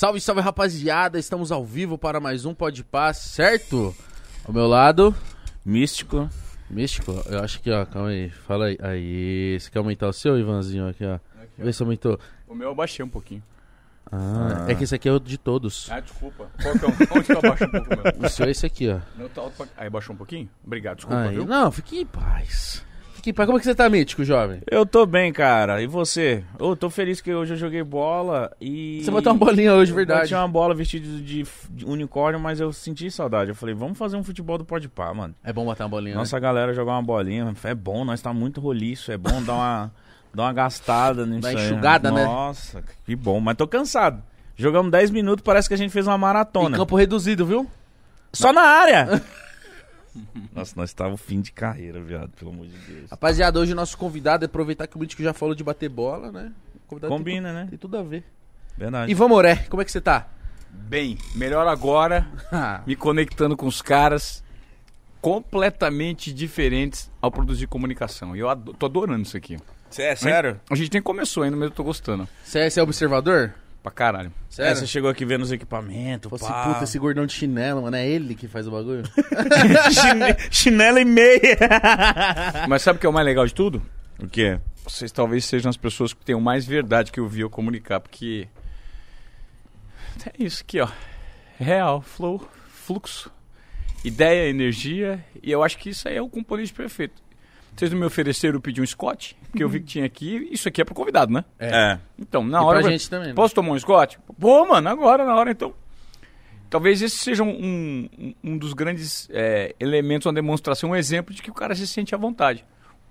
Salve, salve rapaziada, estamos ao vivo para mais um Pode Paz, certo? Ao meu lado, Místico. Místico, eu acho que, ó, calma aí, fala aí. Aí, você quer aumentar o seu, Ivanzinho, aqui, ó? Vê se aumentou. O meu eu baixei um pouquinho. Ah, é que esse aqui é o de todos. Ah, desculpa. Qual que é o- Onde que eu abaixo um pouco o meu? O seu é esse aqui, ó. Meu tá alto pra... Aí baixou um pouquinho? Obrigado, desculpa, Aí, viu? não, fique em paz. Paz. Como é que você tá, Mítico, jovem? Eu tô bem, cara. E você? Eu tô feliz que hoje eu joguei bola e. Você botou uma bolinha hoje, verdade. Eu tinha uma bola vestida de, de unicórnio, mas eu senti saudade. Eu falei, vamos fazer um futebol do pode pá, mano. É bom botar uma bolinha, Nossa galera jogar uma bolinha. É bom, nós tá muito roliço. É bom dar uma, dar uma gastada nisso Dar aí, enxugada, né? Nossa, que bom. Mas tô cansado. Jogamos 10 minutos, parece que a gente fez uma né? Em maratona. campo reduzido, viu? Só na área! Nossa, nós tava fim de carreira, viado, pelo amor de Deus. Rapaziada, hoje o nosso convidado é aproveitar que o Mítico já falou de bater bola, né? Convidado tem Combina, né? Tem tudo a ver. Verdade. Ivan Moré, como é que você tá? Bem, melhor agora, me conectando com os caras completamente diferentes ao produzir comunicação. E eu ado- tô adorando isso aqui. Cê é sério? A gente nem começou ainda, mas eu tô gostando. Você é, você é observador? Pra caralho. É, você chegou aqui vendo os equipamentos, Fosse pá. puta, esse gordão de chinelo, mano, é ele que faz o bagulho? Chine- Chinelo e meia. Mas sabe o que é o mais legal de tudo? O quê? Vocês talvez sejam as pessoas que tenham mais verdade que eu vi eu comunicar, porque. É isso aqui, ó. Real, flow, fluxo, ideia, energia, e eu acho que isso aí é o componente perfeito. Vocês não me ofereceram pedir um Scott, porque eu vi que tinha aqui, isso aqui é pro convidado, né? É. Então, na E hora. pra eu- gente também, né? Posso tomar um Scott? Pô, mano, agora, na hora então. Talvez esse seja um, um, um dos grandes é, elementos, uma demonstração, um exemplo de que o cara se sente à vontade.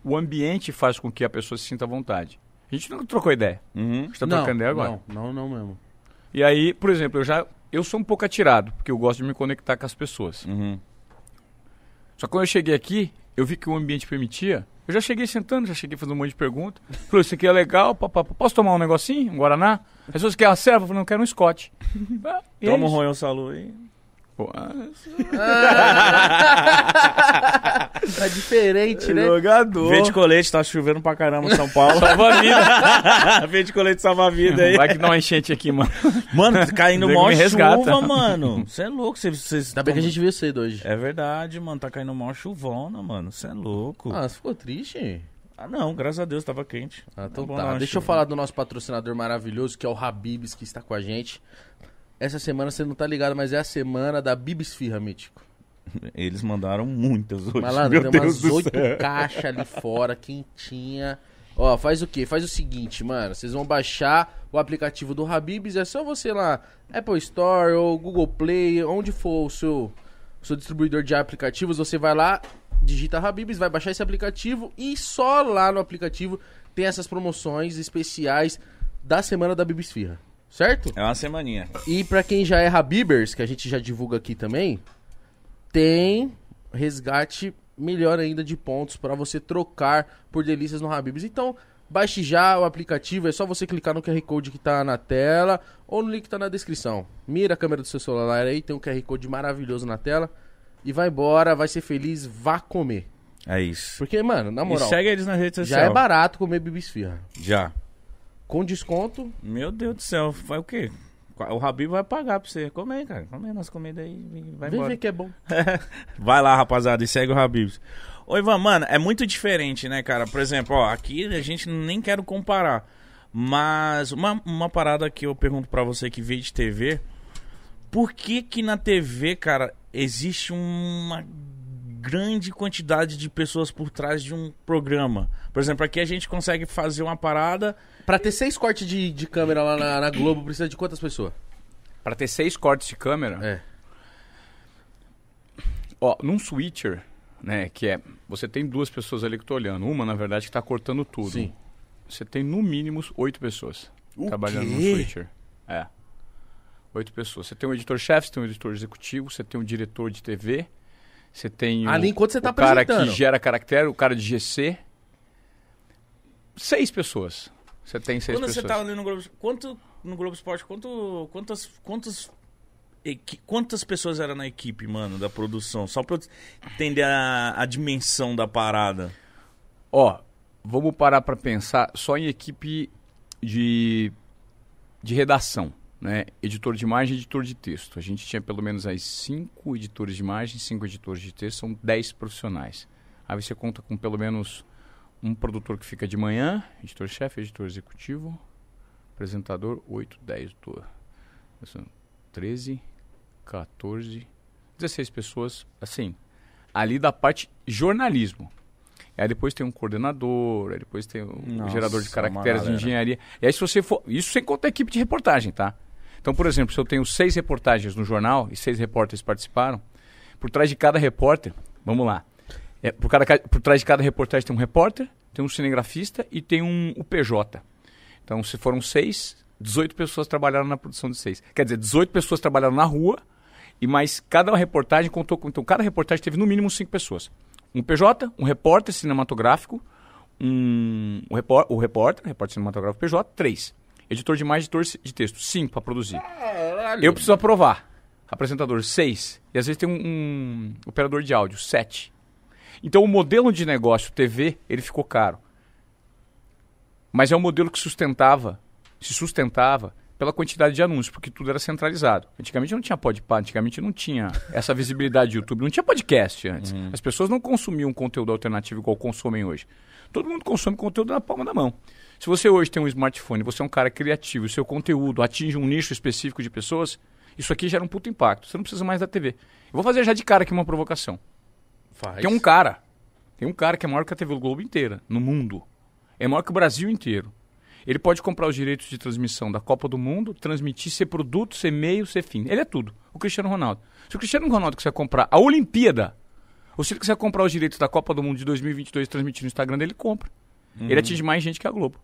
O ambiente faz com que a pessoa se sinta à vontade. A gente não trocou ideia. Uhum. A gente tá não, trocando ideia agora. Não, não, não mesmo. E aí, por exemplo, eu já. Eu sou um pouco atirado, porque eu gosto de me conectar com as pessoas. Uhum. Só que quando eu cheguei aqui, eu vi que o ambiente permitia. Eu já cheguei sentando, já cheguei fazendo um monte de perguntas. Falei, isso aqui é legal, pá, pá, pá. posso tomar um negocinho, um Guaraná? As pessoas querem a serva, eu falei, não, quero um Scott. Ah, e é Toma um. Royal Salu aí. Pô, ah, Tá diferente, né? Jogador. Verde colete, tá chovendo pra caramba em São Paulo. Salva a vida. Verde colete salva a vida aí. Vai que dá uma enchente aqui, mano. Mano, tá caindo mó chuva, mano. Você é louco. Cê, cê, Ainda bem que a gente viu cedo hoje. É verdade, mano. Tá caindo mó chuvona, mano. Você é louco. Ah, você ficou triste? Ah, não. Graças a Deus tava quente. Ah, então bom tá. uma Deixa eu falar do nosso patrocinador maravilhoso, que é o Habibs, que está com a gente. Essa semana você não tá ligado, mas é a semana da Bibisfirra, Mítico. Eles mandaram muitas hoje. Malandro, Meu tem Deus umas oito caixas ali fora, quentinha. Ó, faz o quê? Faz o seguinte, mano. Vocês vão baixar o aplicativo do Habibs. É só você lá, Apple Store ou Google Play, onde for o seu, o seu distribuidor de aplicativos. Você vai lá, digita Habibs, vai baixar esse aplicativo e só lá no aplicativo tem essas promoções especiais da semana da Bibisfirra. Certo? É uma semaninha. E pra quem já é Habibers, que a gente já divulga aqui também, tem resgate melhor ainda de pontos pra você trocar por delícias no Habibs. Então, baixe já o aplicativo, é só você clicar no QR Code que tá na tela ou no link que tá na descrição. Mira a câmera do seu celular aí, tem um QR Code maravilhoso na tela e vai embora, vai ser feliz, vá comer. É isso. Porque, mano, na E moral, segue eles nas redes já sociais. é barato comer bibisfirra. Já. Com desconto, Meu Deus do céu. Vai o quê? O Habib vai pagar pra você. Come aí, cara. Come aí nossa comida aí vai vem embora. ver que é bom. Vai lá, rapaziada, e segue o Habibs. Ô, Ivan, mano, é muito diferente, né, cara? Por exemplo, ó, aqui a gente nem quero comparar. Mas uma, uma parada que eu pergunto pra você que veio de TV. Por que que na TV, cara, existe uma grande quantidade de pessoas por trás de um programa? Por exemplo, aqui a gente consegue fazer uma parada... Pra ter seis cortes de, de câmera lá na, na Globo, precisa de quantas pessoas? Pra ter seis cortes de câmera, É. ó, num switcher, né, que é, você tem duas pessoas ali que estão olhando. Uma, na verdade, que tá cortando tudo. Sim. Você tem no mínimo oito pessoas O trabalhando no quê? switcher. É. Oito pessoas. Você tem um editor-chefe, você tem um editor executivo, você tem um diretor de TV, você tem o, Ali enquanto você tá o cara que apresentando. gera caractere, o cara de GC. Seis pessoas. Você tem seis Quando pessoas. você tá ali no Globo... Quanto, no Globo Esporte, quanto, quantas... quantas equi- Quantas pessoas eram na equipe, mano, da produção? Só pra eu entender a, a dimensão da parada. Ó, vamos parar pra pensar só em equipe de, de redação. Né, editor de imagem e editor de texto. A gente tinha pelo menos aí cinco editores de imagem, cinco editores de texto, são dez profissionais. Aí você conta com pelo menos um produtor que fica de manhã, editor-chefe, editor executivo, apresentador, 8, 10, 12, 13, 14, 16 pessoas, assim, ali da parte jornalismo. Aí depois tem um coordenador, aí depois tem um Nossa, gerador de caracteres de engenharia. E aí se você for, isso sem contar a equipe de reportagem, tá? Então, por exemplo, se eu tenho seis reportagens no jornal e seis repórteres participaram, por trás de cada repórter, vamos lá, é, por, cada, ca- por trás de cada reportagem tem um repórter, tem um cinegrafista e tem um PJ. Então, se foram seis, 18 pessoas trabalharam na produção de seis. Quer dizer, 18 pessoas trabalharam na rua e mais cada reportagem contou com. Então, cada reportagem teve no mínimo cinco pessoas. Um PJ, um repórter cinematográfico, um, o, repor, o repórter, repórter cinematográfico PJ, três. Editor de imagem, editor de texto, cinco para produzir. Eu preciso aprovar. Apresentador, seis. E às vezes tem um, um operador de áudio, sete. Então o modelo de negócio TV, ele ficou caro. Mas é um modelo que sustentava, se sustentava pela quantidade de anúncios, porque tudo era centralizado. Antigamente não tinha podpah, antigamente não tinha essa visibilidade do YouTube, não tinha podcast antes. As pessoas não consumiam conteúdo alternativo igual consomem hoje. Todo mundo consome conteúdo na palma da mão. Se você hoje tem um smartphone, você é um cara criativo, e seu conteúdo atinge um nicho específico de pessoas, isso aqui gera um puto impacto. Você não precisa mais da TV. Eu vou fazer já de cara aqui uma provocação. Faz. Tem um cara, tem um cara que é maior que a TV Globo inteira, no mundo. É maior que o Brasil inteiro. Ele pode comprar os direitos de transmissão da Copa do Mundo, transmitir, ser produto, ser meio, ser fim. Ele é tudo. O Cristiano Ronaldo. Se o Cristiano Ronaldo quiser comprar a Olimpíada, ou se ele quiser comprar os direitos da Copa do Mundo de 2022 e transmitir no Instagram dele, ele compra. Ele atinge mais gente que a Globo.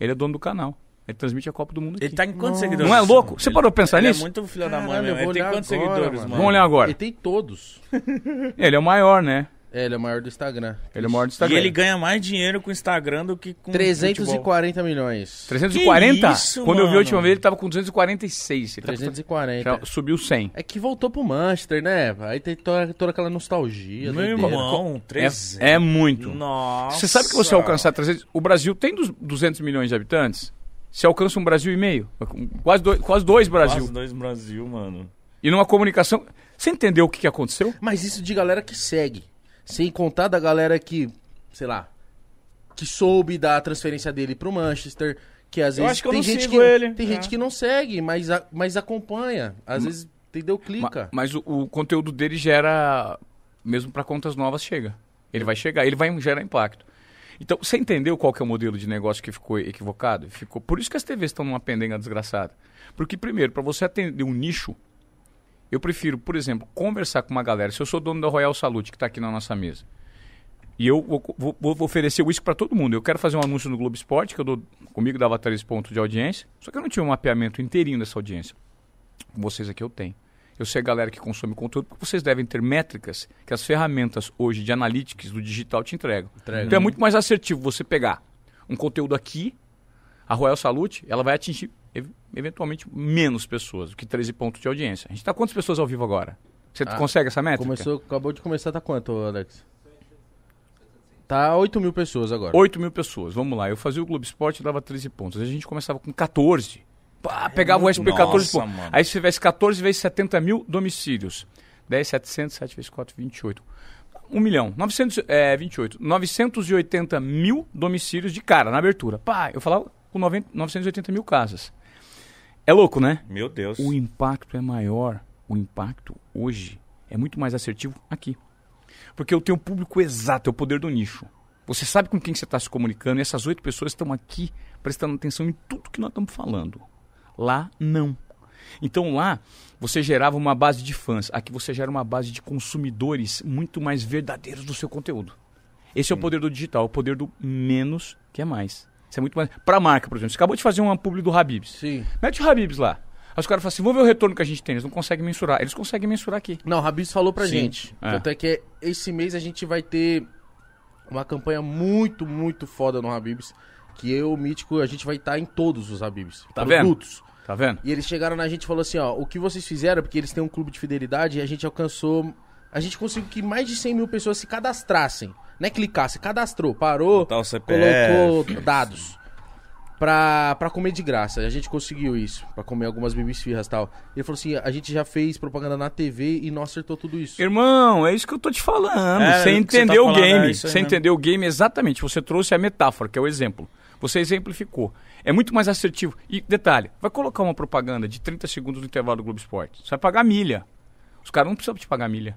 Ele é dono do canal. Ele transmite a Copa do Mundo aqui. Ele tá em quantos Não. seguidores? Não é louco? Você Ele- parou pra pensar ele nisso? é muito filho da mãe Caralho, eu mesmo. vou Ele tem quantos agora, seguidores, mano? Vamos olhar agora. Ele tem todos. Ele é o maior, né? É, ele é o maior do Instagram. Ele é o maior do E Instagram. ele ganha mais dinheiro com o Instagram do que com 340 milhões. 340? Que isso, Quando eu vi a última mano? vez, ele tava com 246. Ele tá com- 340. já subiu 100. É que voltou pro Manchester, né? Aí tem toda, toda aquela nostalgia. Meu doideira. irmão, 300. É, é muito. Nossa. Você sabe que você alcançar 300... O Brasil tem dos 200 milhões de habitantes? Você alcança um Brasil e meio. Quase dois, quase dois Brasil. Quase dois Brasil, mano. E numa comunicação... Você entendeu o que, que aconteceu? Mas isso de galera que segue. Sem contar da galera que, sei lá, que soube da transferência dele pro Manchester. Que às Eu vezes acho que eu tem não gente sigo que ele. tem É. gente que não segue, mas, a- mas acompanha. Às vezes, entendeu? Clica. mas o, o conteúdo dele gera... Mesmo para contas novas, chega. Ele vai chegar, ele vai gerar impacto. Então, você entendeu qual que é o modelo de negócio que ficou equivocado? Ficou Por isso que as TVs estão numa pendenga desgraçada. Porque, primeiro, para você atender um nicho, eu prefiro, por exemplo, conversar com uma galera. Se eu sou dono da Royal Salute, que está aqui na nossa mesa, e eu vou, vou- vou oferecer uísque para todo mundo. Eu quero fazer um anúncio no Globo Esporte, que eu dou comigo dava 3 pontos de audiência, só que eu não tinha um mapeamento inteirinho dessa audiência. Com vocês aqui eu tenho. Eu sei a galera que consome conteúdo, porque vocês devem ter métricas que as ferramentas hoje de analytics do digital te entregam. Entrega. Então é muito mais assertivo você pegar um conteúdo aqui, a Royal Salute, ela vai atingir eventualmente menos pessoas do que 13 pontos de audiência. A gente está quantas pessoas ao vivo agora? Você Ah, consegue essa métrica? Começou, acabou de começar, tá quanto, Alex? Tá 8 mil pessoas agora. 8 mil pessoas. Vamos lá, eu fazia o Globo Esporte e dava 13 pontos. A gente começava com 14. Pá, pegava o muito- SP 14 Nossa, pontos. mano. Aí se tivesse 14 vezes 70 mil domicílios. 10, 700, 7 vezes 4, 28. 1 milhão. 900, é, 28. 980 mil domicílios de cara na abertura. Pá, eu falava com 90, 980 mil casas. É louco, né? Meu Deus. O impacto é maior. O impacto hoje é muito mais assertivo aqui. Porque eu tenho o público exato, é o poder do nicho. Você sabe com quem você está se comunicando e essas oito pessoas estão aqui prestando atenção em tudo que nós estamos falando. Lá, não. Então lá, você gerava uma base de fãs. Aqui você gera uma base de consumidores muito mais verdadeiros do seu conteúdo. Esse é o poder do digital, o poder do menos que é mais. Isso é muito mais. Para a marca, por exemplo. Você acabou de fazer uma publi do Habibs. Sim. Mete o Habibs lá. Aí os caras falam assim, vamos ver o retorno que a gente tem. Eles não conseguem mensurar. Eles conseguem mensurar aqui. Não, o Rabis falou pra Sim. gente. É. Tanto é que esse mês a gente vai ter uma campanha muito, muito foda no Habibs. Que eu, o Mítico, a gente vai estar em todos os Habibs. Tá vendo? produtos. Tá vendo? E eles chegaram na gente e falaram assim, ó, o que vocês fizeram, porque eles têm um clube de fidelidade, e a gente alcançou. A gente conseguiu que mais de 100 mil pessoas se cadastrassem. Não é clicar, se cadastrou, parou, o colocou dados. pra, pra comer de graça. A gente conseguiu isso, pra comer algumas bibisfirras e tal. Ele falou assim, a gente já fez propaganda na TV e não acertou tudo isso. Irmão, é isso que eu tô te falando. É, você o você tá entendeu o falando, é game. aí você entendeu o game exatamente. Você trouxe a metáfora, que é o exemplo. Você exemplificou. É muito mais assertivo. E detalhe, vai colocar uma propaganda de 30 segundos no intervalo do Globo Esporte. Você vai pagar milha. Os caras não precisam te pagar milha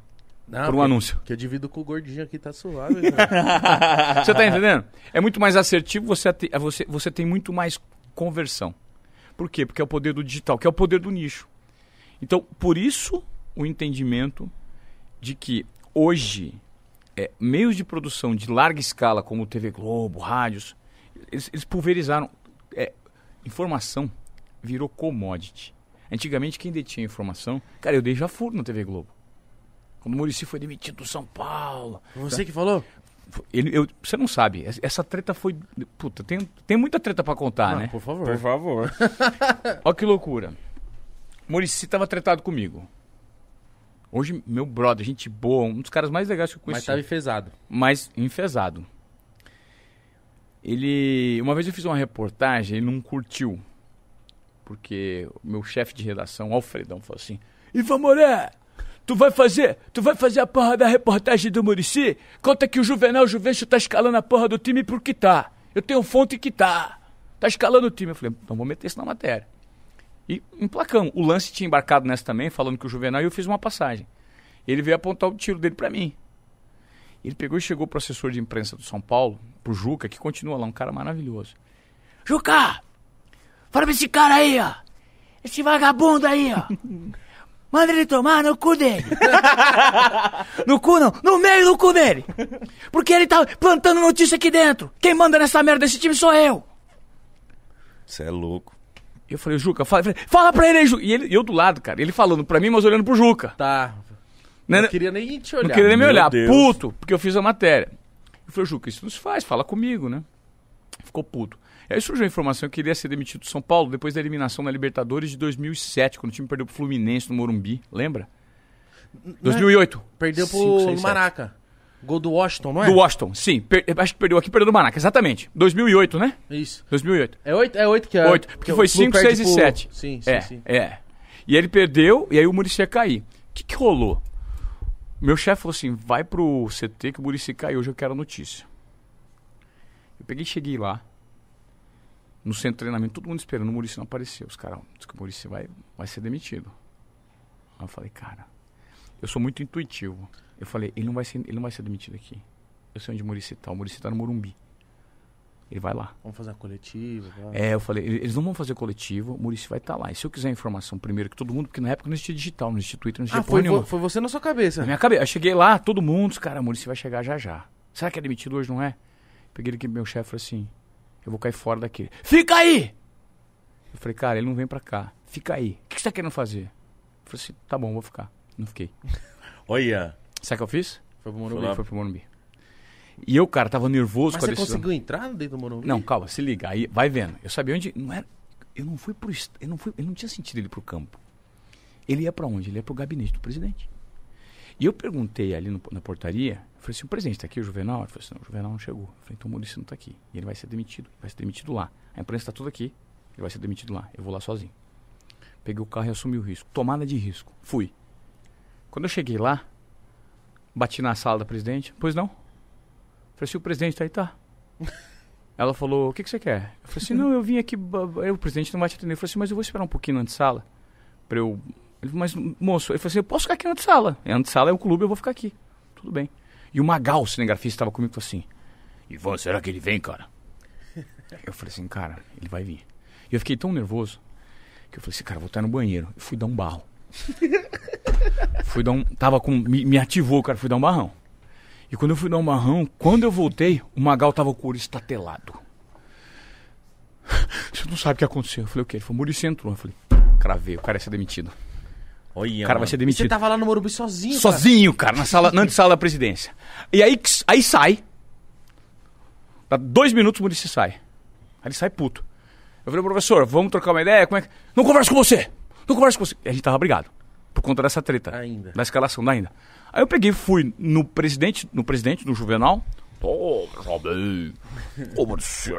Não, por um que- anúncio. Que eu divido com o gordinho aqui, tá suave. cara. Você tá entendendo? É muito mais assertivo, você, é você, você tem muito mais conversão. Por quê? Porque é o poder do digital, que é o poder do nicho. Então, por isso, o entendimento de que hoje, é, meios de produção de larga escala, como TV Globo, rádios, eles, eles pulverizaram. É, informação virou commodity. Antigamente, quem detinha informação... Cara, eu dei já furo na TV Globo. Quando o Murici foi demitido do São Paulo, Você que falou? ele, eu- você não sabe, es- essa treta foi. Puta, tem, tem muita treta pra contar, Ah, né? Por favor. Por favor. Olha que loucura. Murici tava tretado comigo. Hoje, meu brother, gente boa, um dos caras mais legais que eu Mas conheci. tava enfesado. Mas enfesado. Ele. Uma vez eu fiz uma reportagem, ele não curtiu. Porque o meu chefe de redação, Alfredão, falou assim: Ivan Moré, tu vai fazer, tu vai fazer a porra da reportagem do Murici? Conta que o Juvenal Juvencio tá escalando a porra do time porque tá. Eu tenho fonte que tá. Tá escalando o time. Eu falei, então vou meter isso na matéria. E emplacamos. O lance tinha embarcado nessa também, falando que o Juvenal e eu fiz uma passagem. Ele veio apontar o tiro dele pra mim. Ele pegou e chegou pro assessor de imprensa do São Paulo, pro Juca, que continua lá, um cara maravilhoso. Juca! Fala pra esse cara aí, ó! Esse vagabundo aí, ó! Manda ele tomar no cu dele! no cu não, no meio do cu dele! Porque ele tá plantando notícia aqui dentro! Quem manda nessa merda desse time sou eu! Você é louco. Eu falei, Juca, fala, falei, fala pra ele aí, Juca! E ele, eu do lado, cara, ele falando pra mim, mas olhando pro Juca. Tá. Né, Não né? queria nem te olhar. Não queria nem me Meu olhar, Deus. puto, porque eu fiz a matéria. Eu falei, Juca, isso não se faz, fala comigo, né? Ficou puto. E aí surgiu a informação que eu queria ser demitido do São Paulo depois da eliminação na Libertadores de 2007, quando o time perdeu pro Fluminense no Morumbi, lembra? 2008. Perdeu pro Cinco, seis, sete. Maraca. Gol do Washington, não é? Do Washington, sim. Per- acho que perdeu aqui, perdeu do Maraca, exatamente. 2008, né? Isso. 2008. É oito, é oito que é. Oito, porque o foi Flu 5, perde 6 e pro- 7. Sim, sim, é, sim. é. E ele perdeu, e aí o Murici ia cair. O que, que rolou? Meu chefe falou assim: vai pro CT que o Murici caiu, hoje eu quero a notícia. Eu peguei e cheguei lá. No centro de treinamento, todo mundo esperando, o Murici não apareceu. Os caras, diz que o Murici vai, vai ser demitido. Aí eu falei, cara, eu sou muito intuitivo. Eu falei, ele não vai ser, ele não vai ser demitido aqui. Eu sei onde o Murici tá. O Murici tá no Morumbi. Ele vai lá. Vamos fazer uma coletiva. tá? É, eu falei, "Ele- eles não vão fazer coletivo, o Murici vai estar lá. E se eu quiser informação primeiro que todo mundo, porque na época não existia digital, não existia Twitter, não existia Ah, foi, nenhuma. foi você na sua cabeça. Na minha cabeça, eu cheguei lá, todo mundo, os cara, o Murici vai chegar já já. Será que é demitido hoje, não é? Peguei ele aqui meu chefe e falei assim, eu vou cair fora daqui. Fica aí! Eu falei, cara, ele não vem pra cá. Fica aí. O que você tá querendo fazer? Eu falei assim, tá bom, vou ficar. Não fiquei. Olha. Sabe o que eu fiz? Foi pro Foi Morumbi. lá. Foi pro Morumbi. E eu, cara, tava nervoso Mas com a você decisão. conseguiu entrar dentro do Morumbi? Não, calma, se liga. Aí vai vendo. Eu sabia onde. Não era. Eu não fui pro. Eu não, fui, eu não tinha sentido ele pro campo. Ele ia pra onde? Ele ia pro gabinete do presidente. E eu perguntei ali no- na portaria, eu falei assim, o presidente tá aqui, o Juvenal? Ele falou assim, não, o Juvenal não chegou. Eu falei, então o Maurício não tá aqui. E ele vai ser demitido. Vai ser demitido lá. A imprensa tá tudo aqui. Ele vai ser demitido lá. Eu vou lá sozinho. Peguei o carro e assumi o risco. Tomada de risco. Fui. Quando eu cheguei lá, bati na sala da presidente. Pois não? Falei assim, o presidente tá aí, tá. Ela falou, o que, que você quer? Eu falei assim, não, eu vim aqui, o presidente não vai te atender. Eu falei assim, mas eu vou esperar um pouquinho na antessala pra eu... Ele falou, mas moço, ele falou assim, eu posso ficar aqui na antessala. A antessala é o clube, eu vou ficar aqui. Tudo bem. E o Magal, o cinegrafista, estava comigo e falou assim, Ivan, será que ele vem, cara? Eu falei assim, cara, ele vai vir. E eu fiquei tão nervoso que eu falei assim, cara, vou estar no banheiro. Eu fui dar um barro. fui dar um... Tava com... Me, me ativou, cara, fui dar um barrão. E quando eu fui dar um barrão, quando eu voltei, o Magal tava com o olho estatelado. Você não sabe o que aconteceu. Eu falei, o quê? Ele falou, Muricy entrou. Eu falei, cravei, o cara ia ser demitido. Olha. O cara vai ser E você demitido. tava lá no Morumbi sozinho, cara? Sozinho, cara, na sala, na antessala da presidência. E aí, aí sai. Dá dois minutos o Muricy sai. Aí ele sai puto. Eu falei, professor, vamos trocar uma ideia? Como é que... Não converso com você! Não converso com você! E a gente tava brigado. Por conta dessa treta. Ainda. Da escalação da ainda. Aí eu peguei e fui no presidente, no presidente do Juvenal, bem. Como assim,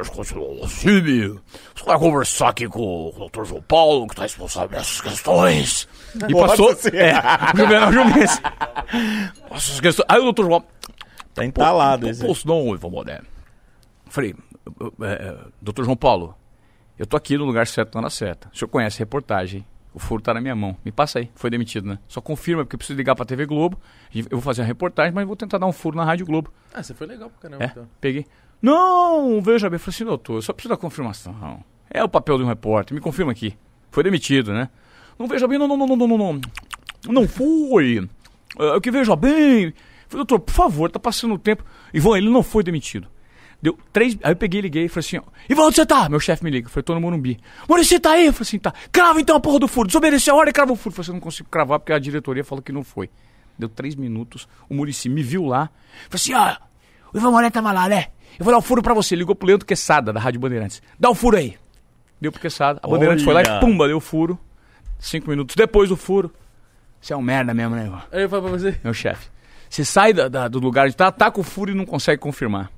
meu? Você vai conversar aqui com o Dr. João Paulo, que está responsável dessas questões. E passou. É, o Juvenal Jumense. Essas questões. Aí o Dr. João. Tá entalado esse. Posso não, Ivan Moderno. Falei, é, doutor João Paulo, eu tô aqui no lugar certo, na hora certa. O senhor conhece a reportagem. O furo tá na minha mão. Me passa aí. Foi demitido, né? Só confirma, porque eu preciso ligar pra TV Globo. Eu vou fazer a reportagem, mas vou tentar dar um furo na Rádio Globo. Ah, você foi legal pra caramba, É, então. peguei. Não, veja bem. Eu falei assim, doutor, eu só preciso da confirmação. É o papel de um repórter. Me confirma aqui. Foi demitido, né? Não, veja bem, não, não, não, não, não, não, não. Foi. É, que veja bem. Falei, doutor, por favor, tá passando o tempo. Ivan, ele não foi demitido. Deu três. Aí eu peguei liguei e falei assim: ó, Ivan, onde você tá? Meu chefe me liga. Eu falei, tô no Morumbi. Maurício, você tá aí? Eu falei assim: tá. Crava então a porra do furo. Desobedeceu a hora e crava o furo. Eu falei assim: eu não consigo cravar porque a diretoria falou que não foi. Deu três minutos. O Murici me viu lá. Falei assim: ó, o Ivan Moré tava lá, né? Eu vou dar o furo pra você. Ligou pro Leandro Quesada, da Rádio Bandeirantes. Dá o furo aí. Deu pro Quesada. A Bandeirantes foi lá e pumba, deu o furo. Cinco minutos depois do furo. Você é um merda mesmo, né, Ivan? Aí eu falo pra você. meu chefe. Você sai da- da- do lugar onde tá, tá com o furo e não consegue confirmar.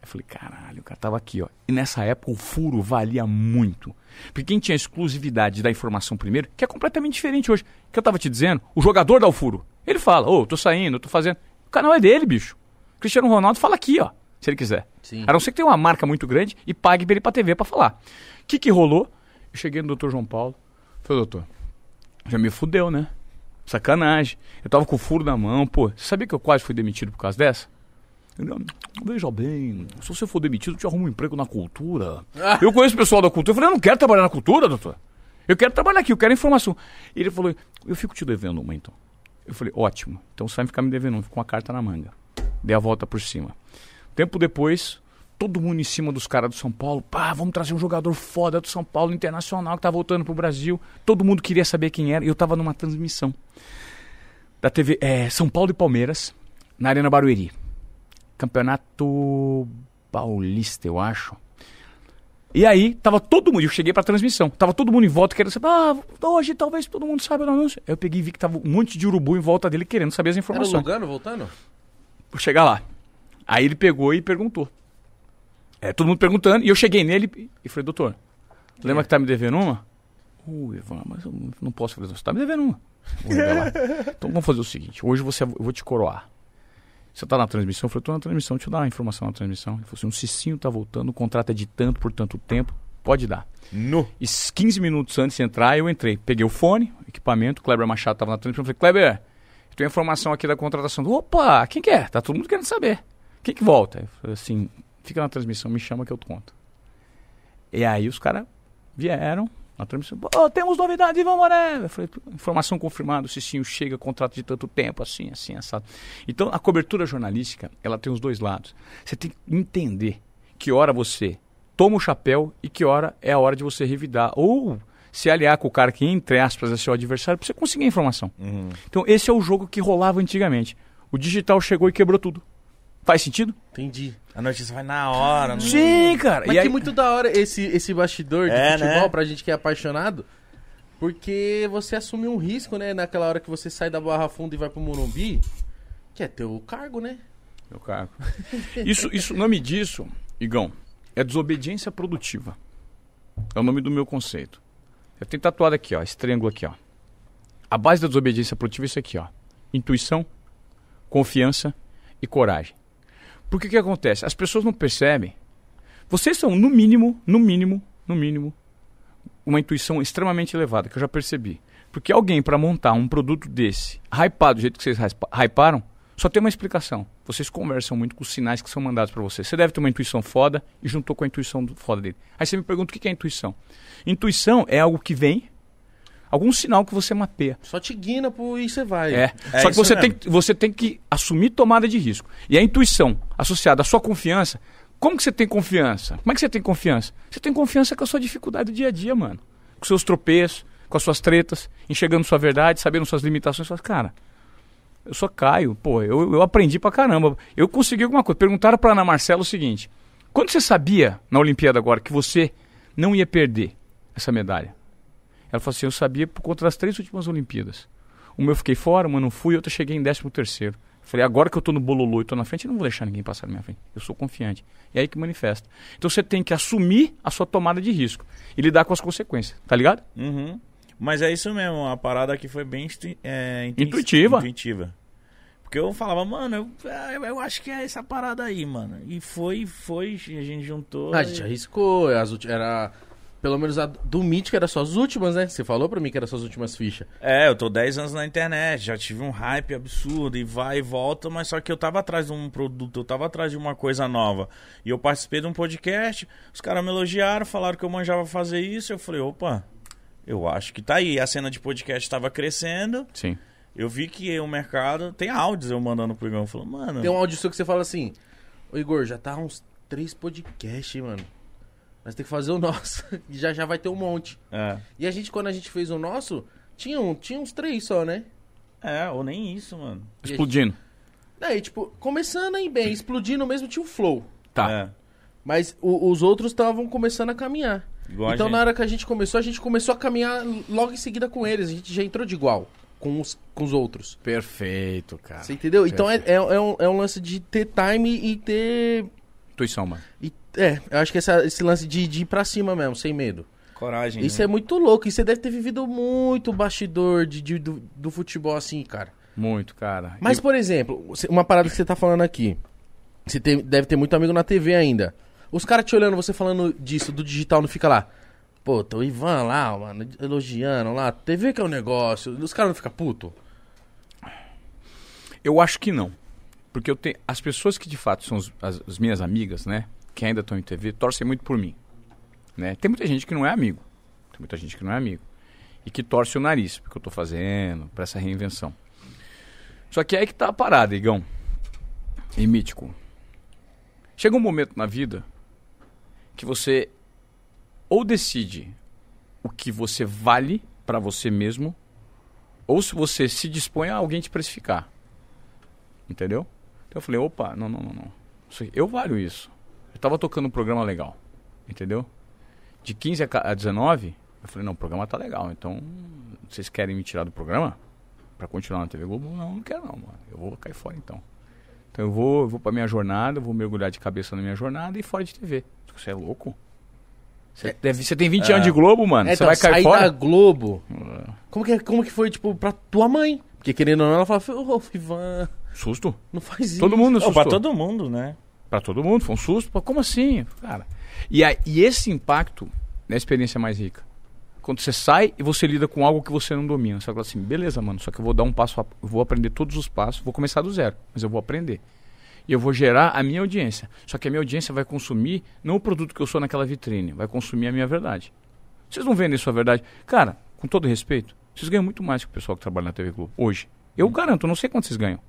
Eu falei, caralho, o cara tava aqui, ó. E nessa época o furo valia muito. Porque quem tinha exclusividade da informação primeiro, que é completamente diferente hoje. Que eu tava te dizendo, o jogador dá o furo. Ele fala, ô, tô saindo, tô fazendo. O canal é dele, bicho. Cristiano Ronaldo fala aqui, ó, se ele quiser. Sim. A não ser que tenha uma marca muito grande e pague pra ele pra TV pra falar. O que que rolou? Eu cheguei no doutor João Paulo. Falei, doutor, já me fudeu, né? Sacanagem. Eu tava com o furo na mão, pô. Você sabia que eu quase fui demitido por causa dessa? "Não, veja bem, se você for demitido, eu te arrumo um emprego na cultura. Eu conheço o pessoal da cultura. Eu falei, eu não quero trabalhar na cultura, doutor. Eu quero trabalhar aqui, eu quero informação. E ele falou, eu fico te devendo uma, então. Eu falei, ótimo. Então você vai ficar me devendo uma, com a carta na manga. Dei a volta por cima. Tempo depois, todo mundo em cima dos caras do São Paulo. Pá, vamos trazer um jogador foda do São Paulo, internacional, que tá voltando pro Brasil. Todo mundo queria saber quem era. E eu tava numa transmissão da TV é, São Paulo e Palmeiras, na Arena Barueri. Campeonato Paulista, eu acho. E aí, tava todo mundo, eu cheguei pra transmissão, tava todo mundo em volta querendo saber, ah, hoje talvez todo mundo saiba do anúncio. Aí eu peguei e vi que tava um monte de urubu em volta dele querendo saber as Era o informações. Lugano voltando? Vou chegar lá. Aí ele pegou e perguntou. É, todo mundo perguntando, e eu cheguei nele e falei, doutor, lembra que tá me devendo uma? Ui, Ivan, mas eu não posso fazer isso. Você tá me devendo uma. Então vamos fazer o seguinte, hoje você, eu vou te coroar. Você tá na transmissão? Eu falei, tô na transmissão, deixa eu dar uma informação na transmissão. Ele falou assim, um Cicinho tá voltando, o contrato é de tanto por tanto tempo, pode dar. Nu. E 15 minutos antes de entrar, eu entrei. Peguei o fone, o equipamento, o Kleber Machado estava na transmissão. Falei, Kleber, eu tenho informação aqui da contratação. Opa, quem que é? Tá todo mundo querendo saber. Quem que volta? Eu falei assim, fica na transmissão, me chama que eu conto. E aí os caras vieram na transmissão. Temos novidades, Ivan Moré. Eu falei, informação confirmada, o Cicinho chega, contrato de tanto tempo, assim, assim, assado. Então, a cobertura jornalística, ela tem os dois lados. Você tem que entender que hora você toma o chapéu e que hora é a hora de você revidar. Ou se aliar com o cara que, entre aspas, é seu adversário, pra você conseguir a informação. Uhum. Então, esse é o jogo que rolava antigamente. O digital chegou e quebrou tudo. Faz sentido? Entendi. A notícia vai na hora. não- Sim, cara. Mas e que aí, muito da hora esse, esse bastidor de É, futebol né? pra gente que é apaixonado. Porque você assume um risco, né? Naquela hora que você sai da Barra Funda e vai pro Morumbi. Que é teu cargo, né? Meu cargo. Isso, isso, o nome disso, Igão, é desobediência produtiva. É o nome do meu conceito. Eu tenho tatuado aqui, ó, esse triângulo aqui, ó. A base da desobediência produtiva é isso aqui, ó. Intuição, confiança e coragem. Porque o que acontece? As pessoas não percebem. Vocês são, no mínimo, no mínimo, no mínimo, uma intuição extremamente elevada, que eu já percebi. Porque alguém, para montar um produto desse, hypado do jeito que vocês hypa- hyparam, só tem uma explicação. Vocês conversam muito com os sinais que são mandados para você. Você deve ter uma intuição foda e juntou com a intuição foda dele. Aí você me pergunta o que é intuição. Intuição é algo que vem, algum sinal que você mapeia. Só te guina pro e você vai. É. É Só que você mesmo. tem, você tem que assumir tomada de risco. E a intuição associada à sua confiança. Como que você tem confiança? Como é que você tem confiança? Você tem confiança com a sua dificuldade do dia a dia, mano. Com seus tropeços, com as suas tretas, enxergando sua verdade, sabendo suas limitações. Fala, cara, eu só caio. Pô, eu, eu aprendi pra caramba. Eu consegui alguma coisa. Perguntaram pra Ana Marcela o seguinte: quando você sabia, na Olimpíada agora, que você não ia perder essa medalha? Ela falou assim: eu sabia por conta das três últimas Olimpíadas. Uma eu fiquei fora, uma eu não fui, outra eu cheguei em 13 terceiro. Falei, agora que eu tô no bololô e tô na frente, eu não vou deixar ninguém passar na minha frente. Eu sou confiante. E é aí que manifesta. Então você tem que assumir a sua tomada de risco e lidar com as consequências, tá ligado? Uhum. Mas é isso mesmo, a parada aqui foi bem é, intu- Intuitiva. intuitiva. Porque eu falava, mano, eu, eu, eu acho que é essa parada aí, mano. E foi, foi, a gente juntou. Ah, a e- gente arriscou, as ulti- era... Pelo menos a do Mítico era só as últimas, né? Você falou pra mim que eram suas últimas fichas. É, eu tô 10 anos na internet, já tive um hype absurdo e vai e volta, mas só que eu tava atrás de um produto, eu tava atrás de uma coisa nova. E eu participei de um podcast, os caras me elogiaram, falaram que eu manjava fazer isso, eu falei, opa, eu acho que tá aí. A cena de podcast tava crescendo, Sim. eu vi que o mercado. Tem áudios eu mandando pro Igor, falou, mano. Tem um áudio seu que você fala assim: Ô Igor, já tá uns três podcasts, hein, mano. Nós tem que fazer o nosso. E já já vai ter um monte. É. E a gente, quando a gente fez o nosso, tinha, um, tinha uns três só, né? é, ou nem isso, mano. Explodindo. Aí, tipo, começando aí bem, explodindo mesmo, tinha o flow. Tá. É, Mas o- os outros estavam começando a caminhar. igual a então, gente. na hora que a gente começou, a gente começou a caminhar logo em seguida com eles. A gente já entrou de igual com os, com os outros. Perfeito, cara. Você entendeu? Então é, Perfeito. é, é um, é um lance de ter time e ter. Intuição, mano. e- é, eu acho que essa- esse lance de, de ir pra cima mesmo, sem medo. Coragem. Isso né? é muito louco. E você deve ter vivido muito bastidor de, de- do, do futebol assim, cara. Muito, cara. Mas, E- por exemplo, uma parada que você tá falando aqui. Você tem- deve ter muito amigo na TV ainda. Os caras te olhando, você falando disso, do digital, não fica lá. Pô, o Ivan lá, mano, elogiando lá. TV que é o negócio. Os caras não ficam puto. Eu acho que não. Porque eu tenho. As pessoas que de fato são as, as minhas amigas, né? Que ainda estão em TV, torcem muito por mim. Né? Tem muita gente que não é amigo. Tem muita gente que não é amigo. E que torce o nariz, porque eu tô fazendo, pra essa reinvenção. Só que é aí que tá a parada, Igão. E mítico. Chega um momento na vida que você ou decide o que você vale pra você mesmo, ou se você se dispõe a alguém te precificar. Entendeu? Então eu falei, opa, não, não, não, não. Eu valho isso. Eu tava tocando um programa legal. Entendeu? De 15 a ca- a 19, eu falei, não, o programa tá legal. Então, vocês querem me tirar do programa? Pra continuar na TV Globo? Não, não quero não, mano. Eu vou cair fora então. Então eu vou, eu vou pra minha jornada, vou mergulhar de cabeça na minha jornada e fora de TV. Você é louco? Você, deve, você tem 20 anos de Globo, mano. É, você então, vai cair sair fora? da Globo. Como que, como que foi, tipo, pra tua mãe? Porque querendo ou não, ela fala, ô, Ivan, Susto. não faz isso. Todo mundo assustou. pra todo mundo, né? Pra todo mundo, foi um susto. Pô, como assim? Cara. E, aí, e esse impacto é a experiência mais rica. Quando você sai e você lida com algo que você não domina. Você fala assim, beleza, mano, só que eu vou dar um passo, a- vou aprender todos os passos, vou começar do zero, mas eu vou aprender. E eu vou gerar a minha audiência. Só que a minha audiência vai consumir não o produto que eu sou naquela vitrine, vai consumir a minha verdade. Vocês não vendem sua verdade? Cara, com todo respeito, vocês ganham muito mais que o pessoal que trabalha na TV Globo hoje. Eu garanto, não sei quanto vocês ganham.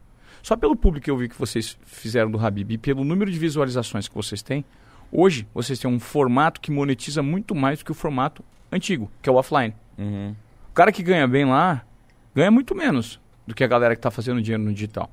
Só pelo público que eu vi que vocês fizeram do Habib e pelo número de visualizações que vocês têm, hoje vocês têm um formato que monetiza muito mais do que o formato antigo, que é o offline. Uhum. O cara que ganha bem lá ganha muito menos do que a galera que está fazendo dinheiro no digital.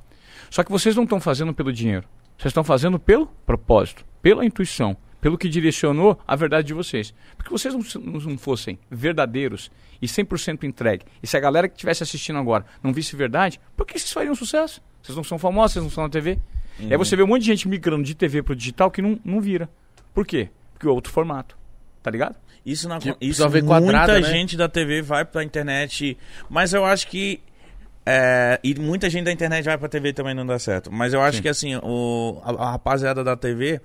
Só que vocês não estão fazendo pelo dinheiro. Vocês estão fazendo pelo propósito, pela intuição, pelo que direcionou a verdade de vocês. Porque vocês não, não fossem verdadeiros e 100% entregue, e se a galera que estivesse assistindo agora não visse verdade, por que vocês fariam sucesso? Vocês não são famosos, vocês não estão na TV. E aí você vê um monte de gente migrando de TV pro digital que não, não vira. Por quê? Porque é outro formato. Tá ligado? Isso não Tipo, isso só vê muita quadrada, né? gente da TV vai pra internet, mas eu acho que é, e muita gente da internet vai pra TV também não dá certo. Mas eu acho Sim. que assim, o, a, a rapaziada da TV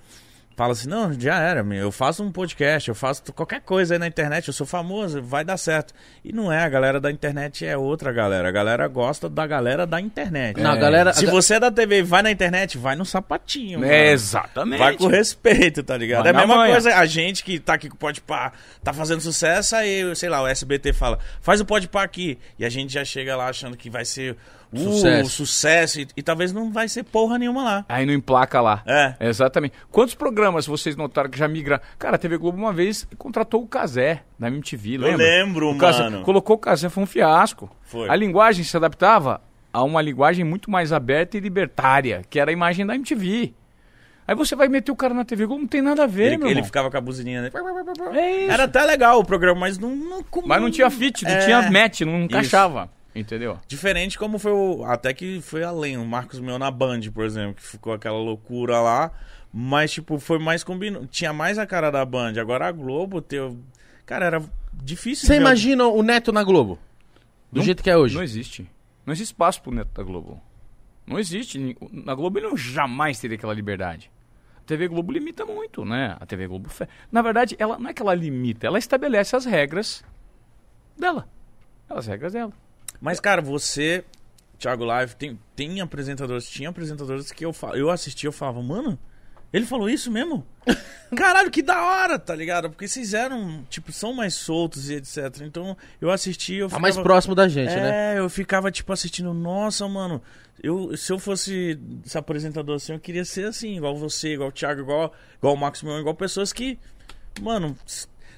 fala assim: "Não, já era, eu faço um podcast, eu faço qualquer coisa aí na internet, eu sou famoso, vai dar certo". E não é, a galera da internet é outra galera. A galera gosta da galera da internet. Não, a É. galera... Se você é da TV e vai na internet, vai no sapatinho. mano. exatamente. Vai com respeito, tá ligado? Vai é a mesma manha. coisa, a gente que tá aqui com o Podpah, tá fazendo sucesso, aí, sei lá, o SBT fala, faz o Podpah aqui. E a gente já chega lá achando que vai ser uh, Sucesso. sucesso, e, e talvez não vai ser porra nenhuma lá. Aí não emplaca lá. É. Exatamente. Quantos programas vocês notaram que já migraram? Cara, a TV Globo uma vez contratou o Casé da MTV, lembra? lembro, o mano. Colocou o Casé, foi um fiasco. Foi. A linguagem se adaptava a uma linguagem muito mais aberta e libertária, que era a imagem da MTV. Aí você vai meter o cara na TV Globo, não tem nada a ver, Ele, meu ele irmão. ficava com a buzininha, né? É. Era até legal o programa, mas não... não Mas não tinha fit, não É. tinha match, não encaixava. Entendeu? Diferente como foi o. Até que foi além, o Marcos Meu na Band, por exemplo, que ficou aquela loucura lá. Mas, tipo, foi mais combinado. Tinha mais a cara da Band. Agora a Globo teu. Cara, era difícil Você imagina o Neto na Globo? Do Não- jeito que é hoje. Não existe. Não existe espaço pro Neto da Globo. Não existe. Na Globo ele não jamais teria aquela liberdade. A TV Globo limita muito, né? A TV Globo. fe- Na verdade, ela não é que ela limita, ela estabelece as regras dela. As regras dela. Mas, cara, você, Thiago Live, tem, tem apresentadores, tinha apresentadores que eu, eu assistia eu falava, mano, ele falou isso mesmo? Caralho, que da hora, tá ligado? Porque vocês eram, tipo, são mais soltos e etc. Então, eu assisti, eu Tá mais ficava- próximo da gente, né? É, eu ficava, tipo, assistindo, nossa, mano, eu, se eu fosse esse apresentador assim, eu queria ser assim, igual você, igual o Thiago, igual, igual o Max Mion, igual pessoas que, mano,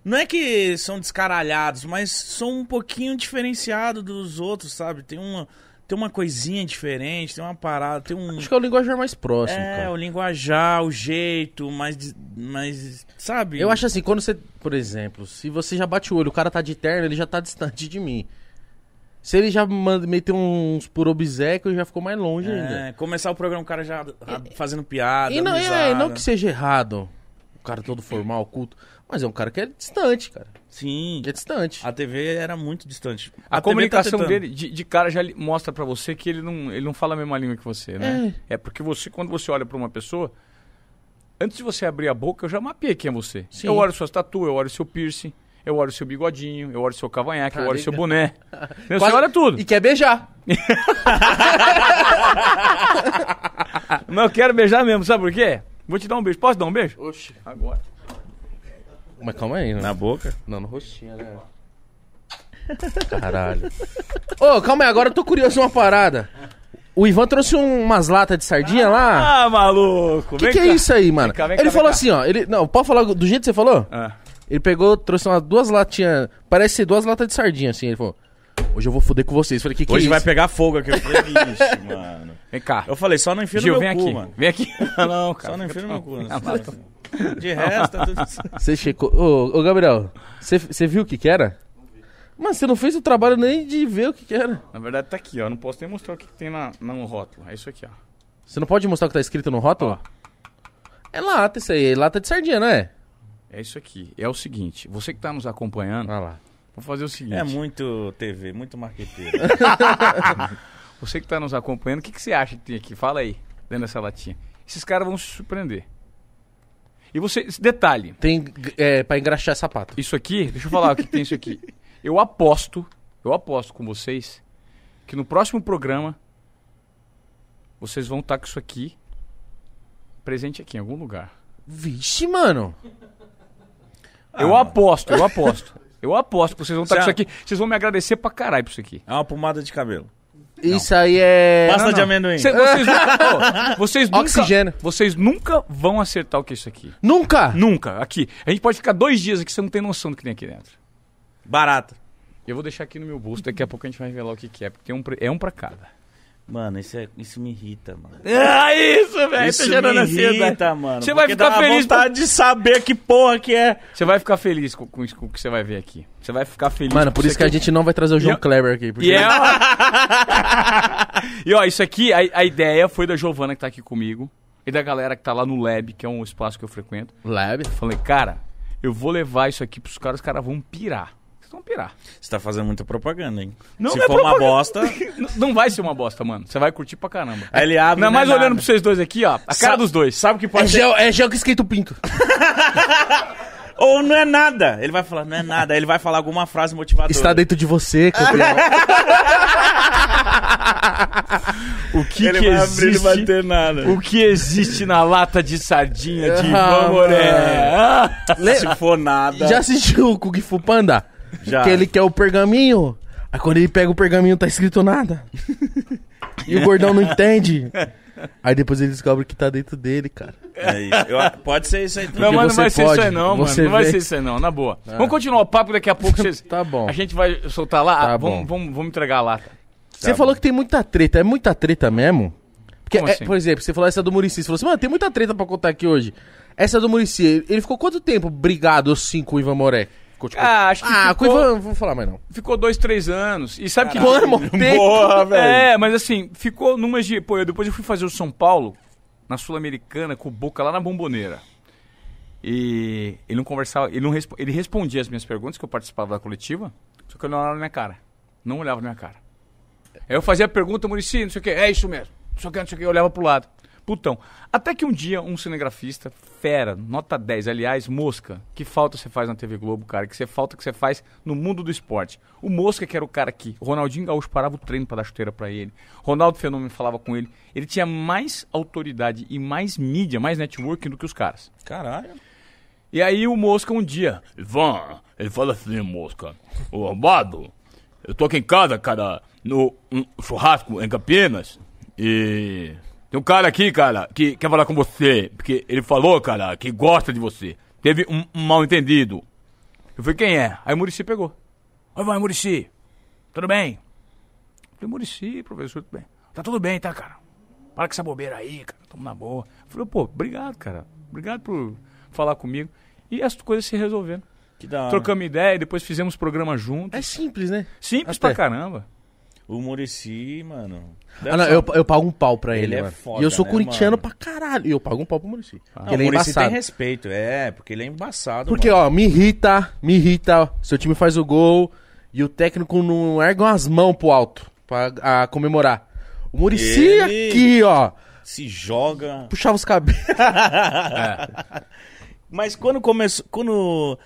não é que são descaralhados, mas são um pouquinho diferenciados dos outros, sabe? Tem uma, tem uma coisinha diferente, tem uma parada, tem um... Acho que é o linguajar mais próximo, É, cara. o linguajar, o jeito, mais, mais sabe? Eu acho assim, quando você, por exemplo, se você já bate o olho, o cara tá de terno, ele já tá distante de mim. Se ele já manda, meteu uns por obséquio, já ficou mais longe ainda. É, começar o programa, o cara já fazendo piada, E não, é, não que seja errado, o cara todo formal, culto, mas é um cara que é distante, cara. Sim, Que é distante. A TV era muito distante. A, TV comunicação tá dele, de, de cara, já mostra pra você que ele não, ele não fala a mesma língua que você, né? É. porque você, quando você olha pra uma pessoa, antes de você abrir a boca, eu já mapeei quem é você. Sim. Eu olho suas tatu, eu olho seu piercing, eu olho seu bigodinho, eu olho seu cavanhaque, Tá eu olho seu boné. Você Quase- olha tudo. E quer beijar. Mas eu quero beijar mesmo, sabe por quê? Vou te dar um beijo. Posso dar um beijo? Oxi. Agora. Mas calma aí, né? Na boca? Não, no rostinho, né? Caralho. Ô, calma aí, agora eu tô curioso uma parada. O Ivan trouxe um- umas latas de sardinha lá. Ah, maluco. O que, que é isso aí, mano? cá, vem ele cá, falou vem cá. assim, ó. Ele, não, pode falar do jeito que você falou? Ah. Ele pegou, trouxe umas duas latinhas. Parece ser duas latas de sardinha, assim. Ele falou: Hoje eu vou foder com vocês. Falei: Que que Hoje é vai isso? pegar fogo aqui. Eu falei, Vixe, mano. Vem cá. Eu falei, só não enfia Gil, no vem meu cu, aqui. mano. Vem aqui. não, cara. Só não enfia no meu cu. né? Vai, De resto, tá tudo certo. Você checou. Ô, ô Gabriel, você você viu o que que era? Mas você não fez o trabalho nem de ver o que que era. Na verdade tá aqui, ó. Não posso nem mostrar o que que tem na, no rótulo. É isso aqui, ó. Você não pode mostrar o que tá escrito no rótulo? É lata isso aí, é lata de sardinha, não é? É isso aqui. É o seguinte, você que tá nos acompanhando, Ah lá. vou fazer o seguinte. É muito TV, muito marqueteiro. Você que tá nos acompanhando, o que, que você acha que tem aqui? Fala aí, dentro dessa latinha. Esses caras vão se surpreender. E você, esse detalhe, Tem é, pra engraxar sapato. isso aqui, deixa eu falar o que tem isso aqui. Eu aposto, eu aposto com vocês, que no próximo programa, vocês vão estar com isso aqui, presente aqui em algum lugar. Vixe, mano. eu Ah, aposto, eu aposto. Eu aposto que vocês vão estar com isso aqui. Vocês vão me agradecer pra caralho por isso aqui. É uma pomada de cabelo. Isso aí é. Pasta Não, de não. amendoim. Cê- vocês, Ô, vocês nunca, Oxigênio. vocês nunca vão acertar o que é isso aqui. Nunca! Nunca. Aqui. A gente pode ficar dois dias aqui, você não tem noção do que tem aqui dentro. Barata. Eu vou deixar aqui no meu bolso, daqui a pouco a gente vai revelar o que, que é, porque tem um, é um pra cada. Mano, isso, é, isso me irrita, mano. Ah, isso, velho. Isso me irrita, mano. Você vai ficar feliz vontade de saber que porra que é. Você vai ficar feliz com, com isso- com o que você vai ver aqui. Você vai ficar feliz. Mano, por isso que a gente não vai trazer o João E eu- Kleber aqui. Porque... E é. e ó, isso aqui, a, a ideia foi da Giovana que tá aqui comigo. E da galera que tá lá no Lab, que é um espaço que eu frequento. Lab. Falei, cara, eu vou levar isso aqui pros caras, os caras vão pirar. Vocês vão pirar. Você tá fazendo muita propaganda, hein? Não, Se não é for uma propaganda. bosta, não vai ser uma bosta, mano. Você vai curtir pra caramba. aí ele abre. Ainda não é mais olhando nada. pra vocês dois aqui, ó. A cara Sabe- dos dois. Sabe o que É pode ser? gel, é gel que esquenta o pinto. Ou não é nada. Ele vai falar, não é nada. Aí ele vai falar alguma frase motivadora. Está dentro de você, campeão. O que, Ele que vai abrir existe? ter nada. O que existe na lata de sardinha de Ah, Ivan Moré? Ah. Se for nada. Já assistiu o Kung Fu Panda? Já. Que ele quer o pergaminho. Aí quando ele pega o pergaminho, tá escrito nada. e o gordão não entende. Aí depois ele descobre que tá dentro dele, cara. Aí, eu- pode ser isso aí também. Não, mas não vai ser isso aí pode, não, mano. Não vai ser isso aí não, na boa. Vamos continuar o papo daqui a pouco. Vocês... Tá bom. A gente vai soltar lá. Tá Ah, bom. vamos, vamos, vamos entregar lata. Você falou que tem muita treta. É muita treta mesmo? Porque, Como é, assim? por exemplo, você falou essa do Murici. Você falou assim, mano, tem muita treta pra contar aqui hoje. Essa do Murici, ele ficou quanto tempo brigado assim com o Ivan Moré? Ficou tipo... Ah, acho que Ah, ficou, não vou falar mais não. ficou dois, três anos. E sabe que... Mano, velho. É, mas assim, ficou numas de. Pô, eu, depois eu fui fazer o São Paulo, na Sul-Americana, com o Boca lá na Bomboneira. E ele não conversava, ele não respo- ele respondia as minhas perguntas, que eu participava da coletiva, só que ele não olhava na minha cara. Não olhava na minha cara. Aí eu fazia a pergunta, Murici, não sei o que, é isso mesmo. Não sei o que, não sei o que, eu olhava pro lado. Putão. Até que um dia, um cinegrafista, fera, nota 10, aliás, Mosca, que falta você faz na TV Globo, cara, que você falta que você faz no mundo do esporte. O Mosca, que era o cara que Ronaldinho Gaúcho parava o treino pra dar chuteira pra ele, Ronaldo Fenômeno falava com ele, ele tinha mais autoridade e mais mídia, mais networking do que os caras. Caralho. E aí o Mosca um dia, Ivan, ele fala assim, mosca. Ô, Amado, eu tô aqui em casa, cara, no um churrasco em Campinas. E tem um cara aqui, cara, que quer falar com você. Porque ele falou, cara, que gosta de você. Teve um, um mal entendido. eu falei, quem é? Aí o Murici pegou. Oi, vai, Murici. Tudo bem? Eu falei, Murici, professor, tudo bem. Tá tudo bem, tá, cara? Para com essa bobeira aí, cara. Tamo na boa. Eu falei, pô, obrigado, cara. Obrigado por falar comigo. E as coisas se resolveram. Que da hora. Trocamos ideia, depois fizemos programa juntos. É simples, né? Simples até. pra caramba. O Murici, mano. Ah, não, eu, eu pago um pau pra ele, Ele é mano. foda, e eu sou né, corintiano mano? pra caralho. E eu pago um pau pro Murici. Não, ele é o Murici tem embaçado. respeito, é, porque ele é embaçado. Porque, mano. ó, me irrita, me irrita. Seu time faz o gol e o técnico não erga as mãos pro alto pra a, comemorar. O Murici Ele- aqui, ó, Se joga. puxava os cabelos. Mas quando começou. Quando.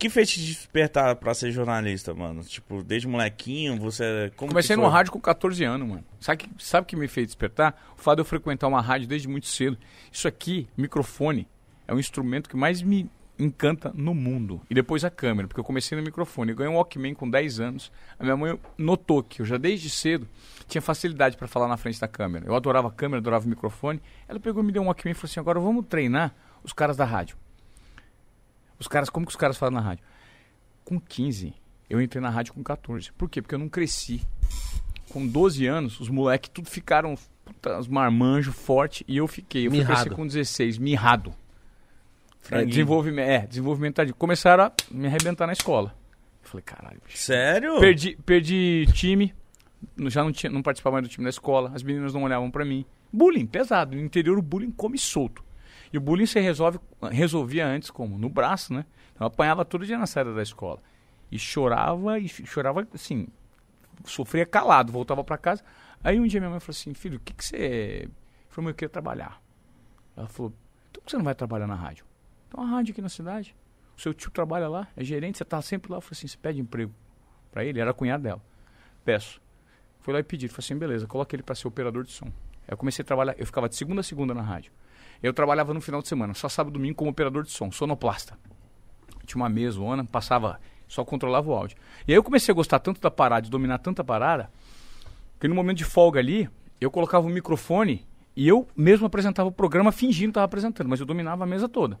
Que fez te despertar pra ser jornalista, mano? Tipo, desde molequinho, você. Como Comecei foi? rádio com 14 anos, mano. Sabe que, sabe o que me fez despertar? O fato de eu frequentar uma rádio desde muito cedo. Isso aqui, microfone, é um instrumento que mais me encanta no mundo. E depois a câmera, porque eu comecei no microfone. Eu ganhei um Walkman com 10 anos. A minha mãe notou que eu já desde cedo tinha facilidade para falar na frente da câmera. Eu adorava a câmera, adorava o microfone. Ela pegou e me deu um Walkman e falou assim: agora vamos treinar os caras da rádio. Os caras, como que os caras falam na rádio? Com 15, eu entrei na rádio com 14. Por quê? Porque eu não cresci. Com 12 anos, os moleques tudo ficaram puta, os marmanjos forte e eu fiquei. Eu fui Mirrado. crescer com 16, mirrado. É, desenvolvimento, é, desenvolvimento. Começaram a me arrebentar na escola. Eu falei, caralho, bicho. Sério? Perdi, perdi time, já não, tinha, não participava mais do time da escola, as meninas não olhavam pra mim. Bullying, pesado. No interior o bullying come solto. E o bullying você resolve, resolvia antes como? No braço, né? Então eu apanhava todo dia na saída da escola. E chorava, e chorava assim, sofria calado, voltava pra casa. Aí um dia minha mãe falou assim, filho, o que que você... Eu falei, eu queria trabalhar. Ela falou, então por que você não vai trabalhar na rádio? Tem uma rádio aqui na cidade. O seu tio trabalha lá, é gerente, você tá sempre lá. Eu falei assim, você pede emprego pra ele? Era cunhado dela. Peço. Fui lá e pedi. Falou assim, beleza, coloca ele pra ser operador de som. Aí eu comecei a trabalhar, eu ficava de segunda a segunda na rádio. Eu trabalhava no final de semana, só sábado e domingo como operador de som, sonoplasta. Tinha uma mesona, passava, só controlava o áudio. E aí eu comecei a gostar tanto da parada, de dominar tanta parada, que no momento de folga ali, eu colocava o microfone e eu mesmo apresentava o programa fingindo que estava apresentando, mas eu dominava a mesa toda.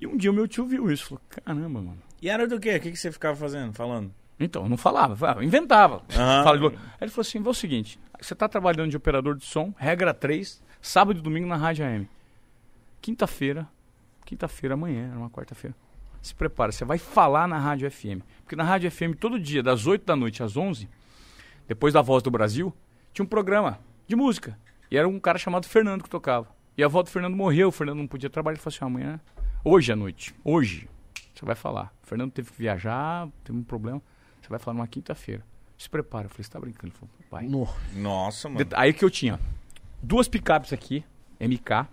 E um dia o meu tio viu isso, falou, caramba, mano. E era do quê? O que, que você ficava fazendo, falando? Então, eu não falava, falava, inventava. Boa. Aí ele falou assim: vê o seguinte, você tá trabalhando de operador de som, regra 3, sábado e domingo na Rádio AM. Quinta-feira, quinta-feira amanhã, era uma quarta-feira. Se prepara, você vai falar na Rádio FM. Porque na Rádio FM, todo dia, das 8 da noite às 11, depois da Voz do Brasil, tinha um programa de música. E era um cara chamado Fernando que tocava. E a avó do Fernando morreu, o Fernando não podia trabalhar. Ele falou assim: amanhã, hoje à noite, hoje, você vai falar. O Fernando teve que viajar, teve um problema. Você vai falar numa quinta-feira. Se prepara. Eu falei, você tá brincando? Ele falou. No- Nossa, mano. Aí que eu tinha duas picapes aqui, MK,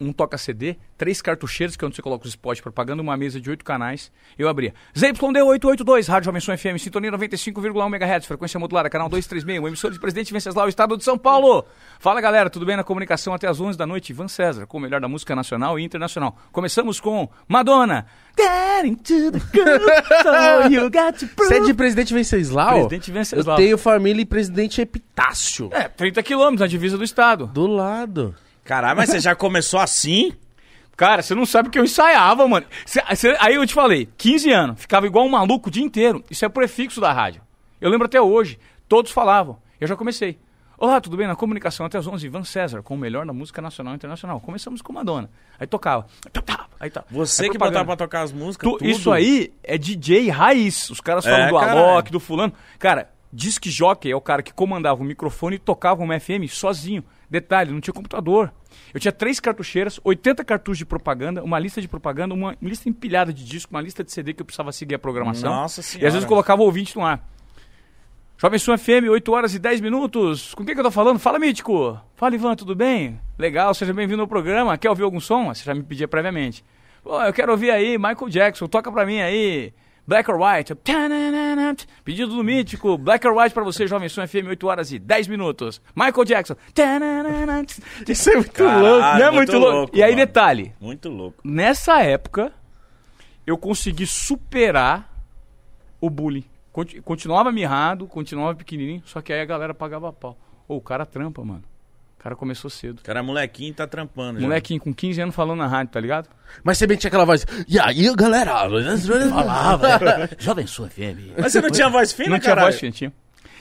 um toca-CD, três cartucheiros, que é onde você coloca os spots propaganda, uma mesa de oito canais. Eu abria ZYD882, Rádio Jovem FM, sintonia 95,1 MHz, frequência modulada, canal 236, uma emissora de Presidente Venceslau, Estado de São Paulo. Fala galera, tudo bem na comunicação até às 11 da noite? Ivan César, com o melhor da música nacional e internacional. Começamos com Madonna. Get into the groove, so you got to prove. Você é de Presidente Venceslau? Presidente Venceslau. Eu tenho família em Presidente Epitácio. É, 30 quilômetros na divisa do estado. Do lado. Caralho, mas você já começou assim? Cara, você não sabe o que eu ensaiava, mano. Cê- cê- aí eu te falei, 15 anos, ficava igual um maluco o dia inteiro. Isso é prefixo da rádio. Eu lembro até hoje, todos falavam. Eu já comecei. Olá, tudo bem? Na comunicação até as 11, Ivan César, com o melhor da música nacional e internacional. Começamos com Madonna. Aí tocava. Aí tá. Você Aí que botava pra tocar as músicas, Tu- tudo. Isso aí é DJ raiz. Os caras falam É, do caralho. Alok, do fulano. Cara, disc jockey é o cara que comandava o microfone e tocava uma FM sozinho. Detalhe, não tinha computador. Eu tinha três cartucheiras, 80 cartuchos de propaganda, uma lista de propaganda, uma lista empilhada de disco, uma lista de CD que eu precisava seguir a programação. Nossa E senhora. às vezes eu colocava o ouvinte no ar. Jovem Sul FM, 8 horas e 10 minutos. Com quem que eu tô falando? Fala, Mítico. Fala, Ivan, tudo bem? Legal, seja bem-vindo ao programa. Quer ouvir algum som? Você já me pedia previamente. Pô, eu quero ouvir aí Michael Jackson, toca pra mim aí. Black or White. Pedido do Mítico. Black or White pra você, Jovem Sul FM, 8 horas e 10 minutos. Michael Jackson. Isso é muito Caralho, louco. Não é muito muito louco? louco, e aí, mano. detalhe. Muito louco. Nessa época, eu consegui superar o bullying. Conti- Continuava mirrado, continuava pequenininho, só que aí a galera pagava pau. Ô, o cara trampa, mano. O cara começou cedo. O cara é molequinho e tá trampando. já. Molequinho com 15 anos falando na rádio, tá ligado? Mas você bem tinha aquela voz. E aí, galera? Falava. Jovem Sul FM. Mas você não tinha voz fina, Não tinha caralho? voz, tinha, tinha.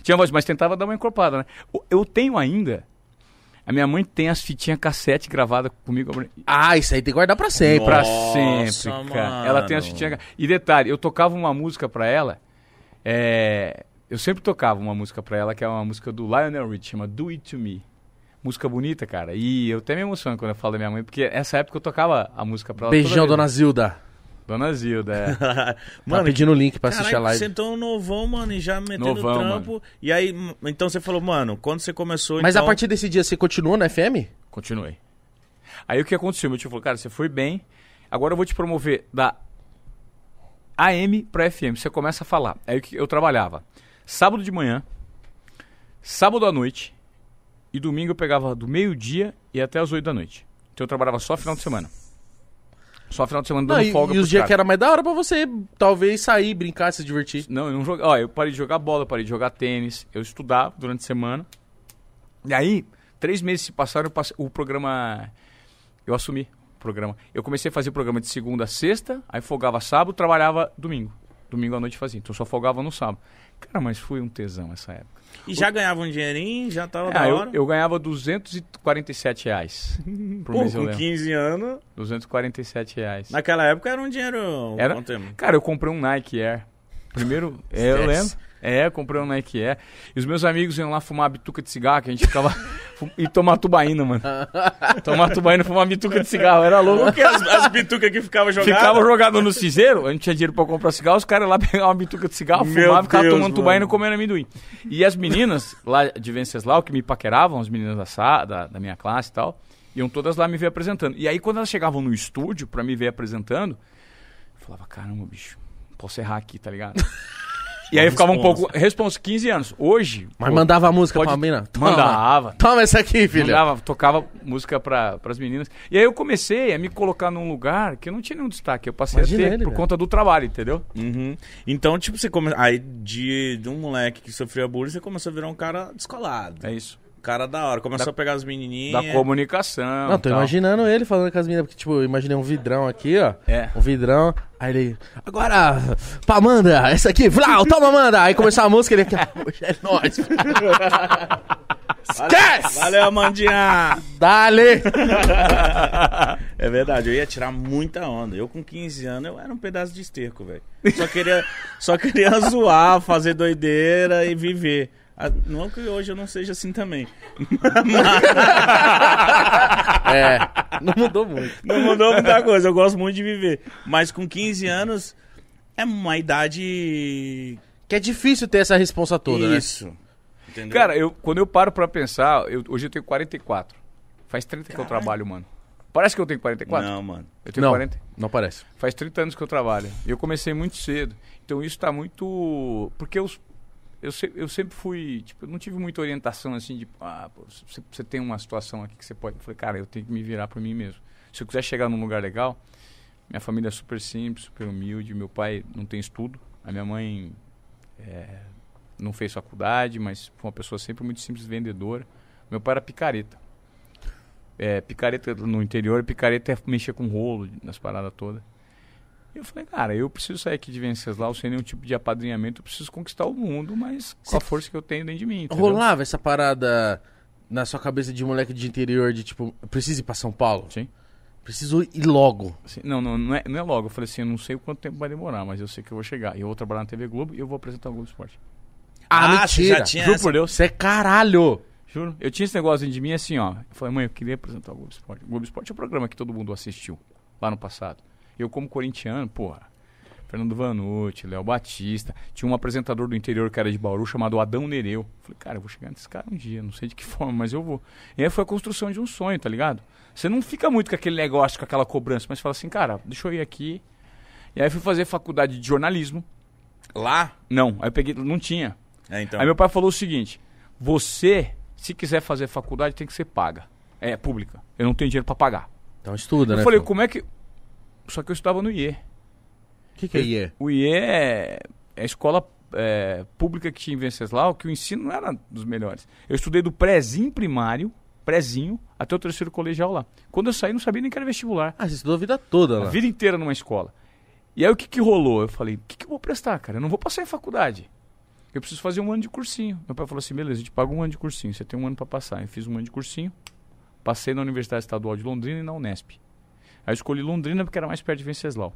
Tinha voz, mas tentava dar uma encorpada, né? Eu tenho ainda. A minha mãe tem as fitinhas cassete gravadas comigo. Ah, isso aí tem que guardar pra sempre. Pra Nossa, sempre, cara. mano. Ela tem as fitinhas. E detalhe, eu tocava uma música pra ela. é, Eu sempre tocava uma música pra ela, que é uma música do Lionel Rich, chama Do It To Me. Música bonita, cara. E eu até me emociono quando eu falo da minha mãe, porque essa época eu tocava a música pra ela. toda Beijão, vez. dona Zilda. Dona Zilda, é. Tá Mano, pedindo o link pra assistir a live. você entrou novão, mano, e já metendo Novão, trampo. E aí, então você falou, mano, quando você começou. Mas então... a partir desse dia você continuou na FM? Continuei. Aí o que aconteceu? Meu tio falou, cara, você foi bem, agora eu vou te promover da AM pra FM. Você começa a falar. Aí o que eu trabalhava sábado de manhã, sábado à noite e domingo eu pegava do meio-dia e até as 8 da noite. Então eu trabalhava só final de semana. Só final de semana dando Não, e, folga e os dias que era mais da hora pra você talvez sair, brincar, se divertir. Não, eu não jogava. Ó, eu parei de jogar bola, eu parei de jogar tênis. Eu estudava durante a semana. E aí, três meses se passaram, eu passei- o programa. Eu assumi o programa. Eu comecei a fazer o programa de segunda a sexta, aí folgava sábado, trabalhava domingo. Domingo à noite fazia. Então só folgava no sábado. Cara, mas foi um tesão essa época. E já ganhava um dinheirinho, já tava Ah, da eu, hora. eu ganhava 247 reais por Pô, mês, eu com lembro. 15 anos, 247 reais. naquela época era um dinheiro. Era? Cara, eu comprei um Nike Air. Primeiro, é, eu lembro. É, eu comprei um Nike Air. E os meus amigos iam lá fumar bituca de cigarro, que a gente ficava. e tomar tubaína, mano. tomar tubaína e fumar bituca de cigarro, era louco. Porque as, as bitucas que ficavam jogadas. Ficava jogado no cinzeiro, a gente tinha dinheiro pra comprar cigarro, os caras lá pegavam uma bituca de cigarro, Meu fumavam, ficavam tomando tubaína e mano. comendo amendoim. E as meninas lá de Venceslau, que me paqueravam, as meninas da, sa- da, da minha classe e tal, iam todas lá me ver apresentando. E aí, quando elas chegavam no estúdio pra me ver apresentando, eu falava, caramba, bicho, posso errar aqui, tá ligado? E aí eu ficava um pouco. Responsa 15 anos. Hoje. Mas pô, mandava a música pode- pra mina? Toma. Mandava. Toma essa aqui, filha. Mandava, tocava música para as meninas. E aí eu comecei a me colocar num lugar que eu não tinha nenhum destaque. Eu passei Imagina a ter ele, por velho. conta do trabalho, entendeu? Uhum. Então, tipo, você come... Aí, de, de um moleque que sofria bullying, você começou a virar um cara descolado. É isso. Cara da hora. Começou a pegar as menininhas. Da comunicação. Não, tô tal. imaginando ele falando com as meninas, porque, tipo, eu imaginei um vidrão aqui, ó. É. Um vidrão. Aí ele. Agora, pra Amanda, essa aqui, Vlau, toma, Amanda! Aí começou a música, ele aqui, ó, hoje é nóis. Esquece! Valeu, Amandinha! Dale! É verdade, eu ia tirar muita onda. Eu com 15 anos, eu era um pedaço de esterco, velho. Só queria, só queria zoar, fazer doideira e viver. Ah, Não que hoje eu não seja assim também. É, não mudou muito. Não mudou muita coisa, eu gosto muito de viver. Mas com 15 anos é uma idade. Que é difícil ter essa responsa toda, né? Isso. Entendeu? Cara, eu, quando eu paro pra pensar, eu- hoje eu tenho 44. Faz 30 que eu trabalho, mano. Parece que eu tenho 44? Não, mano. Eu tenho Não, 40. não parece. Faz 30 anos que eu trabalho. E eu comecei muito cedo. Então isso tá muito. Porque eu, eu, se- eu sempre fui. Tipo, eu não tive muita orientação assim de. Ah, você tem uma situação aqui que você pode. Eu falei, cara, eu tenho que me virar por mim mesmo. Se eu quiser chegar num lugar legal, minha família é super simples, super humilde. Meu pai não tem estudo. A minha mãe é, não fez faculdade, mas foi uma pessoa sempre muito simples, vendedora. Meu pai era picareta. É, picareta no interior, picareta é mexer com rolo nas paradas todas. Eu falei, cara, eu preciso sair aqui de Venceslau sem nenhum tipo de apadrinhamento, eu preciso conquistar o mundo, mas com a força que eu tenho dentro de mim. entendeu? Rolava essa parada na sua cabeça de moleque de interior, de tipo, eu preciso ir pra São Paulo? Sim. Preciso ir logo. Assim, não, não, não é, não é logo. Eu falei assim, eu não sei o quanto tempo vai demorar, mas eu sei que eu vou chegar. E eu vou trabalhar na TV Globo e eu vou apresentar o Globo Esporte. Ah, você mentira. já tinha Juro essa- por Deus. Você é caralho. Juro. Eu tinha esse negócio dentro de mim assim, ó. Eu falei, mãe, eu queria apresentar o Globo Esporte. O Globo Esporte é um programa que todo mundo assistiu lá no passado. Eu, como corintiano, porra. Fernando Vanucci, Léo Batista. Tinha um apresentador do interior que era de Bauru chamado Adão Nereu. Falei, cara, eu vou chegar nesse cara um dia, não sei de que forma, mas eu vou. E aí foi a construção de um sonho, tá ligado? Você não fica muito com aquele negócio, com aquela cobrança, mas fala assim, cara, deixa eu ir aqui. E aí fui fazer faculdade de jornalismo. Lá? Não, aí eu peguei, não tinha. É, então. Aí meu pai falou o seguinte: você, se quiser fazer faculdade, tem que ser paga. É, pública. Eu não tenho dinheiro pra pagar. Então estuda, né? eu falei, pô? como é que. Só que eu estava no IE. O que, que é IE? O IE é, é a escola é, pública que tinha em Venceslau, que o ensino não era dos melhores. Eu estudei do prézinho primário, prézinho, até o terceiro colegial lá. Quando eu saí, não sabia nem que era vestibular. Ah, você estudou a vida toda A lá. vida inteira numa escola. E aí o que, que rolou? Eu falei, o que, que eu vou prestar, cara? Eu não vou passar em faculdade. Eu preciso fazer um ano de cursinho. Meu pai falou assim, beleza, a gente paga um ano de cursinho, você tem um ano pra passar. Eu fiz um ano de cursinho, passei na Universidade Estadual de Londrina e na Unesp. Aí eu escolhi Londrina porque era mais perto de Venceslau.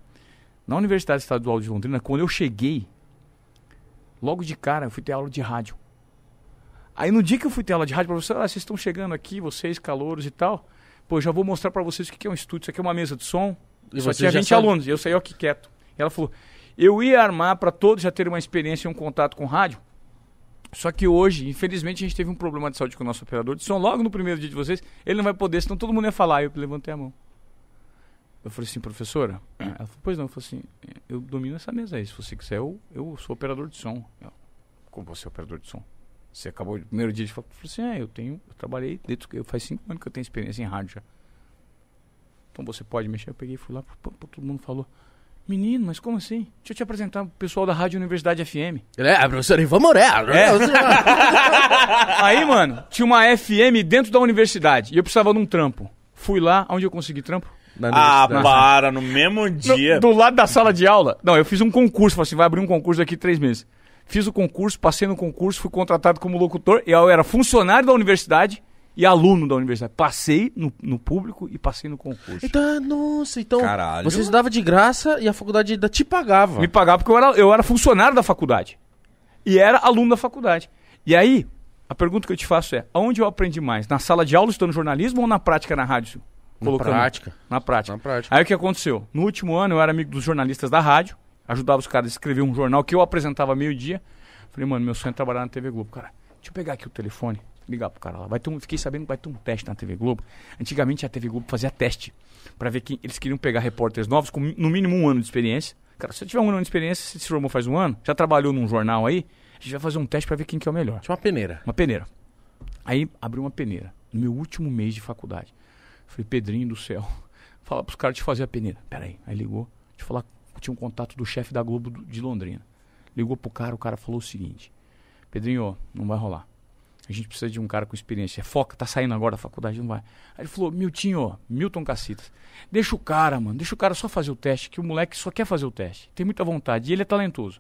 Na Universidade Estadual de Londrina, quando eu cheguei, logo de cara, eu fui ter aula de rádio. Aí no dia que eu fui ter aula de rádio, professor, ah, vocês estão chegando aqui, vocês, calouros e tal. Pô, já vou mostrar pra vocês o que é um estúdio. Isso aqui é uma mesa de som. E Só tinha já 20 sabe- alunos. E eu saí aqui quieto. E ela falou: eu ia armar pra todos já terem uma experiência e um contato com rádio. Só que hoje, infelizmente, a gente teve um problema de saúde com o nosso operador de som. Logo no primeiro dia de vocês, ele não vai poder, senão todo mundo ia falar. Aí eu levantei a mão. Eu falei assim, professora? Ela falou, pois não. Eu falei assim, eu domino essa mesa aí. Se você quiser, eu, eu sou operador de som. Como você é operador de som? Você acabou no primeiro dia de falar. Eu falei assim, é, eu tenho, eu trabalhei, que eu faz cinco anos que eu tenho experiência em rádio já. Então você pode mexer. Eu peguei e fui lá, pô, pô, todo mundo falou. Menino, mas como assim? Deixa eu te apresentar o pessoal da Rádio Universidade FM. É, a professora Ivan Moré. É. Aí, mano, tinha uma FM dentro da universidade e eu precisava de um trampo. Fui lá, onde eu consegui trampo? Na Ah, universidade. para, no mesmo No- dia. do lado da sala de aula. Não, eu fiz um concurso. Falei assim, vai abrir um concurso daqui três meses. Fiz o concurso, passei no concurso, fui contratado como locutor. E eu era funcionário da universidade e aluno da universidade. Passei no, no público e passei no concurso. Então, nossa, então Caralho. você estudava de graça e a faculdade ainda te pagava. Me pagava porque eu era, eu era funcionário da faculdade. E era aluno da faculdade. E aí, a pergunta que eu te faço é: aonde eu aprendi mais? Na sala de aula estudando jornalismo ou na prática na rádio? Na prática. Na prática. Na prática. Aí o que aconteceu? No último ano eu era amigo dos jornalistas da rádio, ajudava os caras a escrever um jornal que eu apresentava meio-dia. Falei, mano, meu sonho é trabalhar na TV Globo. Cara, deixa eu pegar aqui o telefone, ligar pro cara lá. Vai ter um, fiquei sabendo que vai ter um teste na TV Globo. Antigamente a TV Globo fazia teste pra ver quem eles queriam pegar repórteres novos com no mínimo um ano de experiência. Cara, se você tiver um ano de experiência, você se formou faz um ano, já trabalhou num jornal aí, a gente vai fazer um teste pra ver quem que é o melhor. Tinha uma peneira. Uma peneira. Aí abri uma peneira. No meu último mês de faculdade. Falei, Pedrinho do céu, fala pros caras de fazer a peneira. Pera aí. Ligou. Deixa eu falar. Tinha um contato do chefe da Globo de Londrina. Ligou pro cara, o cara falou o seguinte: Pedrinho, ó, não vai rolar. A gente precisa de um cara com experiência. Foca, tá saindo agora da faculdade, não vai. Aí ele falou, Miltinho, ó, Milton Cacitas. Deixa o cara, mano, deixa o cara só fazer o teste, que o moleque só quer fazer o teste. Tem muita vontade. E ele é talentoso.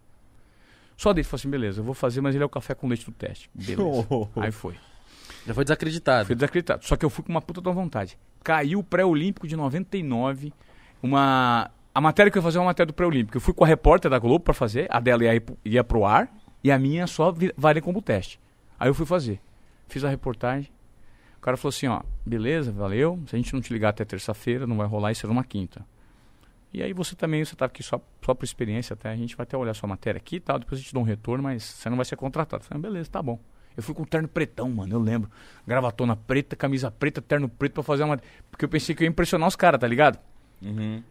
Só dele falou assim, beleza, eu vou fazer, mas ele é o café com leite do teste. Beleza. Aí foi. Já foi desacreditado. Fui desacreditado. Só que eu fui com uma puta da vontade. Caiu o pré-olímpico de 99. Uma. A matéria que eu ia fazer é uma matéria do pré-olímpico. Eu fui com a repórter da Globo pra fazer. A dela ia, ia pro ar. E a minha só valia como teste. Aí eu fui fazer. Fiz a reportagem. O cara falou assim: ó, beleza, valeu. Se a gente não te ligar até terça-feira, não vai rolar. Isso era uma quinta. E aí você também, você tá aqui só, só por experiência até. A gente vai até olhar sua matéria aqui e tal. Depois a gente dá um retorno, mas você não vai ser contratado. Eu falei, beleza, tá bom. Eu fui com terno pretão, mano, eu lembro. Gravatona preta, camisa preta, terno preto pra fazer uma. Porque eu pensei que eu ia impressionar os caras, tá ligado? Uhum.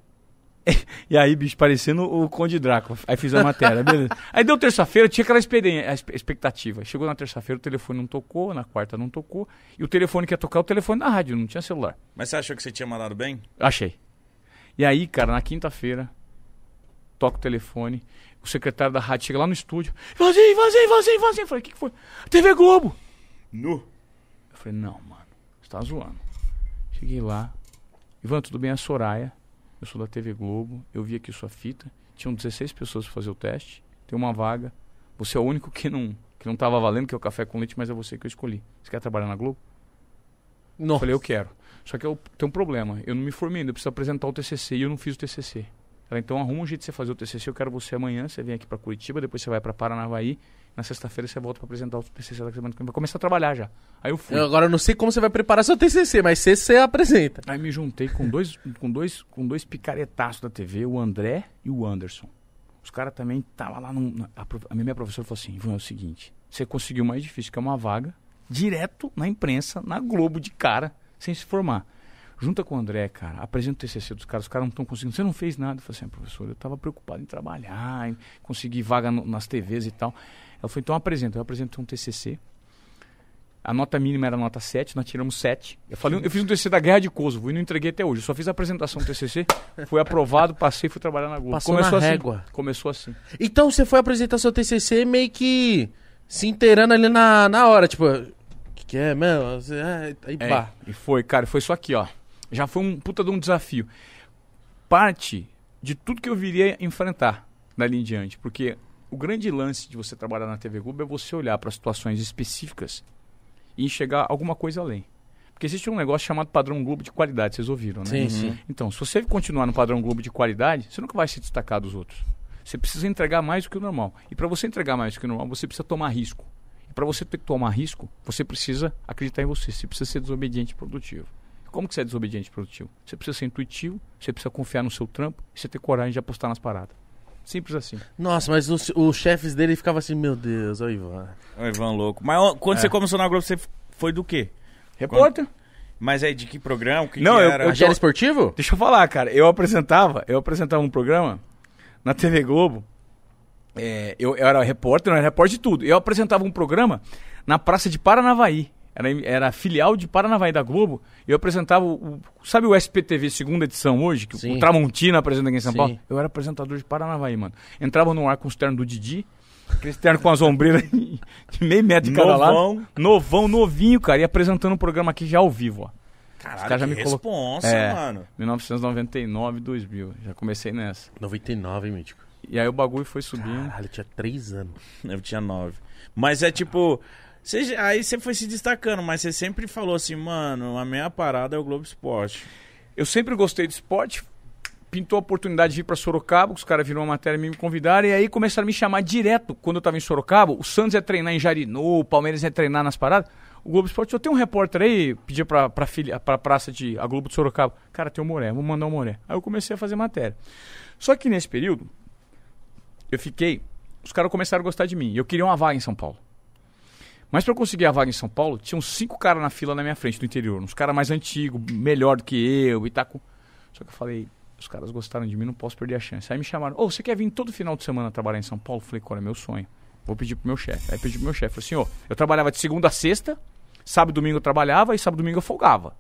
E aí, bicho, parecendo o Conde Drácula. Aí fiz a matéria, beleza. Aí deu terça-feira, tinha aquela expectativa. Chegou na terça-feira, o telefone não tocou, na quarta não tocou. E o telefone que ia tocar, é o telefone da rádio, não tinha celular. Mas você achou que você tinha mandado bem? Achei. E aí, cara, na quinta-feira, toca o telefone, o secretário da rádio chega lá no estúdio. Vazio, vazio, vazio, vazio. Eu falei, o que, que foi? TV Globo. Nu. Eu falei, não, mano, você tá zoando. Cheguei lá. Ivan, tudo bem? É a Soraya. eu sou da TV Globo, eu vi aqui sua fita, tinham 16 pessoas para fazer o teste, tem uma vaga, você é o único que não que não estava valendo, que é o café com leite, mas é você que eu escolhi. Você quer trabalhar na Globo? Eu Nossa. falei, eu quero. Só que eu tenho um problema, eu não me formei ainda, eu preciso apresentar o TCC e eu não fiz o TCC. Ela, então arruma um jeito de você fazer o TCC, eu quero você amanhã, você vem aqui para Curitiba, depois você vai para Paranavaí, na sexta-feira você volta para apresentar o TCC da semana que vai começar a trabalhar já. Aí eu fui. Eu agora não sei como você vai preparar seu TCC, mas você, você apresenta. Aí me juntei com dois, com dois, com dois picaretaços da TV, o André e o Anderson. Os caras também estavam lá. No, a, a minha professora falou assim: Ivan, é o seguinte, você conseguiu o mais difícil, que é uma vaga, direto na imprensa, na Globo, de cara, sem se formar. Junta com o André, cara, apresenta o TCC dos caras, os caras não estão conseguindo. Você não fez nada. Eu falei assim, professor, eu estava preocupado em trabalhar, em conseguir vaga no- nas TVs e tal. Ela falou, então apresenta. Eu apresentei um TCC. A nota mínima era nota 7, nós tiramos 7. Eu, falei, eu fiz um TCC da Guerra de Kosovo e não entreguei até hoje. Eu só fiz a apresentação do TCC, fui aprovado, passei e fui trabalhar na Globo. Passou Começou na assim. régua. Começou assim. Então você foi apresentar seu TCC meio que se inteirando ali na, na hora, tipo, o que, que é, é, Aí, É, pá. e foi, cara, foi isso aqui, ó. Já foi um puta de um desafio. Parte de tudo que eu viria enfrentar dali em diante. Porque o grande lance de você trabalhar na TV Globo é você olhar para situações específicas e enxergar alguma coisa além. Porque existe um negócio chamado padrão Globo de qualidade, vocês ouviram, né? Sim, sim. Então, se você continuar no padrão Globo de qualidade, você nunca vai se destacar dos outros. Você precisa entregar mais do que o normal. E para você entregar mais do que o normal, você precisa tomar risco. E para você ter que tomar risco, você precisa acreditar em você. Você precisa ser desobediente e produtivo. Como que você é desobediente e produtivo? Você precisa ser intuitivo, você precisa confiar no seu trampo e você ter coragem de apostar nas paradas. Simples assim. Nossa, mas os, os chefes dele ficavam assim, meu Deus, ó, Ivan. O Ivan louco. Mas ó, quando É. você começou na Globo, você foi do quê? Repórter? Mas aí de que programa? O que Não, que eu- era? eu- Agente esportivo? Deixa eu falar, cara. Eu apresentava, eu apresentava um programa na TV Globo. É, eu, eu era repórter, não era repórter de tudo. Eu apresentava um programa na Praça de Paranavaí. Era, era filial de Paranavaí da Globo. Eu apresentava o, o- Sabe o SPTV segunda edição hoje? Que Sim. o Tramontina apresenta aqui em São Sim. Paulo? Eu era apresentador de Paranavaí, mano. Entrava no ar com os ternos do Didi. Aqueles ternos com as ombreiras de meio metro de cada lado. Novão. Novão, novinho, cara. E apresentando o programa aqui já ao vivo, ó. Caralho, caras já que me colocam- responsa, É. mano. 1999, 2000. Já comecei nessa. 99, hein, mítico? E aí o bagulho foi subindo. Caralho, tinha 3 anos. Eu tinha nove. Mas é tipo... Já- aí você foi se destacando, mas você sempre falou assim, mano, a minha parada é o Globo Esporte. Eu sempre gostei de esporte. Pintou a oportunidade de vir pra Sorocaba, os caras viram uma matéria e me convidaram. E aí começaram a me chamar direto. Quando eu tava em Sorocaba, o Santos ia treinar em Jarinu, o Palmeiras ia treinar nas paradas. O Globo Esporte, eu tenho um repórter aí, pedia pra, pra, filha, pra praça de a Globo de Sorocaba. Cara, tem o Moré, vou mandar o Moré. Aí eu comecei a fazer matéria. Só que nesse período, eu fiquei. Os caras começaram a gostar de mim. Eu queria uma vaga em São Paulo. Mas pra eu conseguir a vaga em São Paulo, tinham cinco caras na fila na minha frente do interior. Uns caras mais antigos, melhor do que eu e tá com. Só que eu falei, os caras gostaram de mim, não posso perder a chance. Aí me chamaram, ô, você quer vir todo final de semana trabalhar em São Paulo? Falei, qual é meu sonho? Vou pedir pro meu chefe. Aí pedi pro meu chefe, falei assim, ô, eu trabalhava de segunda a sexta, sábado e domingo eu trabalhava e sábado e domingo eu folgava.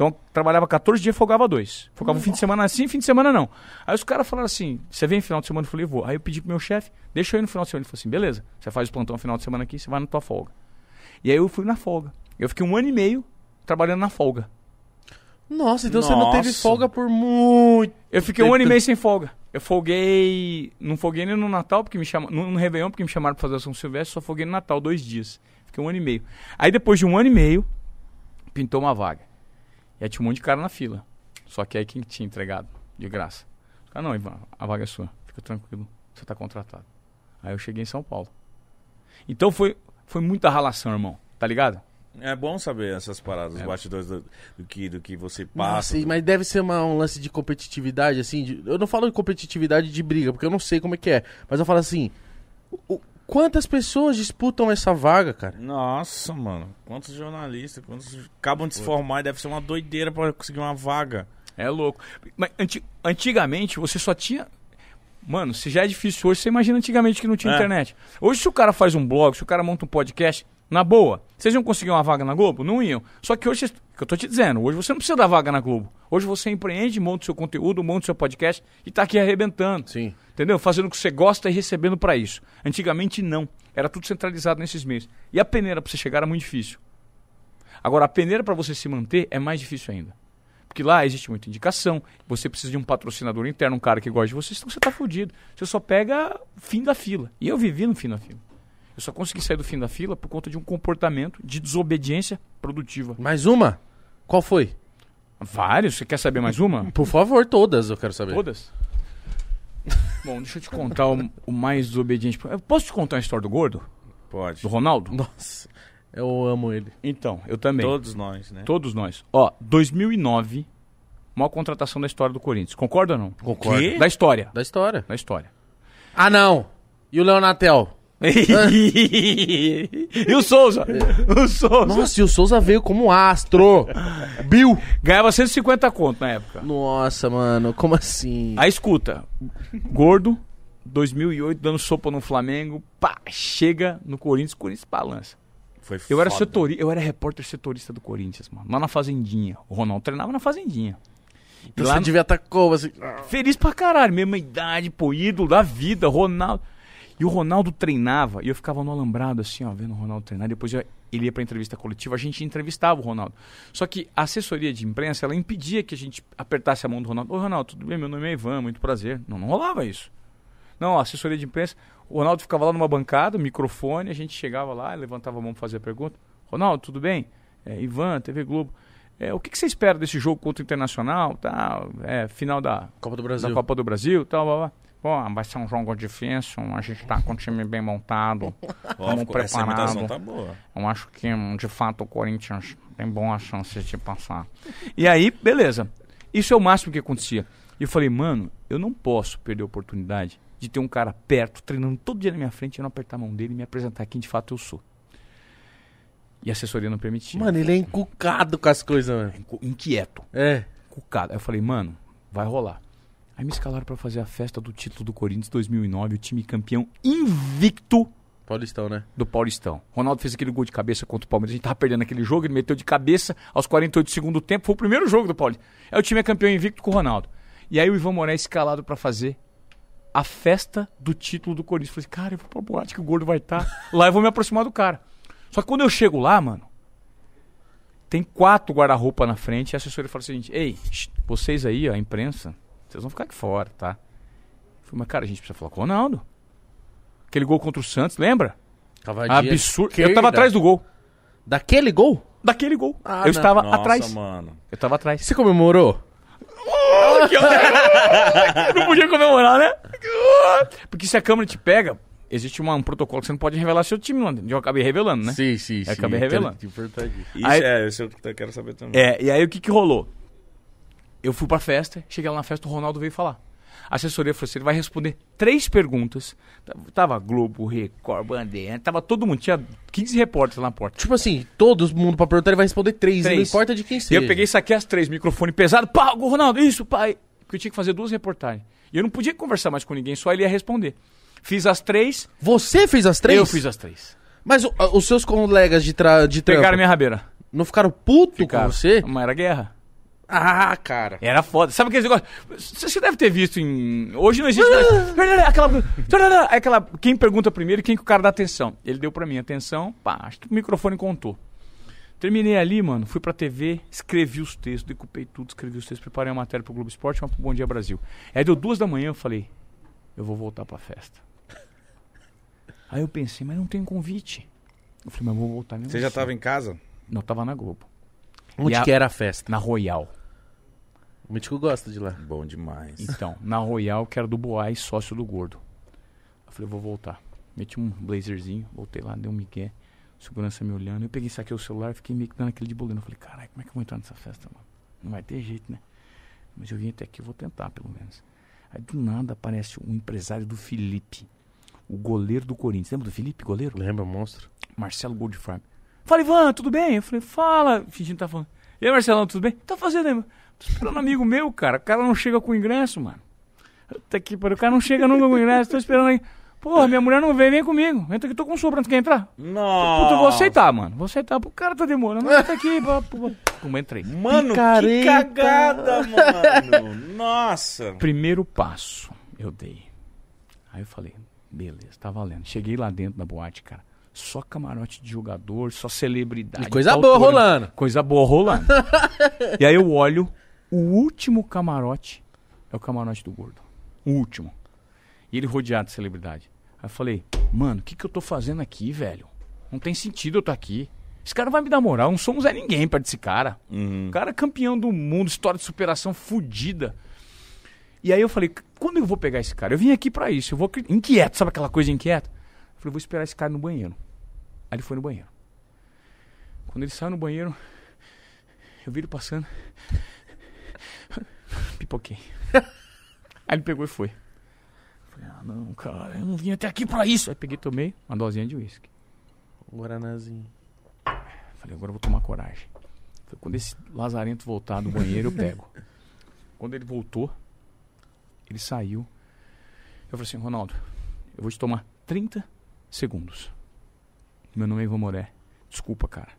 Então eu trabalhava 14 dias e folgava dois. Folgava um fim de semana assim, fim de semana não. Aí os caras falaram assim: você vem final de semana? Eu falei, vou. Aí eu pedi pro meu chefe, deixa eu ir no final de semana. Ele falou assim: beleza, você faz o plantão no final de semana aqui, você vai na tua folga. E aí eu fui na folga. Eu fiquei um ano e meio trabalhando na folga. Nossa, então você não teve Nossa. folga por muito. Eu fiquei um ano e meio sem folga. Eu folguei. Não folguei nem no Natal, porque me chamaram. No, no Réveillon, porque me chamaram pra fazer a São Silvestre, só folguei no Natal, dois dias. Fiquei um ano e meio. Aí depois de um ano e meio, pintou uma vaga. E aí tinha um monte de cara na fila. Só que aí quem tinha entregado? De graça. Ah, não, Ivan, a vaga é sua. Fica tranquilo. Você tá contratado. Aí eu cheguei em São Paulo. Então foi, foi muita ralação, irmão. Tá ligado? É bom saber essas paradas, os É. bastidores do, do que, do que você Nossa, passa. mas deve ser uma- um lance de competitividade, assim. de- eu não falo de competitividade de briga, porque eu não sei como é que é. Mas eu falo assim: o- quantas pessoas disputam essa vaga, cara? Nossa, mano. Quantos jornalistas, quantos acabam de se formar e deve ser uma doideira pra conseguir uma vaga. É louco. Mas anti- antigamente você só tinha. Mano, se já é difícil hoje, você imagina antigamente que não tinha É. internet. Hoje, se o cara faz um blog, se o cara monta um podcast, na boa, vocês iam conseguir uma vaga na Globo? Não iam. Só que hoje, que eu tô te dizendo, hoje você não precisa da vaga na Globo. Hoje você empreende, monta o seu conteúdo, monta o seu podcast e tá aqui arrebentando. Sim. Entendeu? Fazendo o que você gosta e recebendo pra isso. Antigamente não. Era tudo centralizado nesses meios. E a peneira pra você chegar era muito difícil. Agora, a peneira pra você se manter é mais difícil ainda. Porque lá existe muita indicação, você precisa de um patrocinador interno, um cara que gosta de você, senão você tá fudido. Você só pega fim da fila. E eu vivi no fim da fila. Eu só consegui sair do fim da fila por conta de um comportamento de desobediência produtiva. Mais uma? Qual foi? Vários? Você quer saber mais uma? Por favor, todas eu quero saber. Todas? Bom, deixa eu te contar o, o mais desobediente. Eu posso te contar a história do gordo? Pode. Do Ronaldo? Nossa, eu amo ele. Então, eu também. Todos nós, né? Todos nós. Ó, 2009, maior contratação da história do Corinthians. Concorda ou não? Concordo. Da história. Da história. Da história. Ah, não. E o Leonatel? E o Souza? O Souza. Nossa, e o Souza veio como astro. Bill. Ganhava 150 conto na época. Nossa, mano, como assim? Aí escuta, gordo, 2008, dando sopa no Flamengo, pá, chega no Corinthians, Corinthians balança. Foi Eu era foda. setori, eu era repórter setorista do Corinthians, mano, lá na Fazendinha. O Ronaldo treinava na Fazendinha. E Você lá, devia estar como assim? feliz pra caralho, mesma idade, pô, ídolo da vida, Ronaldo. E o Ronaldo treinava, e eu ficava no alambrado assim, ó, vendo o Ronaldo treinar. Depois eu- ele ia pra entrevista coletiva, a gente entrevistava o Ronaldo. Só que a assessoria de imprensa, ela impedia que a gente apertasse a mão do Ronaldo. Ô, Ronaldo, tudo bem? Meu nome é Ivan, muito prazer. Não, não rolava isso. Não, a assessoria de imprensa, o Ronaldo ficava lá numa bancada, microfone, a gente chegava lá, levantava a mão pra fazer a pergunta. Ronaldo, tudo bem? É, Ivan, TV Globo. É, o que, que você espera desse jogo contra o Internacional? Tá, é, final da, Copa do da Brasil. Copa do Brasil, tal, blá, blá. Bom, vai ser um jogo difícil, a gente tá com o time bem montado. Essa preparado. tá boa. Eu acho que, de fato, o Corinthians tem boas chances de passar. E aí, beleza. Isso é o máximo que acontecia. E eu falei, mano, eu não posso perder a oportunidade de ter um cara perto, treinando todo dia na minha frente, eu não apertar a mão dele e me apresentar quem de fato eu sou. E a assessoria não permitia. Mano, ele é encucado com as coisas, mano. Inquieto. É. cucado. Aí eu falei, mano, vai rolar. Aí me escalaram pra fazer a festa do título do Corinthians 2009, o time campeão invicto Paulistão, né? do Paulistão. Ronaldo fez aquele gol de cabeça contra o Palmeiras. A gente tava perdendo aquele jogo, ele meteu de cabeça aos 48 do segundo tempo. Foi o primeiro jogo do Paulista. Aí o time é campeão invicto com o Ronaldo. E aí o Ivan Moraes escalado pra fazer a festa do título do Corinthians. Eu falei, cara, eu vou pra boate que o gordo vai estar. Lá eu vou me aproximar do cara. Só que quando eu chego lá, mano, tem quatro guarda-roupa na frente e a assessoria fala o seguinte: Ei, vocês aí, ó, a imprensa, vocês vão ficar aqui fora, tá? Eu falei, mas cara, a gente precisa falar com o Ronaldo. Aquele gol contra o Santos, lembra? Cavadinha Absurdo. Eu esquerda. tava atrás do gol. Daquele gol? Daquele gol. Ah, eu não. estava Nossa, atrás. mano. Eu estava atrás. Você comemorou? não podia comemorar, né? Porque se a câmera te pega, existe uma- um protocolo que você não pode revelar seu time, mano. Eu acabei revelando, né? Sim, sim, sim. acabei revelando. Importante. Isso Aí- é, isso é o que eu quero saber também. É, e aí o que que rolou? Eu fui pra festa, cheguei lá na festa, o Ronaldo veio falar. A assessoria falou assim, ele vai responder três perguntas. Tava- Globo, Record, Bandeira, tava todo mundo, tinha 15 repórteres lá na porta. Tipo assim, todo mundo pra perguntar, ele vai responder três. Três. Não importa de quem E seja. eu peguei, saquei as três, microfone pesado, pá, o Ronaldo, isso, pai. Porque eu tinha que fazer duas reportagens. E eu não podia conversar mais com ninguém, só ele ia responder. Fiz as três, Você fez as três? eu fiz as três. Mas o- os seus colegas de, tra... de trampo Pegaram minha rabeira. não ficaram puto Ficaram. com você? Mas era guerra. Ah, cara. Era foda. Sabe aqueles negócios? Você você deve ter visto em. Hoje não existe. mais. aquela. aquela. Quem pergunta primeiro e quem que o cara dá atenção. Ele deu pra mim atenção, pá, acho que o microfone contou. Terminei ali, mano, fui pra TV, escrevi os textos, decupei tudo, escrevi os textos, preparei a matéria pro Globo Esporte, uma pro Bom Dia Brasil. Aí deu duas da manhã, eu falei, eu vou voltar pra festa. Aí eu pensei, mas não tem convite. Eu falei, mas eu vou voltar mesmo. Você já assim. tava em casa? Não, tava na Globo. Onde a- que era a festa? Na Royal. O Mítico gosta de lá. Bom demais. Então, na Royal, que era do Boaz, sócio do Gordo. Eu falei, vou voltar. Meti um blazerzinho, voltei lá, dei um migué. Segurança me olhando. Eu peguei, saquei o celular, fiquei meio que dando aquele de bolino. Eu falei, caralho, como é que eu vou entrar nessa festa, mano? Não vai ter jeito, né? Mas eu vim até aqui, eu vou tentar, pelo menos. Aí, do nada, aparece um empresário do Felipe. O goleiro do Corinthians. Lembra do Felipe, goleiro? Lembra, monstro? Marcelo Goldfarb. Fala, Ivan, tudo bem? Eu falei, fala. Fingindo que tá falando. E aí, Marcelão, tudo bem? Tá fazendo aí, mano? Tô esperando um amigo meu, cara. O cara não chega com ingresso, mano. Tá aqui, o cara não chega nunca com ingresso. Tô esperando aí. Porra, minha mulher não vem, vem comigo. Entra aqui, tô com sobrando. Quer entrar? Nossa. Puta, eu vou aceitar, mano. Vou aceitar. O cara tá demorando. Mas tá aqui, pá. Como entrei. Mano, que Picareta. cagada, mano. Nossa. Primeiro passo eu dei. Aí eu falei, beleza, tá valendo. Cheguei lá dentro da boate, cara. Só camarote de jogador, só celebridade. E coisa boa rolando. Coisa boa rolando. e aí eu olho O último camarote é o camarote do gordo. O último. E ele rodeado de celebridade. Aí eu falei, mano, o que, que eu tô fazendo aqui, velho? Não tem sentido eu estar aqui. Esse cara vai me dar moral. Não somos é ninguém perto desse cara. Uhum. O cara é campeão do mundo, história de superação fodida. E aí eu falei, quando eu vou pegar esse cara? Eu vim aqui pra isso, eu vou inquieto, sabe aquela coisa inquieta? Eu falei, vou esperar esse cara no banheiro. Aí ele foi no banheiro. Quando ele saiu no banheiro, eu vi ele passando. Pipoquei. Aí ele pegou e foi. Falei, ah não, cara, eu não vim até aqui pra isso. Aí peguei e tomei uma dosinha de uísque. Guaranazinho. Falei, agora eu vou tomar coragem. Falei, quando esse lazarento voltar do banheiro, eu pego. quando ele voltou, ele saiu. Eu falei assim, Ronaldo, eu vou te tomar 30 segundos. Meu nome é Ivan Moré. Desculpa, cara.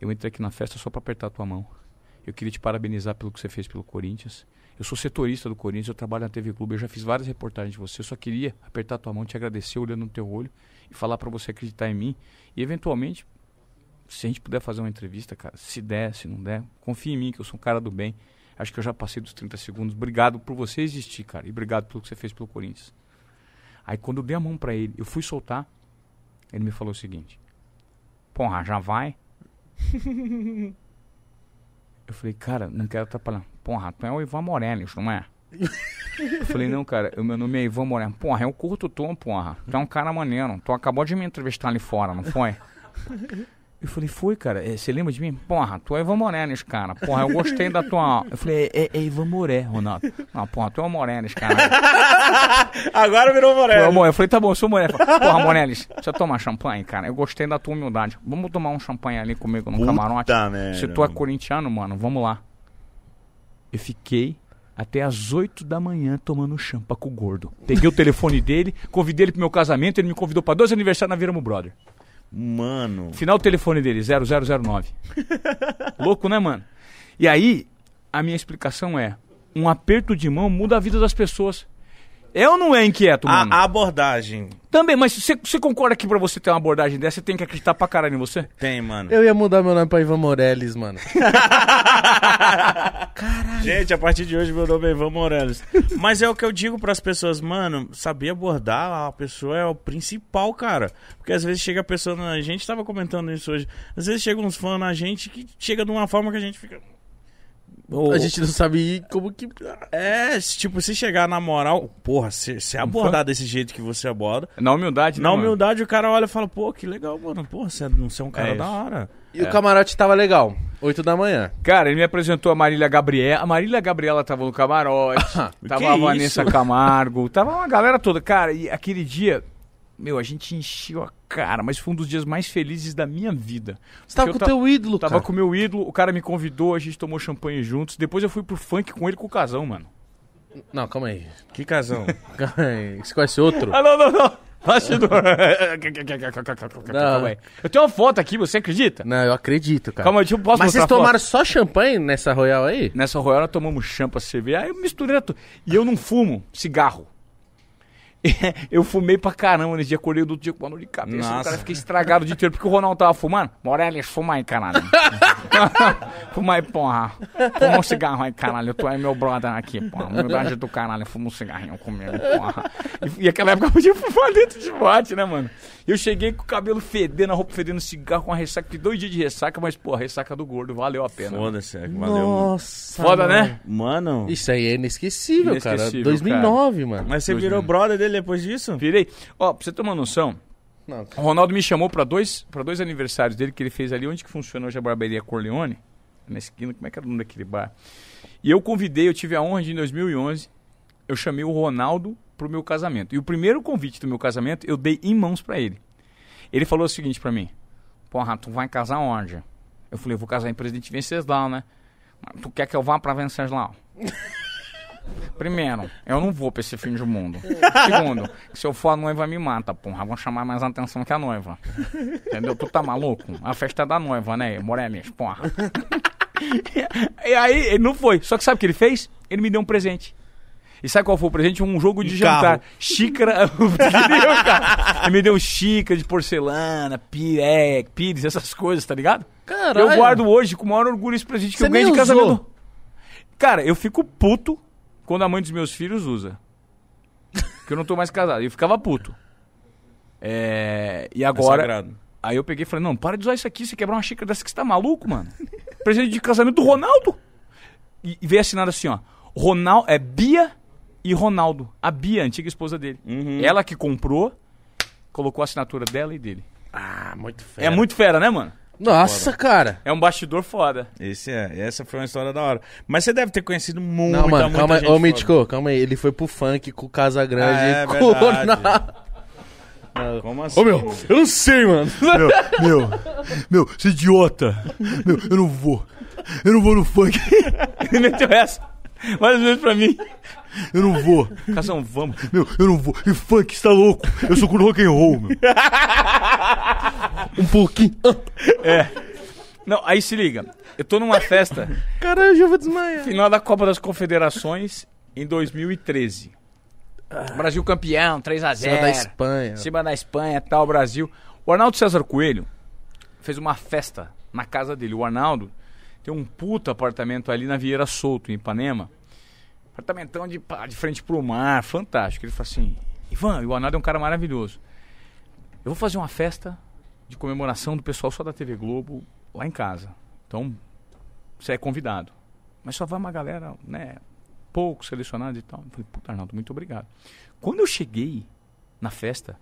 Eu entrei aqui na festa só pra apertar a tua mão. Eu queria te parabenizar pelo que você fez pelo Corinthians. Eu sou setorista do Corinthians, eu trabalho na TV Clube, eu já fiz várias reportagens de você. Eu só queria apertar a tua mão, te agradecer olhando no teu olho e falar pra você acreditar em mim. E eventualmente, se a gente puder fazer uma entrevista, cara, se der, se não der, confia em mim que eu sou um cara do bem. Acho que eu já passei dos 30 segundos. Obrigado por você existir, cara. E obrigado pelo que você fez pelo Corinthians. Aí quando eu dei a mão pra ele, eu fui soltar, ele me falou o seguinte: Porra, já vai? eu falei, cara, não quero atrapalhar. Porra, tu é o Ivan Morelis, não é? Eu falei, não, cara, o meu nome é Ivan Moreno. Porra, eu curto tu, porra. Tu é um cara maneiro. Tu acabou de me entrevistar ali fora, não foi? Eu falei, foi, cara. É, Você lembra de mim? Porra, tu é Ivan Morenes, cara. Porra, eu gostei da tua. Eu falei, é, é Ivan Moré, Ronaldo. Não, porra, tu é o Morenes, cara. Agora virou o Moreno. Moré. Eu falei, tá bom, eu sou Moré. Porra, Morenes, deixa eu tomar champanhe, cara. Eu gostei da tua humildade. Vamos tomar um champanhe ali comigo no camarote. Puta merda, Se tu é corintiano, mano, vamos lá. Eu fiquei até as 8 da manhã tomando champa com o gordo. Peguei o telefone dele, convidei ele pro meu casamento, ele me convidou pra dois aniversários na Viramo Brother. Mano. Final do telefone dele, 0009. Louco, né, mano? E aí, a minha explicação é: um aperto de mão muda a vida das pessoas. É ou não é inquieto, mano? A, a abordagem Também, mas você, você concorda que pra você ter uma abordagem dessa, você tem que acreditar pra caralho em você? tem, mano. Eu ia mudar meu nome pra Ivan Morelles, mano. Gente, a partir de hoje meu nome é Ivan Morelos. Mas é o que eu digo pras pessoas, mano, saber abordar a pessoa é o principal, cara. Porque às vezes chega a pessoa na a gente, tava comentando isso hoje. Às vezes chega uns fãs na gente que chega de uma forma que a gente fica. Ou- A gente não sabe como que. É, se, tipo, se chegar na moral, porra, se, se abordar desse jeito que você aborda, Na humildade, na né, mano? humildade o cara olha e fala, pô, que legal, mano. Porra, você é, você é um cara É da hora. E o camarote tava legal. 8 da manhã. Cara, ele me apresentou a Marília Gabriela. A Marília Gabriela tava no camarote. tava Que a Vanessa isso? Camargo. Tava uma galera toda. Cara, e aquele dia, meu, a gente encheu a cara, mas foi um dos dias mais felizes da minha vida. Você tava com o teu ídolo, Tava cara. com o meu ídolo, o cara me convidou, a gente tomou champanhe juntos. Depois eu fui pro funk com ele com o casão, mano. Não, calma aí. Que casão. Calma aí. Você conhece outro? Ah, não, não, não. Bastidor. Calma aí. Eu tenho uma foto aqui, você acredita? Não, eu acredito, cara. Calma aí, deixa eu posso Mas vocês tomaram só champanhe nessa Royal aí? Nessa Royal nós tomamos champa, cerveja. Aí eu misturei tudo. E eu não fumo cigarro. Eu fumei pra caramba nesse dia, acordei do outro dia com uma dor de cabeça. Nossa. O cara fiquei estragado o dia inteiro, porque o Ronaldo tava fumando. Morelis, fuma aí, caralho. fuma aí, porra. Fuma um cigarro aí, caralho. Eu tô aí, meu brother aqui, porra. Humildade do caralho, fuma um cigarrinho comigo, porra. E, e aquela época eu podia fumar dentro de boate, né, mano? Eu cheguei com o cabelo fedendo, a roupa fedendo, cigarro com uma ressaca. Fiquei dois dias de ressaca, mas, porra, ressaca do gordo, valeu a pena. Foda-se, é, valeu. Nossa. Foda, mano. né? Mano. Isso aí é inesquecível, cara. Inesquecível, 2009, mano. Mas você 2000. virou brother dele depois disso? Virei. Ó, pra você ter uma noção, Não, o Ronaldo me chamou pra dois, pra dois aniversários dele que ele fez ali, onde que funciona hoje a barbearia Corleone, na esquina, como é que era o nome daquele bar? E eu convidei, eu tive a honra de em 2011, eu chamei o Ronaldo pro meu casamento. E o primeiro convite do meu casamento eu dei em mãos pra ele. Ele falou o seguinte pra mim: Porra, tu vai casar onde? Eu falei, eu vou casar em Presidente Venceslau, né? "Mas Tu quer que eu vá pra Venceslau? Primeiro, eu não vou pra esse fim de mundo. Segundo, se eu for a noiva me mata, porra. Vão chamar mais atenção que a noiva. Entendeu? Tu tá maluco? A festa é da noiva, né, Morelis? Porra. E aí, ele não foi. Só que sabe o que ele fez? Ele me deu um presente. E sabe qual foi o presente? Um jogo de Um jantar. carro. Xícara. Ele me deu xícara de porcelana, pirex, pires, essas coisas, tá ligado? Caralho. Eu guardo hoje com o maior orgulho esse presente que Você eu ganhei de casamento. Cara, eu fico puto quando a mãe dos meus filhos usa. Porque eu não tô mais casado. Eu ficava puto. É, E É agora. sagrado. Aí eu peguei e falei, não, para de usar isso aqui, você quebrar uma xícara dessa que você tá maluco, mano. Presente de casamento do Ronaldo. E, e veio assinado assim, ó. Ronaldo, é Bia e Ronaldo. A Bia, a antiga esposa dele. Uhum. Ela que comprou, colocou a assinatura dela e dele. Ah, muito É fera. muito fera, né, mano? Nossa, cara. É um bastidor foda. Esse é, essa foi uma história da hora. Mas você deve ter conhecido muita, Não, mano, muita calma aí. gente Ô, foda. Mítico, calma aí. Ele foi pro funk com o Casa Grande Ah, é e com o. Ronaldo. Como assim? Ô, meu, eu não sei, mano. Meu, meu, meu, você é idiota. Meu, eu não vou. Eu não vou no funk. Ele meteu essa. Várias vezes pra mim. Eu não vou. Casão, vamos. Meu, eu não vou. E funk, você tá louco? Eu sou com rock and roll, meu. Um pouquinho. Não, aí se liga. Eu tô numa festa, Caralho, eu já vou desmaiar. final da Copa das Confederações, em 2013. Brasil campeão, 3x0. Cima da Espanha. Cima da Espanha, tal, Brasil. O Arnaldo César Coelho fez uma festa na casa dele. O Arnaldo tem um puta apartamento ali na Vieira Solto, em Ipanema. Apartamentão de, de frente pro mar, fantástico. Ele falou assim: Ivan, o Arnaldo é um cara maravilhoso. Eu vou fazer uma festa de comemoração do pessoal só da TV Globo lá em casa. Então, você é convidado. Mas só vai uma galera, né? Pouco selecionada e tal. Eu falei, puta, Arnaldo, muito obrigado. Quando eu cheguei na festa,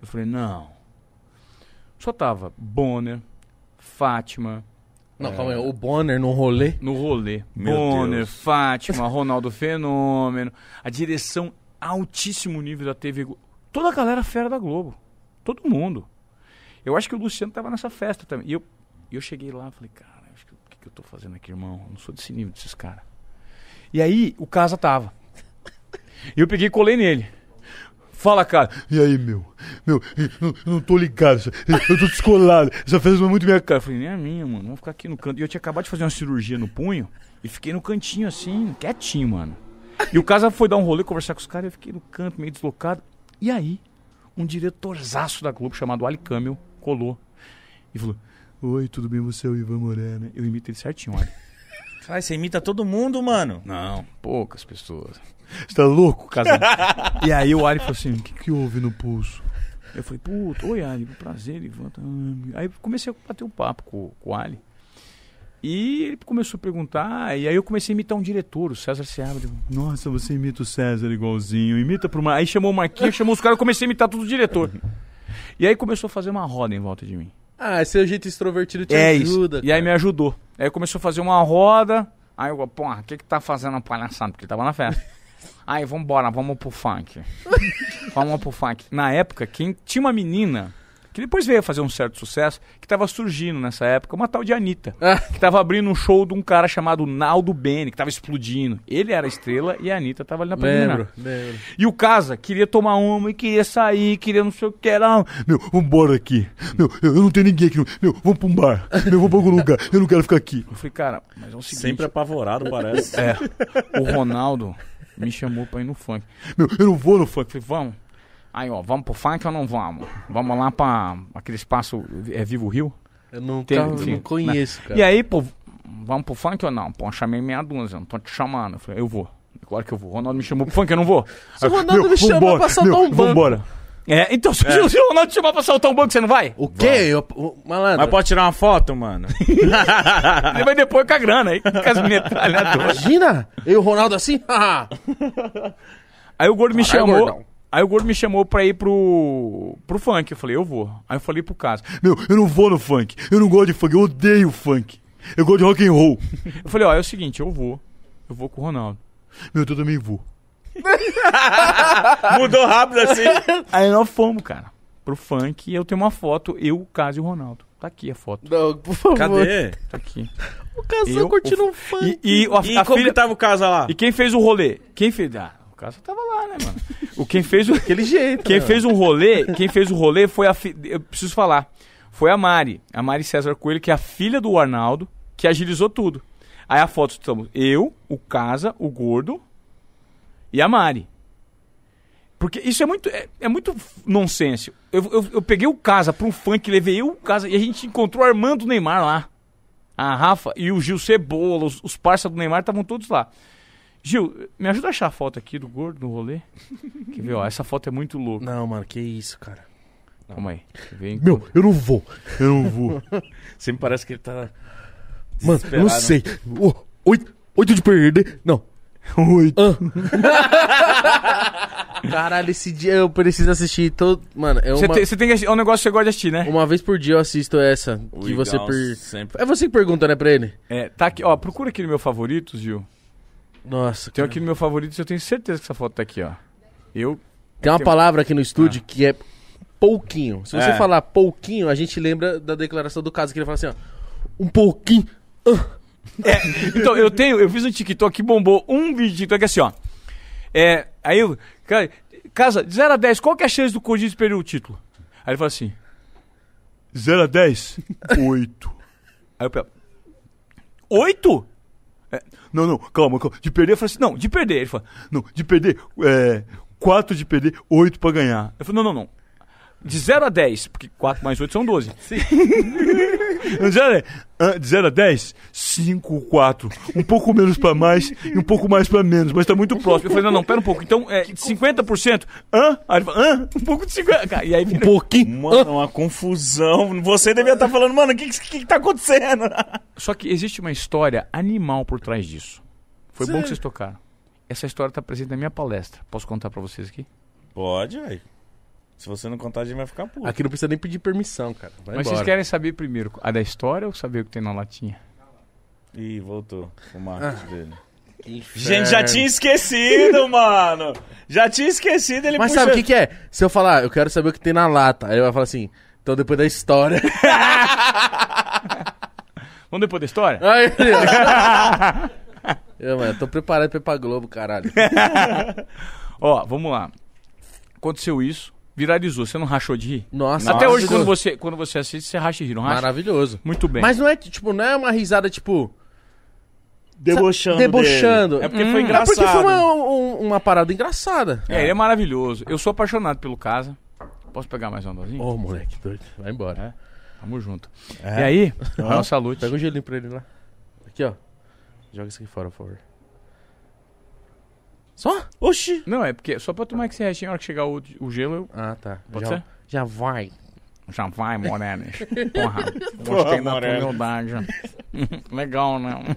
eu falei, não. Só tava Bonner, Fátima, Não, calma aí. O Bonner no rolê. no rolê. Meu Bonner, Deus. Fátima, Ronaldo Fenômeno, a direção altíssimo nível da TV Globo. Toda a galera fera da Globo. Todo mundo. Eu acho que o Luciano tava nessa festa também. E eu, eu cheguei lá e falei, cara, acho que, o que, que eu tô fazendo aqui, irmão? Eu não sou desse nível desses caras. E aí, o Casa tava. E eu peguei e colei nele. Fala, cara. E aí, meu? Meu, eu, eu não tô ligado. Eu tô descolado. Essa é muito minha cara. Cara, eu falei, nem é minha, mano. Vamos ficar aqui no canto. E eu tinha acabado de fazer uma cirurgia no punho e fiquei no cantinho assim, quietinho, mano. E o casa foi dar um rolê, conversar com os caras e eu fiquei no canto, meio deslocado. E aí, um diretorzaço da Globo chamado Ali Camel colou e falou: Oi, tudo bem? Você é o Ivan Moreno. Eu imito ele certinho, olha. Caralho, você imita todo mundo, mano. Não, poucas pessoas. Você tá louco? Casa. e aí o Ali falou assim: o que, que houve no pulso? Eu falei, puta, oi Ali, prazer, Ivan. Aí comecei a bater um papo com, com o Ali. E ele começou a perguntar, e aí eu comecei a imitar um diretor, o César Seabra. Digo, Nossa, você imita o César igualzinho. imita pro Mar... Aí chamou o Marquinhos, chamou os caras, eu comecei a imitar tudo o diretor. E aí começou a fazer uma roda em volta de mim. Ah, seu jeito extrovertido te é ajuda. isso. E aí me cara. ajudou. Aí começou a fazer uma roda. Aí eu, porra, o que que tá fazendo a palhaçada? Porque ele tava na festa. Aí, vambora, vamos pro funk. vamos pro funk. Na época, quem tinha uma menina, que depois veio a fazer um certo sucesso, que tava surgindo nessa época, uma tal de Anitta. Ah. Que tava abrindo um show de um cara chamado Naldo Bene, que tava explodindo. Ele era a estrela e a Anitta tava ali na primeira. Lembro. E o Casa queria tomar uma e queria sair, queria não sei o que era. Meu, vambora aqui. Meu, eu, eu não tenho ninguém aqui. Meu, vamos pra um bar. Meu, vamos pra algum lugar. Eu não quero ficar aqui. Eu falei, cara, mas é o seguinte. Sempre apavorado, parece. É. O Ronaldo me chamou pra ir no funk. Meu, eu não vou no funk. Eu falei, vamos. Aí, ó, vamos pro funk ou não vamos? Vamos lá pra aquele espaço é Vivo Rio? Eu não, Tem- eu enfim, não conheço, cara. E aí, pô, vamos pro funk ou não? Pô, eu chamei meia dúzia, não tô te chamando. Eu falei, eu vou. Claro que eu vou. O Ronaldo me chamou pro funk, eu não vou. Se o Ronaldo me chamou pra saltar meu, um banco. Vambora. É, então, se, o- se o Ronaldo te chamar pra saltar um banco, você não vai? O quê? Eu, o, malandro. Mas pode tirar uma foto, mano? Ele vai depois com a grana, aí com as metralhadoras. Imagina! Eu e o Ronaldo assim? Aí o gordo me Caralho, chamou. gordão. Aí o gordo me chamou pra ir pro, pro funk. Eu falei, eu vou. Aí eu falei pro caso. Meu, eu não vou no funk. Eu não gosto de funk. Eu odeio funk. Eu gosto de rock and roll. Eu falei, ó, é o seguinte, eu vou. Eu vou com o Ronaldo. Meu, eu também vou. Mudou rápido assim. Aí nós fomos, cara, pro funk e eu tenho uma foto, eu, o Caso e o Ronaldo. Tá aqui a foto. Não, por favor. Cadê? Tá aqui. O casal Eu, curtindo o- um funk. E, e a, E a como filha- que tava o casa lá? e quem fez o rolê? Quem fez. Ah, o Caso tava lá, né, mano? O quem fez o. Aquele jeito. Quem né? fez um rolê, quem fez o rolê foi a fi... eu preciso falar. Foi a Mari, a Mari César Coelho, que é a filha do Arnaldo, que agilizou tudo. Aí a foto estamos eu, o Casa, o Gordo e a Mari. Porque isso é muito é, é muito nonsense. Eu, eu, eu peguei o Casa pra um funk, levei eu o Casa e a gente encontrou o Armando Neymar lá. A Rafa e o Gil Cebola, os, os parceiros do Neymar estavam todos lá. Gil, me ajuda a achar a foto aqui do gordo no rolê. Quer ver, ó? Essa foto é muito louca. Não, mano, que isso, cara. Calma aí. Ver? Meu, eu não vou. Eu não vou. Sempre parece que ele tá. Mano, eu não sei. Oito, oito de perder. Não. Oito. Caralho, esse dia eu preciso assistir todo. Mano, é Você uma, tem, você tem que assistir, é um negócio que você gosta de assistir, né? uma vez por dia eu assisto essa. O que você per... sempre. É você que pergunta, né, pra ele? É, tá aqui, ó, procura aqui no meu favoritos, Gil. Nossa, Tem cara. aqui no meu favoritos, eu tenho certeza que essa foto tá aqui, ó. Eu. Tem uma Tem- palavra aqui no estúdio que é pouquinho. Se você É. falar pouquinho, a gente lembra da declaração do caso que ele fala assim, ó. Um pouquinho. Então, eu tenho, eu fiz um TikTok que bombou um vídeo de TikTok assim, ó. É, aí eu, cara, casa, de 0 a 10, qual que é a chance do Corinthians perder o título? Aí ele fala assim: 0 a 10, 8. Aí eu pego, 8? É, não, não, calma, calma. De perder, eu falei assim: não, de perder. Ele fala: não, de perder, é, 4 de perder, 8 pra ganhar. Eu falei: não, não, não. De 0 a 10, porque 4 mais 8 são 12. Sim. de 0 a 10, ah, de 0 a 10, 5, 4. Um pouco menos pra mais e um pouco mais pra menos, mas tá muito próximo. Eu falei, não, não, pera um pouco. Então, é 50%? Hã? Aí ele falou, hã? Um pouco de 50%. Cara, E aí Um vira... pouquinho. Mano, uma confusão. Você devia estar falando, mano, o que, que, que tá acontecendo? Só que existe uma história animal por trás disso. Foi bom Sério? que vocês tocaram. Essa história tá presente na minha palestra. Posso contar pra vocês aqui? Pode, velho. Se você não contar, a gente vai ficar puto. Aqui não precisa nem pedir permissão, cara. Vai Mas embora. vocês querem saber primeiro a da história ou saber o que tem na latinha? Ih, voltou o marketing Ah. dele. Gente, já tinha esquecido, mano. Já tinha esquecido, ele Mas puxa... sabe o que, que é? Se eu falar, eu quero saber o que tem na lata, aí eu vou falar assim, então depois da história. Vamos depois da história? Ai, eu, mano, eu tô preparado pra ir pra Globo, caralho. Ó, vamos lá. Aconteceu isso, viralizou. Você não rachou de rir? Nossa, Até hoje, quando você, quando você assiste, você racha de rir, não racha? Maravilhoso. Muito bem. Mas não é, tipo, não é uma risada, tipo... Debochando Debochando. dele. É porque Hum. foi É É engraçado. porque foi uma, um- uma parada engraçada. É, ele é maravilhoso. Eu sou apaixonado pelo Casa. Posso pegar mais uma dosinha? Ô, moleque doido. Vai embora. Tamo junto. É. E aí, Aham. nossa salute. Pega um gelinho pra ele lá. Aqui, ó. Joga isso aqui fora, por favor. Só? Oxi. Não, é porque só pra tomar esse restinho, na hora que chegar o, o gelo, eu... Ah, tá. Pode já, ser? Já vai. Já vai, Morenes. Porra, gostei da tua humildade. Legal, né?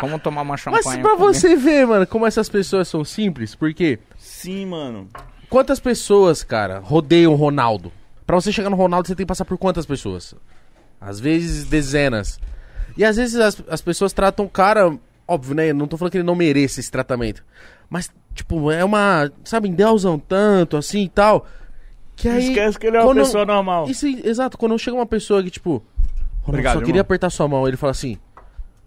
Vamos tomar uma Mas champanhe. pra comigo? você ver, mano, como essas pessoas são simples, porque Sim, mano. quantas pessoas, cara, rodeiam o Ronaldo? Pra você chegar no Ronaldo, você tem que passar por quantas pessoas? Às vezes, dezenas. E às vezes as, as pessoas tratam o cara, óbvio, né? Não tô falando que ele não mereça esse tratamento. Mas, tipo, é uma, sabe, endeusam tanto, assim e tal. Que aí. Esquece que ele é uma quando- pessoa normal. Isso, exato, quando chega uma pessoa que, tipo, Obrigado, só queria irmão. apertar sua mão, ele fala assim: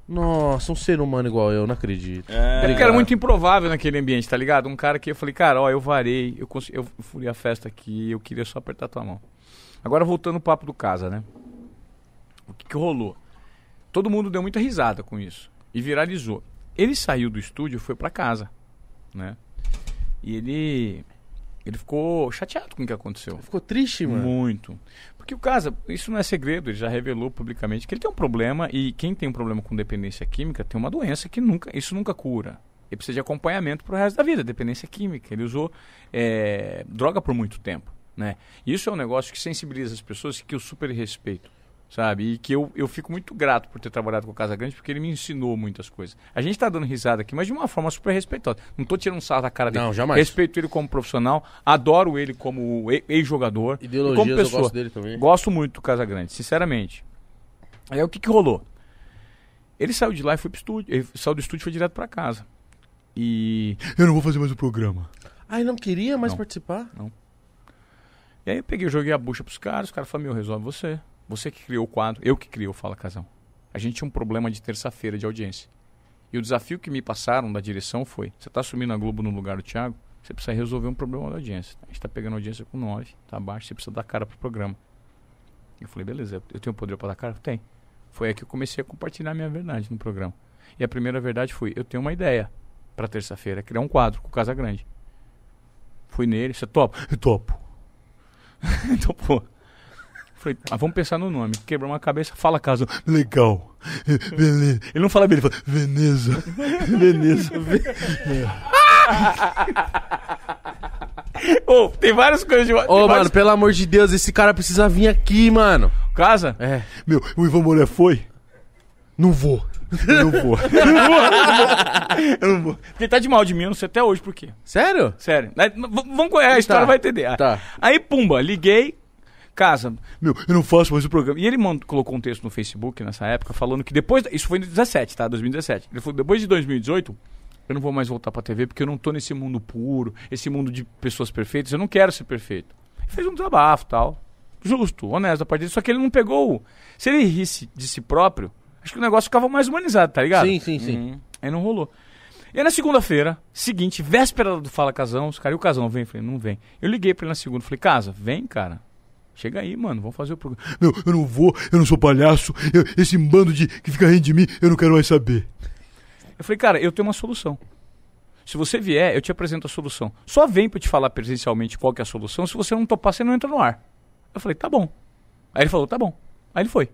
Nossa, um ser humano igual eu, não acredito. É, É porque era muito improvável naquele ambiente, tá ligado? Um cara que eu falei, cara, ó, eu varei, eu, cons- eu fui a festa aqui, eu queria só apertar tua mão. Agora voltando ao papo do casa, né? O que, que rolou? Todo mundo deu muita risada com isso e viralizou. Ele saiu do estúdio e foi pra casa, né? E ele ele ficou chateado com o que aconteceu. Ficou triste, mano. Muito. Porque o Casa, isso não é segredo, ele já revelou publicamente que ele tem um problema e quem tem um problema com dependência química tem uma doença que nunca, isso nunca cura. Ele precisa de acompanhamento pro resto da vida, dependência química. Ele usou é, droga por muito tempo, né? E isso é um negócio que sensibiliza as pessoas e que eu super respeito, sabe? E que eu, eu fico muito grato por ter trabalhado com o Casa Grande porque ele me ensinou muitas coisas. A gente tá dando risada aqui, mas de uma forma super respeitosa. Não tô tirando um sarro da cara dele. Não, jamais. Respeito ele como profissional, adoro ele como ex-jogador. Ideologias como eu pessoa. gosto dele também. Gosto muito do Casagrande, sinceramente. Aí o que que rolou? Ele saiu de lá e foi pro estúdio. Ele saiu do estúdio e foi direto pra casa. E. Eu não vou fazer mais o programa. Ai, não queria mais Não. participar? E aí eu peguei, joguei a bucha pros caras, os caras falaram, meu, resolve você. Você que criou o quadro, eu que criei o Fala Casão. A gente tinha um problema de terça-feira de audiência. E o desafio que me passaram da direção foi: você tá assumindo a Globo no lugar do Thiago, você precisa resolver um problema da audiência. A gente tá pegando audiência com 9, tá abaixo, você precisa dar cara pro programa. Eu falei, beleza, eu tenho poder pra dar cara? Tem. Foi aí que eu comecei a compartilhar minha verdade no programa. E a primeira verdade foi: eu tenho uma ideia pra terça-feira, criar um quadro com o Casa Grande. Fui nele, você topa? Eu topo. então, pô. Falei, ah, vamos pensar no nome. Quebrou uma cabeça, fala caso. Legal. Beleza. Ele não fala bem, ele fala Veneza. Veneza. Ô, tem várias coisas de. Ô, tem mano, várias- pelo amor de Deus, esse cara precisa vir aqui, mano. Casa? É. Meu, o Ivan Moré foi? Não vou. Eu não vou. Eu não vou. Eu não vou. Ele tá de mal de mim, eu não sei até hoje por quê. Sério? Sério. Vamos conhecer, a história Tá. vai entender. Tá. Aí, pumba, liguei. Casa, meu, eu não faço mais o programa. E ele mand- colocou um texto no Facebook nessa época falando que depois. Isso foi em 2017, tá? 2017. Ele falou: depois de 2018, eu não vou mais voltar pra TV porque eu não tô nesse mundo puro, esse mundo de pessoas perfeitas. Eu não quero ser perfeito. Ele fez um desabafo tal. Justo, honesto a partir disso. Só que ele não pegou. Se ele risse de si próprio, acho que o negócio ficava mais humanizado, tá ligado? Sim, sim, sim. Aí não rolou. E aí na segunda-feira, seguinte, véspera do Fala Casão, os caras, e o Casão vem? Eu falei, não vem. Eu liguei pra ele na segunda, falei, Casa, vem, cara. Chega aí, mano, vamos fazer o programa. Meu, eu não vou, eu não sou palhaço, eu- esse bando de que fica rindo de mim, eu não quero mais saber. Eu falei, cara, eu tenho uma solução. Se você vier, eu te apresento a solução. Só vem pra eu te falar presencialmente qual que é a solução, se você não topar, você não entra no ar. Eu falei, tá bom. Aí ele falou, tá bom. Aí ele foi.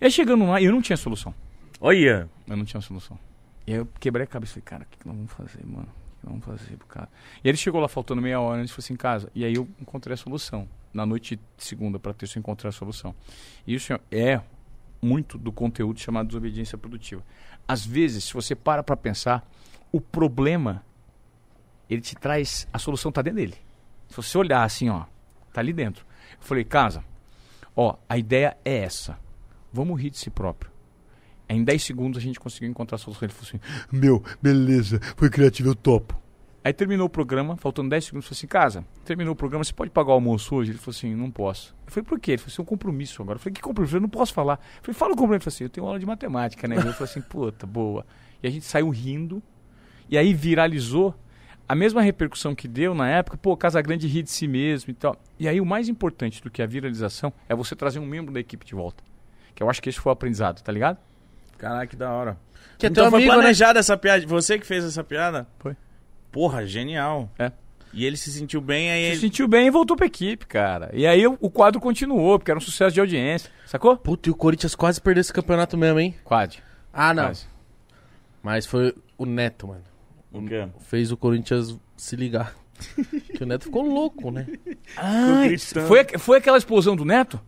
E aí chegando lá, eu não tinha solução. Olha. Eu não tinha solução. E aí eu quebrei a cabeça. Falei, cara, o que, que nós vamos fazer, mano? Vamos fazer cara? E ele chegou lá faltando meia hora, ele falou assim, em casa. E aí eu encontrei a solução. Na noite de segunda, pra terça, eu encontrei a solução. E isso é muito do conteúdo chamado desobediência produtiva. Às vezes, se você para pra pensar, o problema, ele te traz, a solução tá dentro dele. Se você olhar assim, ó, tá ali dentro. Eu falei, casa, ó, a ideia é essa. Vamos rir de si próprio. Em 10 segundos a gente conseguiu encontrar a solução. Ele falou assim: Meu, beleza, foi criativo, eu topo. Aí terminou o programa, faltando 10 segundos, eu falei assim: Casa, terminou o programa, você pode pagar o almoço hoje? Ele falou assim: Não posso. Eu falei: Por quê? Ele falou assim: É um compromisso agora. Eu falei: Que compromisso? Eu não posso falar. Eu falei: Fala o compromisso. Ele falou assim: Eu tenho aula de matemática, né? Ele falou assim: Puta, boa. E a gente saiu rindo, e aí viralizou. A mesma repercussão que deu na época, pô, Casa Grande ri de si mesmo e tal. E aí o mais importante do que a viralização é você trazer um membro da equipe de volta. Que eu acho que esse foi o aprendizado, tá ligado? Caraca, que da hora. Que é então teu foi amigo, né? planejada essa piada. Você que fez essa piada? Foi. Porra, genial. É. E ele se sentiu bem, aí Se ele... sentiu bem e voltou pra equipe, cara. E aí o, quadro continuou, porque era um sucesso de audiência. Sacou? Puta, e o Corinthians quase perdeu esse campeonato mesmo, hein? Quadro. Ah, não. Quase. Mas foi o Neto, mano. O quê? Fez o Corinthians se ligar. que o Neto ficou louco, né? Ah, foi, foi aquela explosão do Neto?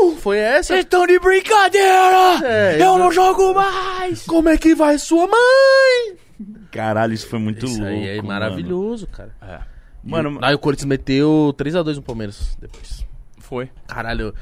Pão! Foi essa? estão de brincadeira! É, eu- jogo mais! Como é que vai sua mãe? Caralho, isso foi muito Isso louco. aí é mano. maravilhoso, cara. Mano, Aí o Corinthians meteu 3x2 no Palmeiras depois. Foi. Caralho,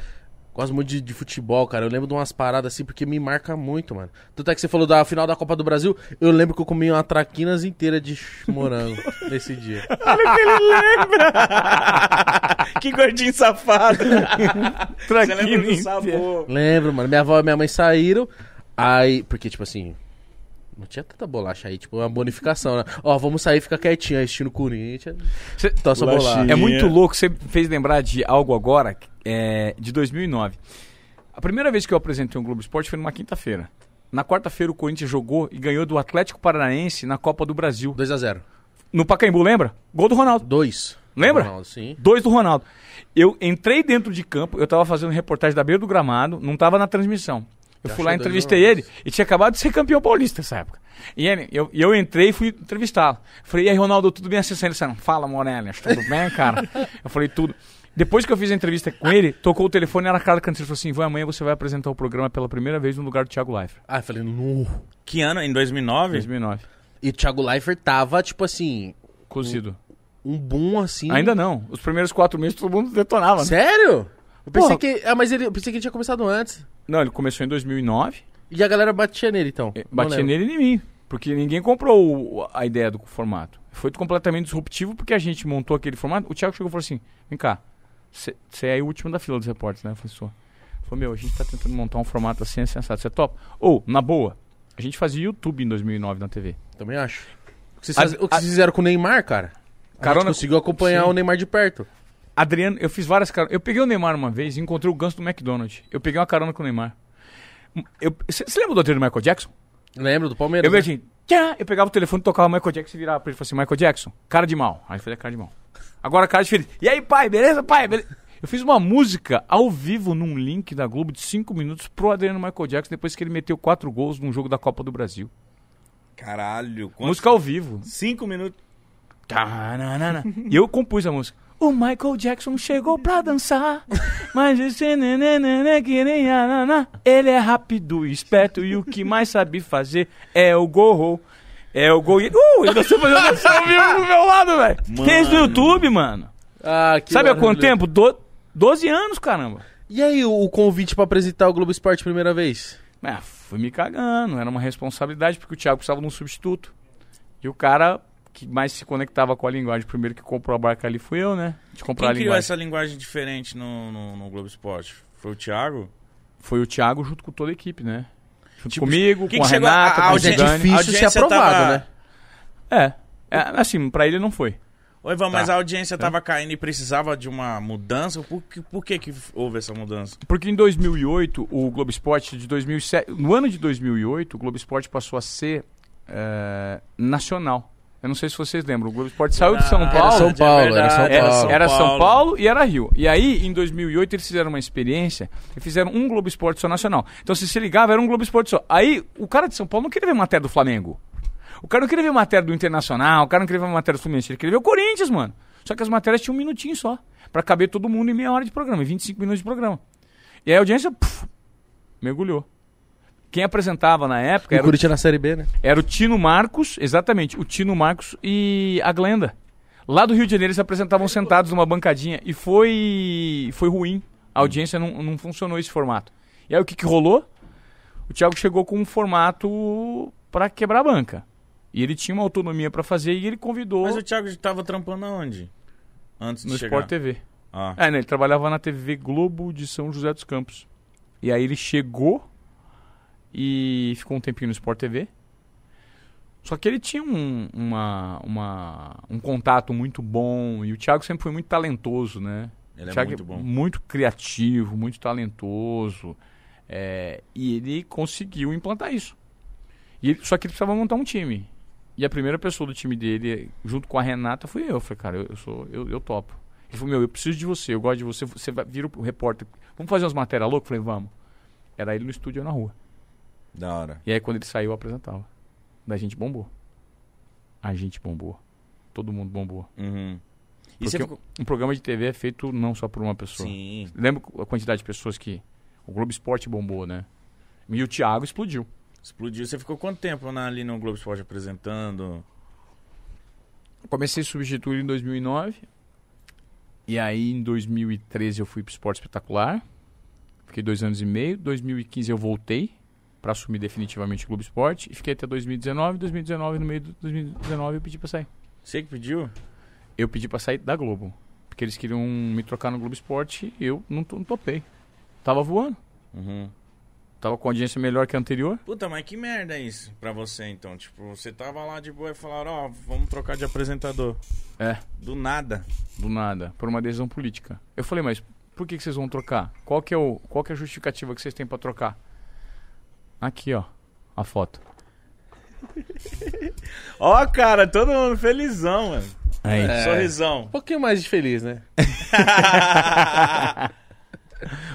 gosto muito de, de futebol, cara. Eu lembro de umas paradas assim, porque me marca muito, mano. Tanto é que você falou da final da Copa do Brasil, eu lembro que eu comi uma traquinas inteira de morango nesse dia. que gordinho safado. Você lembra do sabor. Lembro, mano. Minha avó e minha mãe saíram, aí... Porque, tipo assim... Não tinha tanta bolacha aí, tipo, uma bonificação, né? Ó, vamos sair e ficar quietinho, assistindo o Corinthians. Cê- Tossa bolacha. É muito louco, você fez lembrar de algo agora, é, de 2009. A primeira vez que eu apresentei um Globo Esporte foi numa quinta-feira. Na quarta-feira o Corinthians jogou e ganhou do Atlético Paranaense na Copa do Brasil. 2x0. No Pacaembu, lembra? Gol do Ronaldo. 2. Lembra? Ronaldo, sim. Dois do Ronaldo. Eu entrei dentro de campo, eu tava fazendo reportagem da beira do gramado, não tava na transmissão. Eu fui lá, entrevistei ele, e tinha acabado de ser campeão paulista nessa época. E ele, eu, eu entrei e fui entrevistá-lo. Falei, e aí, Ronaldo, tudo bem assim? Ele disse, fala, Morelia, tudo bem, cara? eu falei, tudo. Depois que eu fiz a entrevista com ele, tocou o telefone, era a cara cantina, ele falou assim, vai, amanhã você vai apresentar o programa pela primeira vez no lugar do Thiago Leifert. Ah, eu falei, nu. Que ano? Em 2009? 2009. E o Thiago Leifert tava, tipo assim, Cozido. um boom assim. Ainda não. Os primeiros quatro meses todo mundo detonava. né? Sério? Eu pensei Porra. que. Ah, mas ele, eu pensei que ele tinha começado antes. Não, ele começou em 2009. E a galera batia nele, então. Não Batia nele e em mim. Porque ninguém comprou o- a ideia do formato. Foi completamente disruptivo porque a gente montou aquele formato. O Thiago chegou e falou assim: vem cá, você é o último da fila dos repórteres, né? Eu falei. Ele Falou, meu, a gente tá tentando montar um formato assim, é sensato. Você topa? Ou, na boa, a gente fazia YouTube em 2009 na TV. Também acho. O que vocês, A- faz- o que a- vocês fizeram com o Neymar, cara? A Carona- gente conseguiu acompanhar Sim. o Neymar de perto. Adriano, eu fiz várias caronas. Eu peguei o Neymar uma vez e encontrei o Ganso do McDonald's. Eu peguei uma carona com o Neymar. Você lembra do Adriano do Michael Jackson? Lembro do Palmeiras? Eu, né? assim, tchá, eu pegava o telefone, tocava o Michael Jackson e virava pra ele e falava assim, Michael Jackson, cara de mal. Aí ele fazia cara de mal. Agora cara de feliz. E aí, pai, beleza, pai? Beleza? Eu fiz uma música ao vivo num link da Globo de 5 minutos pro Adriano Michael Jackson depois que ele meteu quatro gols num jogo da Copa do Brasil. Caralho. quanto- Música ao vivo. Cinco minutos. Tananana. E eu compus a música. O Michael Jackson chegou pra dançar, mas esse nenenene que nem ananá. Ele é rápido, esperto e o que mais sabe fazer é o gol. É o gol. Uh, ele dançou fazendo dança ao vivo do meu lado, velho. Tem isso no. YouTube, mano. Ah, que Sabe há quanto tempo? Do... 12 anos, caramba. E aí, o, convite pra apresentar o Globo Esporte primeira vez? É, fui me cagando, era uma responsabilidade, porque o Thiago precisava de um substituto. E o cara que mais se conectava com a linguagem, primeiro que comprou a barca ali fui eu, né? De comprar Quem a criou linguagem. essa linguagem diferente no, no, no Globo Esporte? Foi o Thiago? Foi o Thiago junto com toda a equipe, né? Junto Tipo, comigo, quem com a que chegou- Renata, a com o Mas é difícil ser aprovado, tava- né? É, é, assim, pra ele não foi. Ô, Ivan, mas Tá. a audiência tava caindo e precisava de uma mudança? Por que, por que, que houve essa mudança? Porque em 2008, o Globo Esporte de 2007, no ano de 2008, o Globo Esporte passou a ser é, nacional. Eu não sei se vocês lembram, o Globo Esporte saiu de São Ah, Paulo. São Paulo, era São Era, Paulo. era São Paulo e era Rio. E aí, em 2008, eles fizeram uma experiência e fizeram um Globo Esporte só nacional. Então, se se ligava, era um Globo Esporte só. Aí, o cara de São Paulo não queria ver matéria do Flamengo. O cara não queria ver matéria do Internacional, o cara não queria ver matéria do Fluminense. Ele queria ver o Corinthians, mano. Só que as matérias tinham um minutinho só. Pra caber todo mundo em meia hora de programa, em 25 minutos de programa. E aí a audiência, puf, mergulhou. Quem apresentava na época E o era o Corinthians na Série B, né? era o Tino Marcos, exatamente, o Tino Marcos e a Glenda. Lá do Rio de Janeiro eles se apresentavam sentados numa bancadinha e foi foi ruim. A audiência não, não funcionou esse formato. E aí o que, que rolou? O Thiago chegou com um formato pra quebrar a banca. E ele tinha uma autonomia pra fazer e ele convidou Mas o Thiago tava trampando aonde? Antes de no chegar. Sport TV. Ah. É, né, ele trabalhava na TV Globo de São José dos Campos. E aí ele chegou e ficou um tempinho no Sport TV. Só que ele tinha um, uma, uma- um contato muito bom e o Thiago sempre foi muito talentoso, né? Ele é Thiago muito bom. muito criativo, muito talentoso. é, e ele conseguiu implantar isso. E ele- só que ele precisava montar um time. E a primeira pessoa do time dele, junto com a Renata, fui eu. Eu falei, cara, eu, eu sou, eu, eu topo. Ele falou, meu, eu preciso de você, eu gosto de você, você vai, vira o repórter. Vamos fazer umas matérias loucas? Eu falei, vamos. Era ele no estúdio eu na rua. Da hora. E aí quando ele saiu, eu apresentava. Da gente bombou. A gente bombou. Todo mundo bombou. Uhum. E Porque ficou... um programa de TV é feito não só por uma pessoa. Sim. Lembra a quantidade de pessoas que o Globo Esporte bombou, né? E o Thiago explodiu. Explodiu. Você ficou quanto tempo na- ali no Globo Esporte apresentando? Comecei a substituir em 2009. E aí em 2013 eu fui pro Esporte Espetacular. Fiquei dois anos e meio. 2015 eu voltei para assumir definitivamente o Globo Esporte. E fiquei até 2019. 2019, no meio de 2019, eu pedi pra sair. Você que pediu? Eu pedi pra sair da Globo. Porque eles queriam me trocar no Globo Esporte e eu não, não topei. Tava voando. Uhum. Tava com audiência melhor que a anterior. Puta, mas que merda é isso pra você então? Tipo, você tava lá de boa e falaram, ó, vamos trocar de apresentador. É. Do nada. do nada, por uma decisão política. Eu falei, mas por que, que vocês vão trocar? Qual que, é o, qual que é a justificativa que vocês têm pra trocar? Aqui, ó, a foto. Ó, cara, todo mundo felizão, mano. Aí. É. Sorrisão. Um pouquinho mais de feliz, né?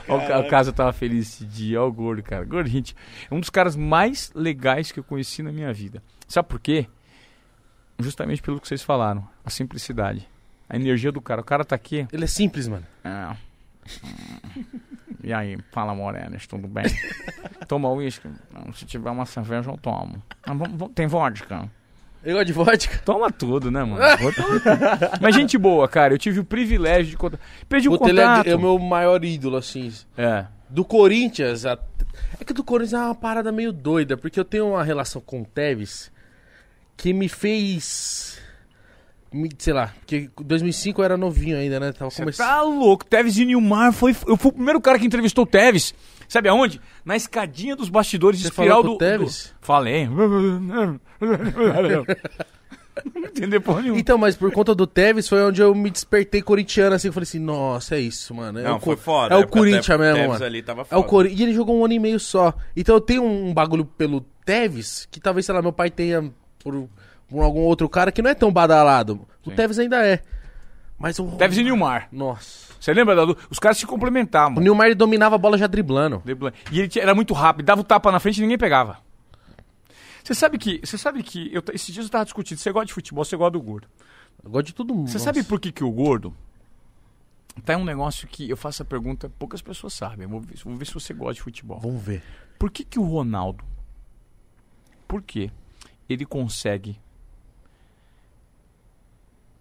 O ca- o caso eu tava feliz esse dia, ó o gordo, cara. Gordo, gente, é um dos caras mais legais que eu conheci na minha vida. Sabe por quê? Justamente pelo que vocês falaram, a simplicidade. A energia do cara. O cara tá aqui. Ele é simples, mano. Ah. E aí, fala Morenas, tudo bem? Toma uísque? Se tiver uma cerveja, eu tomo. Ah, vamos- tem vodka? Ele gosta de vodka. Toma tudo, né, mano? Mas gente boa, cara. Eu tive o privilégio de contar. Perdi o Puta, ele é, contato. é o meu maior ídolo, assim. É. Do Corinthians, a- é que do Corinthians é uma parada meio doida, porque eu tenho uma relação com o Tevez que me fez. Sei lá, porque em 2005 eu era novinho ainda, né? Tava Você começando. tá louco. Tevez e Nilmar foi. Eu fui o primeiro cara que entrevistou o Tevez. Sabe aonde? Na escadinha dos bastidores de Você espiral do. Tevez? do- Falei. Não entendeu porra nenhuma. Então, mas por conta do Tevez foi onde eu me despertei corintiano, assim. Eu falei assim, nossa, é isso, mano. É Não, o, foi foda. É o porque Corinthians mesmo, Tevez mano. ali tava É o foda. Corinthians. E ele jogou um ano e meio só. Então eu tenho um bagulho pelo Tevez, que talvez, sei lá, meu pai tenha por, por algum outro cara que não é tão badalado. O Sim. Tevez ainda é. Mas o. Deve ser Nilmar. Nossa. Você lembra da luta? Os caras se O complementavam. Nilmar ele dominava a bola já driblando. Driblando. E ele tinha- era muito rápido, dava o tapa na frente e ninguém pegava. Você sabe que, você sabe que eu, esses dias eu tava discutindo, você gosta de futebol, você gosta do gordo. Eu gosto de todo mundo. Você sabe por que, que o gordo tá um negócio que eu faço a pergunta, poucas pessoas sabem. Vou ver, vou ver se você gosta de futebol. Vamos ver. Por que, que o Ronaldo, por que ele consegue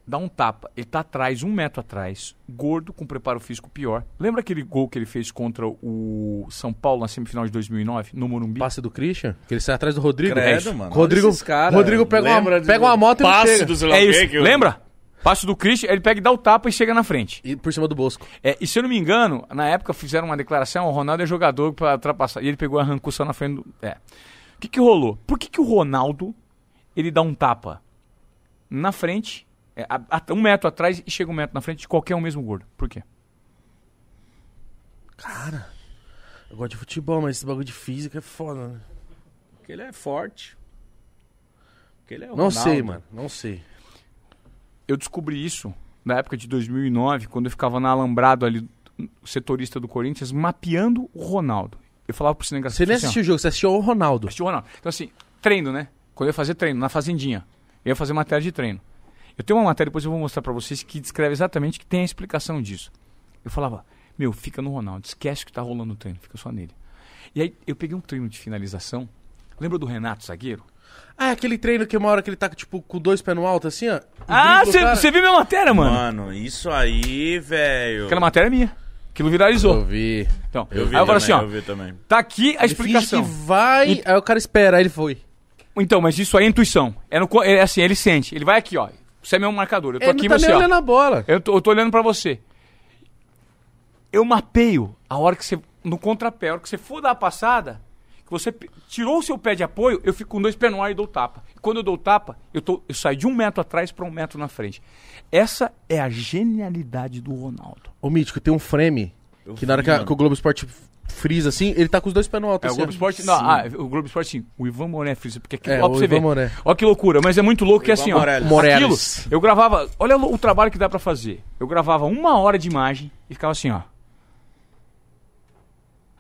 dar um tapa? Ele tá atrás, um metro atrás, gordo, com preparo físico pior. Lembra aquele gol que ele fez contra o São Paulo na semifinal de 2009, no Morumbi? Passe do Christian? Que ele sai atrás do Rodrigo? Credo, É isso. mano. Rodrigo, cara, Rodrigo pega, uma, de- pega uma moto e Passe chega. do É isso, eu- lembra? Passo do Christian, ele pega e dá o tapa e chega na frente. E por cima do Bosco. É, e se eu não me engano, na época fizeram uma declaração, o Ronaldo é jogador pra ultrapassar. E ele pegou e arrancou só na frente do. É. O que que rolou? Por que que o Ronaldo, ele dá um tapa na frente, é, a- a- um metro atrás e chega um metro na frente de qualquer um mesmo gordo? Por quê? Cara, eu gosto de futebol, mas esse bagulho de física é foda, né? Porque ele é forte. Porque ele é o Não Ronaldo. sei, mano. Não sei. Eu descobri isso na época de 2009, quando eu ficava na Alambrado ali, setorista do Corinthians, mapeando o Ronaldo. Eu falava pro cinema Você nem assistiu o jogo, você assistiu o Ronaldo. Assistiu o Ronaldo. Então, assim, treino, né? Quando eu ia fazer treino, na fazendinha, eu ia fazer matéria de treino. Eu tenho uma matéria, depois eu vou mostrar pra vocês, que descreve exatamente, que tem a explicação disso. Eu falava, meu, fica no Ronaldo, esquece que tá rolando no treino, fica só nele. E aí, eu peguei um treino de finalização. Lembra do Renato, zagueiro? Ah, é aquele treino que uma hora que ele tá, tipo, com dois pés no alto, assim, ó. Ah, o cara. você viu minha matéria, mano? Mano, isso aí, velho. Aquela matéria é minha. Aquilo Eu viralizou. vi. Então, Eu vi aí eu também, assim, ó, eu vi também. tá aqui a Ele explicação. que vai, E- aí o cara espera, aí ele foi. Então, mas isso aí é intuição. É, no é assim, ele sente. Ele vai aqui, ó. Você é meu marcador. Eu tô Ele aqui, não tá você, nem olhando a bola. Eu tô, eu tô olhando pra você. Eu mapeio a hora que você. No contrapé, a hora que você for dar a passada, que você tirou o seu pé de apoio, eu fico com dois pés no ar e dou o tapa. E quando eu dou o tapa, eu, tô, eu saio de um metro atrás pra um metro na frente. Essa é a genialidade do Ronaldo. Ô, Mítico, tem um frame Eu que na hora que, a- que o Globo Esporte frisa assim, ele tá com os dois pés no alto. É o assim, Globo ó. Esporte. Não, ah, o Globo Esporte sim. O Ivan Moré frisa. Porque aqui, É, ó, pra o você Ivan ver. Moré. Ó que loucura, mas é muito louco que Ivan assim, ó. Morales. Aquilo, eu gravava. Olha o, o trabalho que dá pra fazer. Eu gravava uma hora de imagem e ficava assim, ó.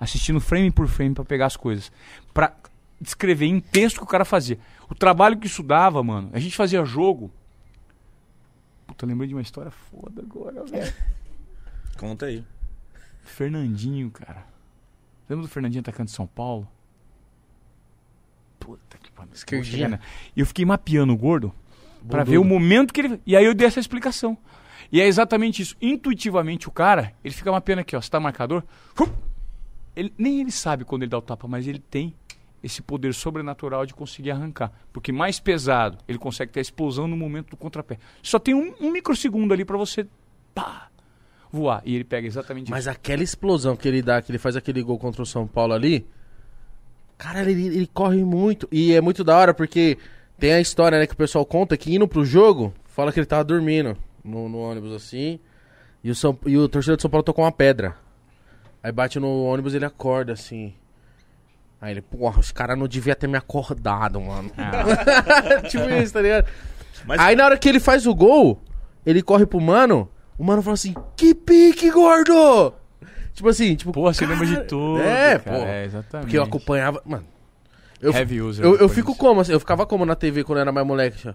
Assistindo frame por frame pra pegar as coisas. Pra descrever em texto o que o cara fazia. O trabalho que isso dava, mano. A gente fazia jogo. Puta, lembrei de uma história foda agora, velho. Conta aí. Fernandinho, cara. Lembra do Fernandinho atacante de São Paulo? Puta que pariu. Esquerdinha. Na- E eu fiquei mapeando o gordo pra Bundudo. ver o momento que ele. E aí eu dei essa explicação. E é exatamente isso. Intuitivamente o cara, ele fica mapeando aqui, ó. Você tá marcador? Ele, nem ele sabe quando ele dá o tapa, mas ele tem esse poder sobrenatural de conseguir arrancar. Porque mais pesado, ele consegue ter a explosão no momento do contrapé. Só tem um, um microsegundo ali pra você pá, voar. E ele pega exatamente Mas isso. aquela explosão que ele dá, que ele faz aquele gol contra o São Paulo ali. Cara, ele, ele corre muito. E é muito da hora porque tem a história, né, que o pessoal conta que indo pro jogo, fala que ele tava dormindo no, no ônibus assim. E o, São, e o torcedor de São Paulo tocou uma pedra. Aí bate no ônibus ele acorda assim. Aí ele, porra, os caras não deviam ter me acordado, mano. tipo isso, tá ligado? Mas Aí na hora que ele faz o gol, ele corre pro mano, o mano fala assim, que pique, gordo! Tipo assim, tipo... Pô, você lembra de tudo. É, pô. É, exatamente. Porque eu acompanhava... Mano, eu, Heavy user eu, do eu fico Corinthians. como? assim, eu ficava como na TV quando eu era mais moleque? já?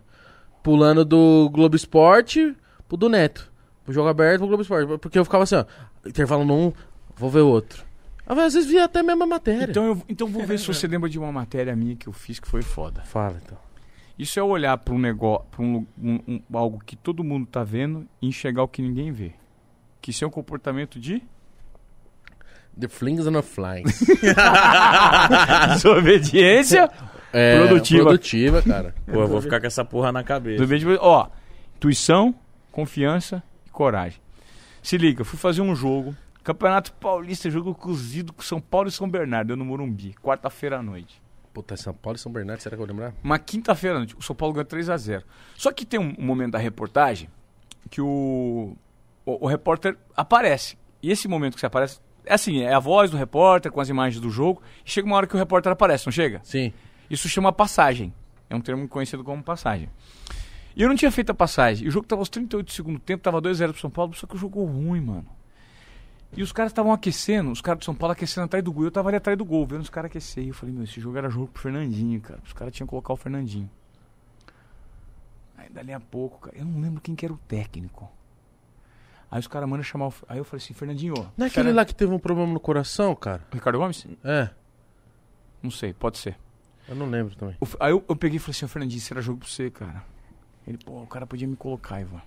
Pulando do Globo Esporte pro do Neto. Pro jogo aberto pro Globo Esporte. Porque eu ficava assim, ó, intervalo num, vou ver o outro. Às vezes via até a mesma matéria. Então, eu, então vou ver se você lembra de uma matéria minha que eu fiz que foi foda. Fala, então. Isso é olhar para um negócio, para um, um- um- algo que todo mundo tá vendo e enxergar o que ninguém vê. Que isso é um comportamento de The Flings and the Flying. desobediência. É, Produtiva. Produtiva, cara. Pô, eu vou ficar com essa porra na cabeça. desobediência. Ó, intuição, confiança e coragem. Se liga, fui fazer um jogo. Campeonato Paulista, jogo cozido com São Paulo e São Bernardo, eu no Morumbi, quarta-feira à noite. Puta, São Paulo e São Bernardo, será que eu vou lembrar? Uma quinta-feira, o São Paulo ganhou 3 a 0 Só que tem um, momento da reportagem que o, o, o repórter aparece. E esse momento que você aparece, é assim, é a voz do repórter com as imagens do jogo. E chega uma hora que o repórter aparece, não chega? Sim. Isso chama passagem. É um termo conhecido como passagem. E eu não tinha feito a passagem. E o jogo tava aos 38 do segundo tempo, tava 2x0 pro São Paulo, só que o jogo ruim, mano. E os caras estavam aquecendo, os caras do São Paulo aquecendo atrás do gol. Eu tava ali atrás do gol, vendo os caras aquecer. E eu falei, meu, esse jogo era jogo pro Fernandinho, cara. Os caras tinham que colocar o Fernandinho. Aí dali a pouco, cara, eu não lembro quem que era o técnico. Aí os caras mandam chamar o. Aí eu falei assim, Fernandinho, ó. Não é aquele lá que teve um problema no coração, cara? Ricardo Gomes? É, Não sei, pode ser. eu não lembro também. O- Aí eu, eu peguei e falei assim, Fernandinho, era jogo pra você, cara. Ele, pô, o cara podia me colocar, Ivan.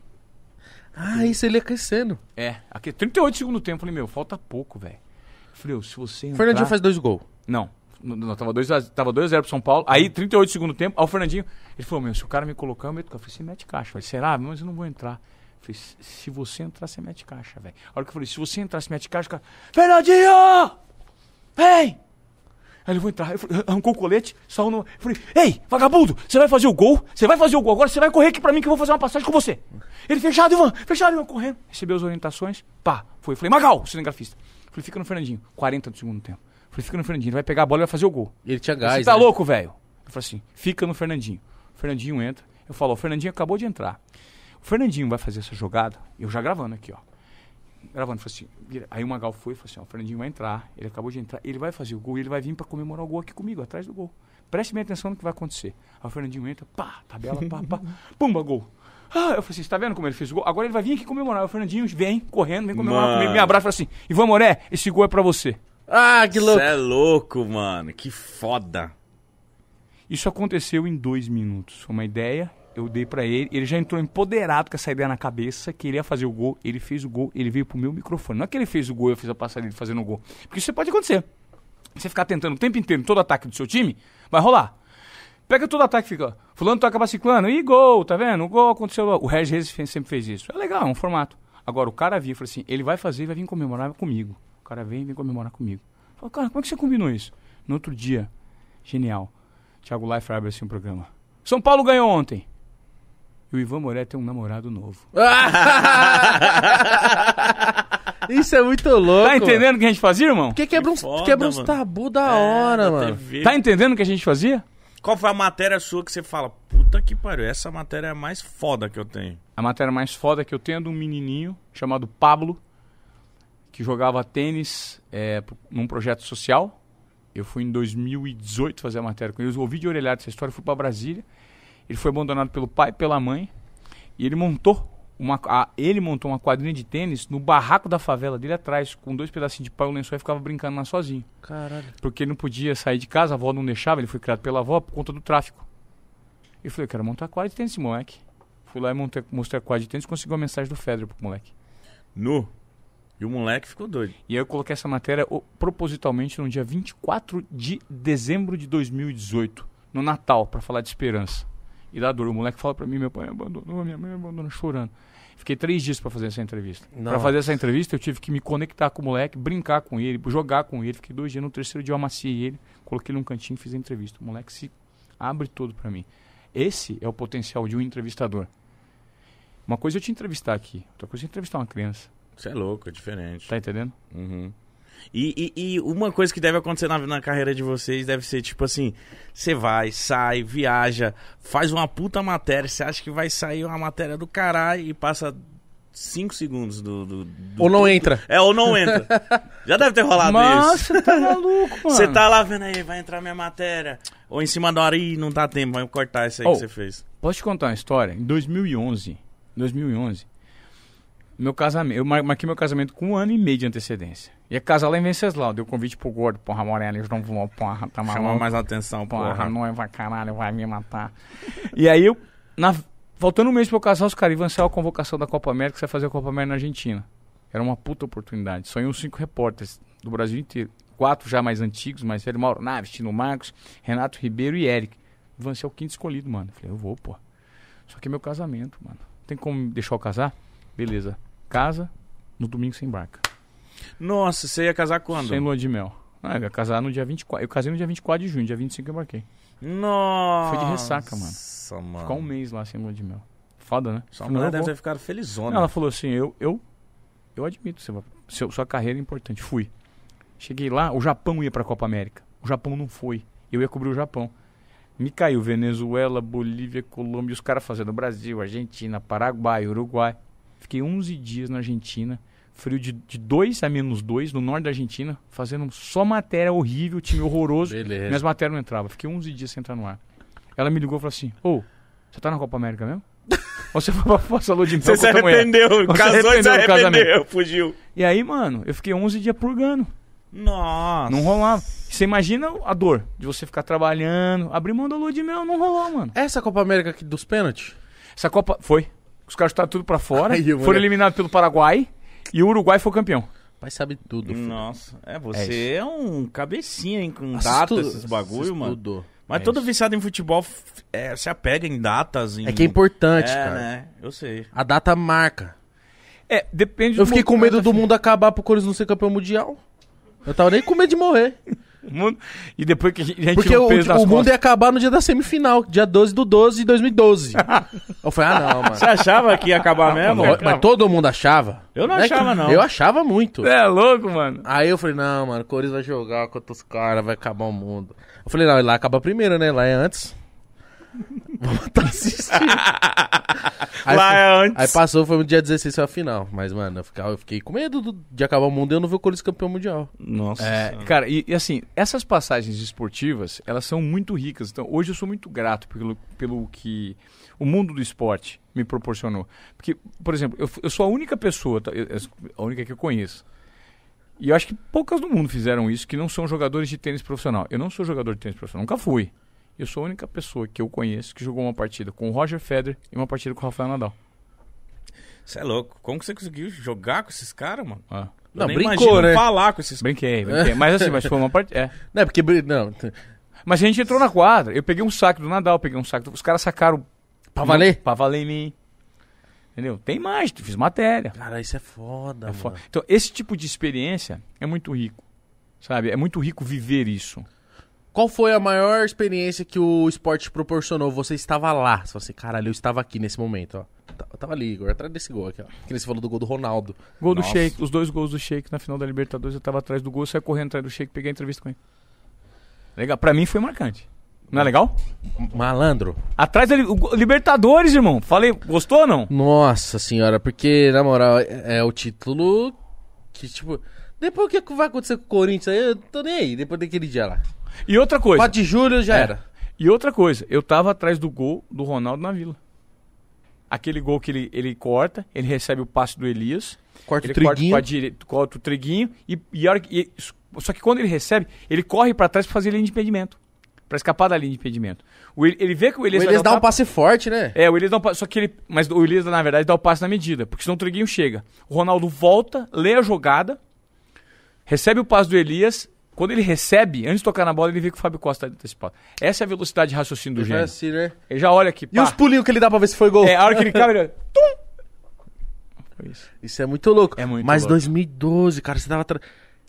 Ah, isso ele aquecendo. É, aqui, 38 de segundo tempo. Eu falei, meu, falta pouco, velho. Falei, se você entrar... Fernandinho faz dois gols. Não, não, não, tava 2x0 tava 2 a 0 pro São Paulo. Aí, 38 de segundo tempo, aí o Fernandinho, ele falou, meu, se o cara me colocar, eu meto caixa. Eu falei, você mete caixa. Eu falei, será? Mas eu não vou entrar. Eu falei, "Se- se você entrar, você mete caixa, velho. A hora que eu falei, se você entrar, você mete caixa, o cara, Fernandinho! Vem! Aí ele vou entrar, eu falei, arrancou o colete, saiu no. Eu falei, ei, vagabundo, você vai fazer o gol? Você vai fazer o gol agora, você vai correr aqui pra mim que eu vou fazer uma passagem com você. Ele, fechado, Ivan, fechado, Ivan, correndo. Recebeu as orientações, pá, foi. Eu falei, Magal, cinegrafista. Eu falei, fica no Fernandinho, 40 do segundo tempo. Eu falei, fica no Fernandinho, ele vai pegar a bola e vai fazer o gol. Ele tinha Você gás. tá né? louco, velho? Eu falei assim, fica no Fernandinho. O Fernandinho entra. Eu falo, o Fernandinho acabou de entrar. O Fernandinho vai fazer essa jogada, eu já gravando aqui, ó. Gravando, falei assim, aí o Magal foi e falou assim, ó, o Fernandinho vai entrar, ele acabou de entrar, ele vai fazer o gol e ele vai vir pra comemorar o gol aqui comigo, atrás do gol. Preste bem atenção no que vai acontecer. Aí o Fernandinho entra, pá, tabela, pá, pá, pumba, gol. Ah, eu falei assim, você tá vendo como ele fez o gol? Agora ele vai vir aqui comemorar. Aí O Fernandinho vem correndo, vem comemorar Mano. comigo, me abraça e fala assim, Ivan Moré, esse gol é pra você. Ah, que louco. Você é louco, mano. Que foda. Isso aconteceu em dois minutos. Foi uma ideia, eu dei pra ele. Ele já entrou empoderado com essa ideia na cabeça, que ele ia fazer o gol. Ele fez o gol, ele veio pro meu microfone. Não é que ele fez o gol eu fiz a dele fazendo o gol. Porque isso pode acontecer. Você ficar tentando o tempo inteiro todo ataque do seu time, vai rolar. Pega todo ataque e fica, fulano toca pra ciclano, e gol, tá vendo? O gol aconteceu. O Regis Reis sempre fez isso. É legal, é um formato. Agora, o cara vinha e assim, ele vai fazer e vai vir comemorar comigo. O cara vem e vem comemorar comigo. Eu falo, cara, como é que você combinou isso? No outro dia, genial. Thiago Leifert abre assim um programa. São Paulo ganhou ontem. E o Ivan Moré tem um namorado novo. Isso é muito louco. Tá entendendo o que a gente fazia, irmão? Porque quebra uns, foda, quebra uns mano. tabu da É, hora, da mano. TV. Tá entendendo o que a gente fazia? Qual foi a matéria sua que você fala, puta que pariu, essa matéria é a mais foda que eu tenho? A matéria mais foda que eu tenho é de um menininho chamado Pablo, que jogava tênis é, num projeto social. Eu fui em 2018 fazer a matéria com ele. Eu ouvi de orelhado essa história, fui para Brasília. Ele foi abandonado pelo pai e pela mãe. E ele montou uma, a- ele montou uma quadrinha de tênis no barraco da favela dele atrás, com dois pedacinhos de pau e um lençol e ficava brincando lá sozinho. Caralho. Porque ele não podia sair de casa, a avó não deixava, ele foi criado pela avó por conta do tráfico. Eu falei, eu quero montar quadra de tênis, esse moleque. Fui lá e montei, mostrei a quadra de tênis e consegui uma mensagem do Federer pro moleque. Nu. E o moleque ficou doido. E aí eu coloquei essa matéria o- propositalmente no dia 24 de dezembro de 2018, no Natal, pra falar de esperança. E da dor. O moleque fala pra mim, meu pai me abandonou, minha mãe me abandonou, chorando. Fiquei três dias pra fazer essa entrevista. Nossa. fazer essa entrevista, eu tive que me conectar com o moleque, brincar com ele, jogar com ele. Fiquei dois dias. No terceiro dia eu amaciei ele, coloquei ele num cantinho e fiz a entrevista. O moleque se abre todo pra mim. Esse é o potencial de um entrevistador. Uma coisa é eu te entrevistar aqui, outra coisa é entrevistar uma criança. Você é louco, é diferente. Tá entendendo? Uhum. E, e- e uma coisa que deve acontecer na, na carreira de vocês deve ser tipo assim: você vai, sai, viaja, faz uma puta matéria, você acha que vai sair uma matéria do caralho e passa 5 segundos do, do- do- Ou não entra. É, ou não entra. Já deve ter rolado isso. Nossa, tá maluco, mano. Você tá lá vendo aí, vai entrar minha matéria. Ou em cima da hora, ih, não dá tempo, vai cortar isso aí Oh. que você fez. Posso te contar uma história? Em 2011, 2011, meu casamento, eu mar- marquei meu casamento com um ano e meio de antecedência. Ia casar lá em Venceslau, deu convite pro gordo, porra, Morena, eles não vão, porra, tá Chama maluco. mais atenção, Porra, porra. noiva, caralho, vai me matar. e aí eu, na, faltando um mês pra eu casar, os caras iam lançar a convocação da Copa América, você vai fazer a Copa América na Argentina. Era uma puta oportunidade. Só iam cinco repórteres do Brasil inteiro. Quatro já mais antigos, mais velhos, Mauro Naves, Tino Marcos, Renato Ribeiro e Eric. Ivan ser é o quinto escolhido, mano. Falei, eu vou, pô. Só que é meu casamento, mano. Tem como deixar eu casar? Beleza. Casa, no domingo você embarca. Nossa, você ia casar quando? Sem lua de mel. Ah, eu ia casar no dia 24. Eu casei no dia 24 de junho, dia 25 eu embarquei. Nossa. Foi de ressaca, mano. Nossa, mano. Ficar um mês lá sem lua de mel. Foda, né? Sua mulher deve ter ficado felizona. Não, ela falou assim, eu, eu, eu admito, você seu, sua carreira é importante. Fui. Cheguei lá, o Japão ia pra Copa América. O Japão não foi. Eu ia cobrir o Japão. Me caiu Venezuela, Bolívia, Colômbia, os caras fazendo Brasil, Argentina, Paraguai, Uruguai. Fiquei 11 dias na Argentina, frio de, de 2 a menos 2 no norte da Argentina, fazendo só matéria horrível, time horroroso. Beleza. Minhas matérias não entravam. Fiquei 11 dias sem entrar no ar. Ela me ligou e falou assim: Ô, você tá na Copa América mesmo? Ou você foi pra lua de mel Você se mulher? arrependeu, Você casou e se arrependeu, fugiu. E aí, mano, eu fiquei 11 dias purgando. Nossa. Não rolava. Você imagina a dor de você ficar trabalhando, abrir mão da lua de mel, não rolou, mano. Essa Copa América aqui dos pênaltis? Essa Copa foi. Os caras chutaram tudo pra fora, Aí, foram moleque. eliminados pelo Paraguai e o Uruguai foi campeão. Pai sabe tudo. filho. Nossa, é, você é, um cabecinha, hein, com tudo, esses bagulho, mano. tudo. Mas É todo isso. viciado em futebol é, se apega em datas. Em... É que é importante, É, cara. né? Eu sei. A data marca. É, depende Eu fiquei com medo do mundo. mundo acabar pro Corinthians não ser campeão mundial. Eu tava nem com medo de morrer. mundo- E depois que a gente, Porque o, o mundo costas. ia acabar no dia da semifinal, dia 12 do 12 de 2012. eu falei, ah, não, mano. Você achava que ia acabar mesmo? Mas, mas todo mundo achava. Eu não é achava, que- não. Eu achava muito. É louco, mano. Aí eu falei, não, mano, o Corinthians vai jogar contra os caras, vai acabar o mundo. Eu falei, não, lá acaba primeiro, né? Lá é antes. Tá assistindo. Aí Lá é antes. Aí passou, foi no dia 16 foi a final. Mas, mano, eu, ficava, eu fiquei com medo do- de acabar o mundo e eu não vi o Corinthians campeão mundial. Nossa. É, cara, e, e assim, essas passagens esportivas, elas são muito ricas. Então, hoje eu sou muito grato pelo, pelo que o mundo do esporte me proporcionou. Porque, por exemplo, eu, eu sou a única pessoa, tá, eu- a única que eu conheço. E eu acho que poucas do mundo fizeram isso, que não são jogadores de tênis profissional. Eu não sou jogador de tênis profissional, nunca fui. Eu sou a única pessoa que eu conheço que jogou uma partida com o Roger Federer e uma partida com o Rafael Nadal. Você é louco. Como que você conseguiu jogar com esses caras, mano? Ah, Eu Não, nem brincou, né? falar com esses brinquei, brinquei. Mas assim, mas foi uma partida. É. Não é porque. Não, Mas a gente entrou na quadra. Eu peguei um saque do Nadal, peguei um saque. do- Os caras sacaram. Pra valer? Pra valer em mim. Entendeu? Tem mais, fiz matéria. Cara, isso é foda, É mano. foda. Então, esse tipo de experiência é muito rico. Sabe? É muito rico viver isso. Qual foi a maior experiência que o esporte te proporcionou? Você estava lá. Você falou assim, caralho, eu estava aqui nesse momento, ó. Eu tava ali, Igor, atrás desse gol aqui, ó. Que nem você falou do gol do Ronaldo. Gol Nossa. do Sheik, os dois gols do Sheik na final da Libertadores, eu tava atrás do gol, eu saí correndo atrás do Sheik, peguei a entrevista com ele. Legal, pra mim foi marcante. Não é legal? Malandro. Atrás da Libertadores, irmão. Falei, gostou ou não? Nossa senhora, porque, na moral, é, é o título que, tipo. Depois o que vai acontecer com o Corinthians aí, eu tô nem aí, depois daquele dia lá. E outra coisa. 4 de julho já É. era. E outra coisa, eu tava atrás do gol do Ronaldo na Vila. Aquele gol que ele, ele corta, ele recebe o passe do Elias. Corta o ele corta triguinho. com a direita, corta o triguinho e, e, e- só que quando ele recebe, ele corre pra trás pra fazer linha de impedimento. Pra escapar da linha de impedimento. O, El- ele vê que o O Elias, vai Elias dá um passe forte, né? É, o Elias dá um passe, só que ele, mas o Elias na verdade dá o passe na medida, porque senão o triguinho chega. O Ronaldo volta, lê a jogada, recebe o passe do Elias, quando ele recebe, antes de tocar na bola, ele vê que o Fábio Costa tá antecipado. Essa é a velocidade de raciocínio do Ele gênio. assim, né? Ele já olha aqui, E pá. os pulinhos que ele dá pra ver se foi gol? É, a hora que ele cabe, ele... Tum! Isso. Isso é muito louco. É muito Mas louco. 2012, cara, você tava. Tra...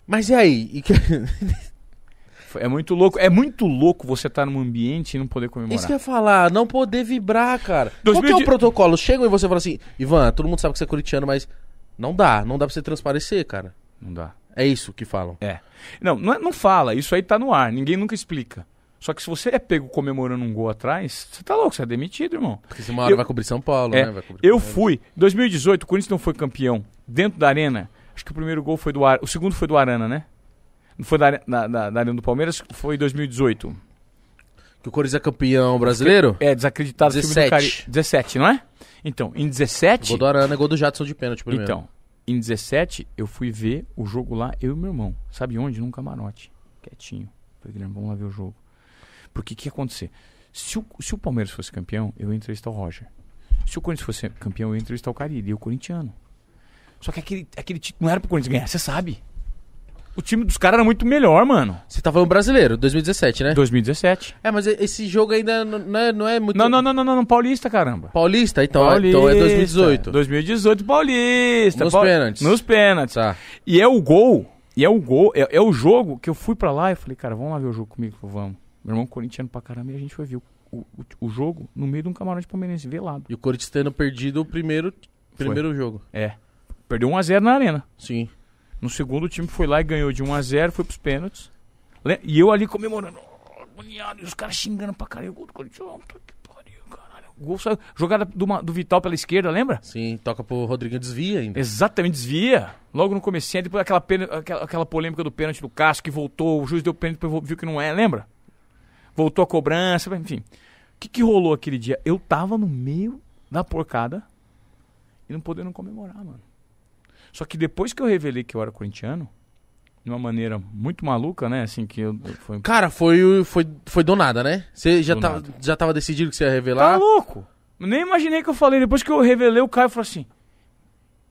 Mas e aí? E que- É muito louco. É muito louco você estar num ambiente e não poder comemorar. Isso que eu ia falar, não poder vibrar, cara. Qual que é 2000 o protocolo? Chegam e você fala assim, Ivan, todo mundo sabe que você é corintiano, mas não dá, não dá pra você transparecer, cara. Não dá. É isso que falam. É. Não, não, é- não fala. Isso aí tá no ar. Ninguém nunca explica. Só que se você é pego comemorando um gol atrás, você tá louco, você é demitido, irmão. Porque se uma hora Eu- vai cobrir São Paulo, É, né? Vai cobrir eu fui. 2018, o Corinthians não foi campeão dentro da arena. Acho que o primeiro gol foi do Ar... O segundo foi do Arana, né? Não foi da, da, da, da Arena do Palmeiras, foi em 2018. Que o Corinthians é campeão brasileiro? É, desacreditado. time do 17. Cari- 17, não é? Então, em 17... Gol do Arana, gol do Jadson de pênalti primeiro. Então, em 17, eu fui ver o jogo lá, eu e meu irmão. Sabe onde? Num camarote. Quietinho. Falei, Guilherme, vamos lá ver o jogo. Porque o que ia acontecer? Se o, se o Palmeiras fosse campeão, eu ia entrevistar o Roger. Se o Corinthians fosse campeão, eu ia entrevistar o Carille, e o corintiano. Só que aquele, aquele título não era pro Corinthians ganhar, você sabe. O time dos caras era muito melhor, mano. Você tá falando brasileiro, 2017, né? 2017. É, mas esse jogo ainda não é, não é muito... Não, não, não, não, não, não, Paulista, caramba. Paulista? Então, é- Paulista. então é 2018. 2018 Paulista. Nos Paul- pênaltis. Nos pênaltis. Tá. E é o gol, e é o gol, é, é o jogo que eu fui pra lá e falei, cara, vamos lá ver o jogo comigo, vamos. Meu irmão corintiano pra caramba e a gente foi ver o, o, o jogo no meio de um camarote palmeirense, velado. E o Corinthians tendo perdido o primeiro, primeiro jogo. É. Perdeu 1x0 na arena. Sim. No segundo o time foi lá e ganhou de 1x0, foi pros pênaltis. E eu ali comemorando. agoniado, e os caras xingando pra caralho. Gol do Corinthians, que pariu, caralho. O gol saiu. Jogada do, do Vital pela esquerda, lembra? Sim, toca pro Rodriguinho desvia ainda. Exatamente, desvia. Logo no comecinho, depois aquela, aquela, aquela polêmica do pênalti do Cássio que voltou, o juiz deu pênalti, depois viu que não é, lembra? Voltou a cobrança, enfim. O que, que rolou aquele dia? Eu tava no meio da porcada e não podendo comemorar, mano. Só que depois que eu revelei que eu era corintiano, de uma maneira muito maluca, né? Assim, que eu. Foi... Cara, foi, foi, foi do nada, né? Você já, Do tá, nada. já tava decidido que você ia Tá revelar? louco? Eu nem imaginei que eu falei. Depois que eu revelei, o Caio falou assim: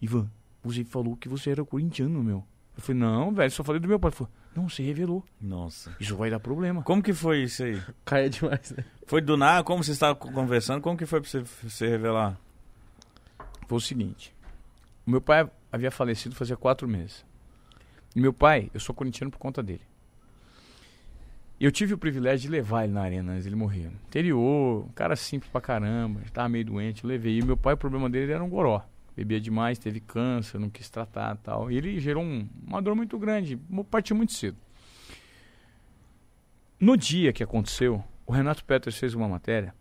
Ivan, você falou que você era corintiano, meu. Eu falei, não, velho, só falei do meu pai. Ele falou, não, você revelou. Nossa. Isso vai dar problema. Como que foi isso aí? Caia demais, né? Foi do nada? Como você estava conversando? Como que foi pra você, você revelar? Foi o seguinte: o meu pai havia falecido fazia quatro meses. E meu pai, eu sou corintiano por conta dele. Eu tive o privilégio de levar ele na arena antes dele morrer. Interior, um cara simples pra caramba, ele tava meio doente, eu levei. E meu pai, o problema dele era um goró. Bebia demais, teve câncer, não quis tratar tal. E ele gerou um- uma dor muito grande, partiu muito cedo. No dia que aconteceu, o Renato Peters fez uma matéria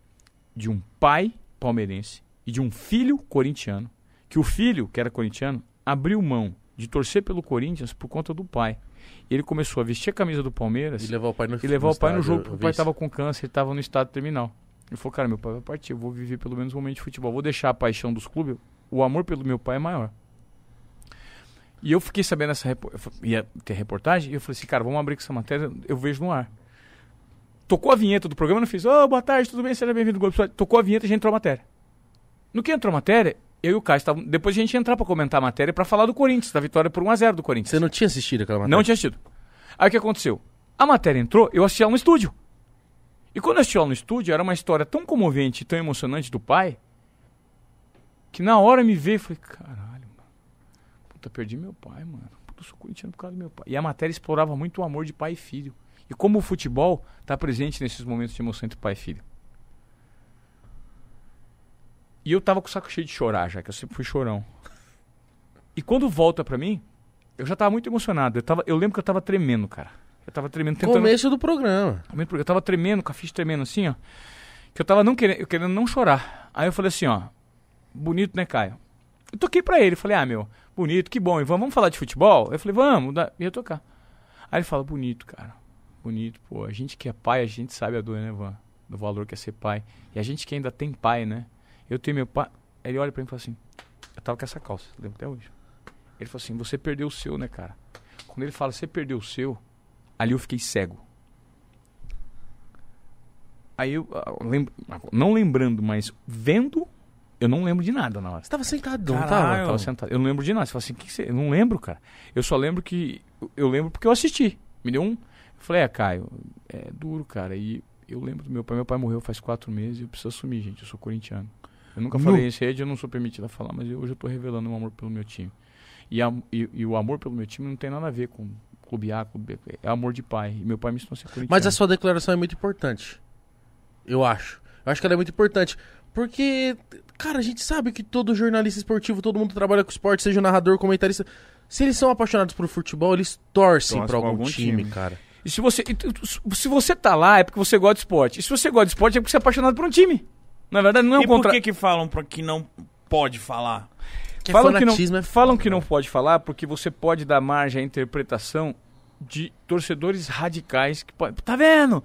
de um pai palmeirense e de um filho corintiano, que o filho, que era corintiano, abriu mão de torcer pelo Corinthians por conta do pai. Ele começou a vestir a camisa do Palmeiras E levar o pai no e levar o pai no estádio, jogo, eu porque o pai isso. tava com câncer, ele tava no estado terminal. Ele falou, cara, meu pai vai partir, eu vou viver pelo menos um momento de futebol, vou deixar a paixão dos clubes, o amor pelo meu pai é maior. E eu fiquei sabendo essa ia ter reportagem, e eu falei assim, cara, vamos abrir com essa matéria, eu vejo no ar. Tocou a vinheta do programa, eu não fiz, ô, boa tarde, tudo bem, seja bem-vindo ao Globo Esporte. Tocou a vinheta e já entrou a matéria. No que entrou a matéria, eu e o Caio estavam. Depois a gente ia entrar pra comentar a matéria pra falar do Corinthians, da vitória por 1x0 do Corinthians. Você não tinha assistido aquela matéria? Não tinha assistido. Aí o que aconteceu? A matéria entrou, eu assisti ela no estúdio. E quando eu assisti ela no estúdio, era uma história tão comovente, tão emocionante do pai, que na hora me veio e falei, caralho, mano. Puta, perdi meu pai, mano. Puta, eu sou corintiano por causa do meu pai. E a matéria explorava muito o amor de pai e filho. E como o futebol está presente nesses momentos de emoção entre pai e filho. E eu tava com o saco cheio de chorar já, que eu sempre fui chorão. E quando volta pra mim, eu já tava muito emocionado. Eu, tava, eu lembro que eu tava tremendo, cara. Eu tava tremendo, tentando. Começo do programa. Eu tava tremendo, com a ficha tremendo assim, ó. Que eu tava não querendo, eu querendo não chorar. Aí eu falei assim, ó. Bonito, né, Caio? Eu toquei pra ele, falei, ah, meu, bonito, que bom. Ivan, vamos falar de futebol? Eu falei, vamos, dá... e eu tocar. Aí ele fala, bonito, cara. Bonito, pô. A gente que é pai, a gente sabe a dor, né, Ivan? Do valor que é ser pai. E a gente que ainda tem pai, né? Eu tenho meu pai. Ele olha pra mim e fala assim: Eu tava com essa calça, lembro até hoje. Ele falou assim: Você perdeu o seu, né, cara? Quando ele fala, Você perdeu o seu, ali eu fiquei cego. Aí eu, ah, lembro, não lembrando, mas vendo, eu não lembro de nada na hora. Você tava sentado, não tava? Eu tava sentado. Eu não lembro de nada. Você fala assim, que que você... eu não lembro, cara. Eu só lembro que. Eu lembro porque eu assisti. Me deu um. Eu falei, é, Caio, é duro, cara. E eu lembro do meu pai. Meu pai morreu faz quatro meses e eu preciso assumir, gente. Eu sou corintiano. Eu nunca Nu. falei isso em rede, eu não sou permitido a falar, mas eu- hoje eu tô revelando o amor pelo meu time. E, a- e- e o amor pelo meu time não tem nada a ver com clube A, clube B. É amor de pai. E meu pai me ensinou a ser corintiano. Mas a sua declaração é muito importante. Eu acho. Eu acho que ela é muito importante. Porque, cara, a gente sabe que todo jornalista esportivo, todo mundo que trabalha com esporte, seja narrador, comentarista. Se eles são apaixonados por futebol, eles torcem pra algum, algum time, time. cara. E se você, e se você tá lá, é porque você gosta de esporte. E se você gosta de esporte, é porque você é apaixonado por um time. Na verdade, não é e o por contrário. que que falam pra que não pode falar? Que falam que não, é falam que não pode falar porque você pode dar margem à interpretação de torcedores radicais que podem. Tá vendo?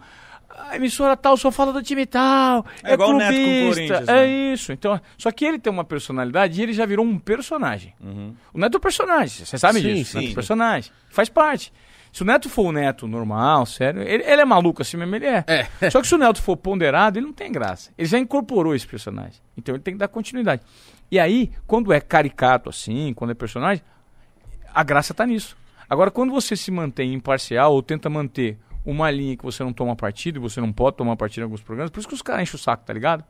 A emissora tal só fala do time tal. É É, igual o Neto com o clubista. Corinthians, É né? isso. Então, só que ele tem uma personalidade e ele já virou um personagem. Uhum. O Neto é um personagem, você sabe Sim, disso. O Neto é sim. um personagem. Faz parte. Se o Neto for o Neto normal, sério, ele, ele é maluco assim mesmo, ele é. É. Só que se o Neto for ponderado, ele não tem graça. Ele já incorporou esse personagem. Então ele tem que dar continuidade. E aí, quando é caricato assim, quando é personagem, a graça tá nisso. Agora, quando você se mantém imparcial ou tenta manter uma linha que você não toma partido, e você não pode tomar partido em alguns programas, por isso que os caras enchem o saco, tá ligado?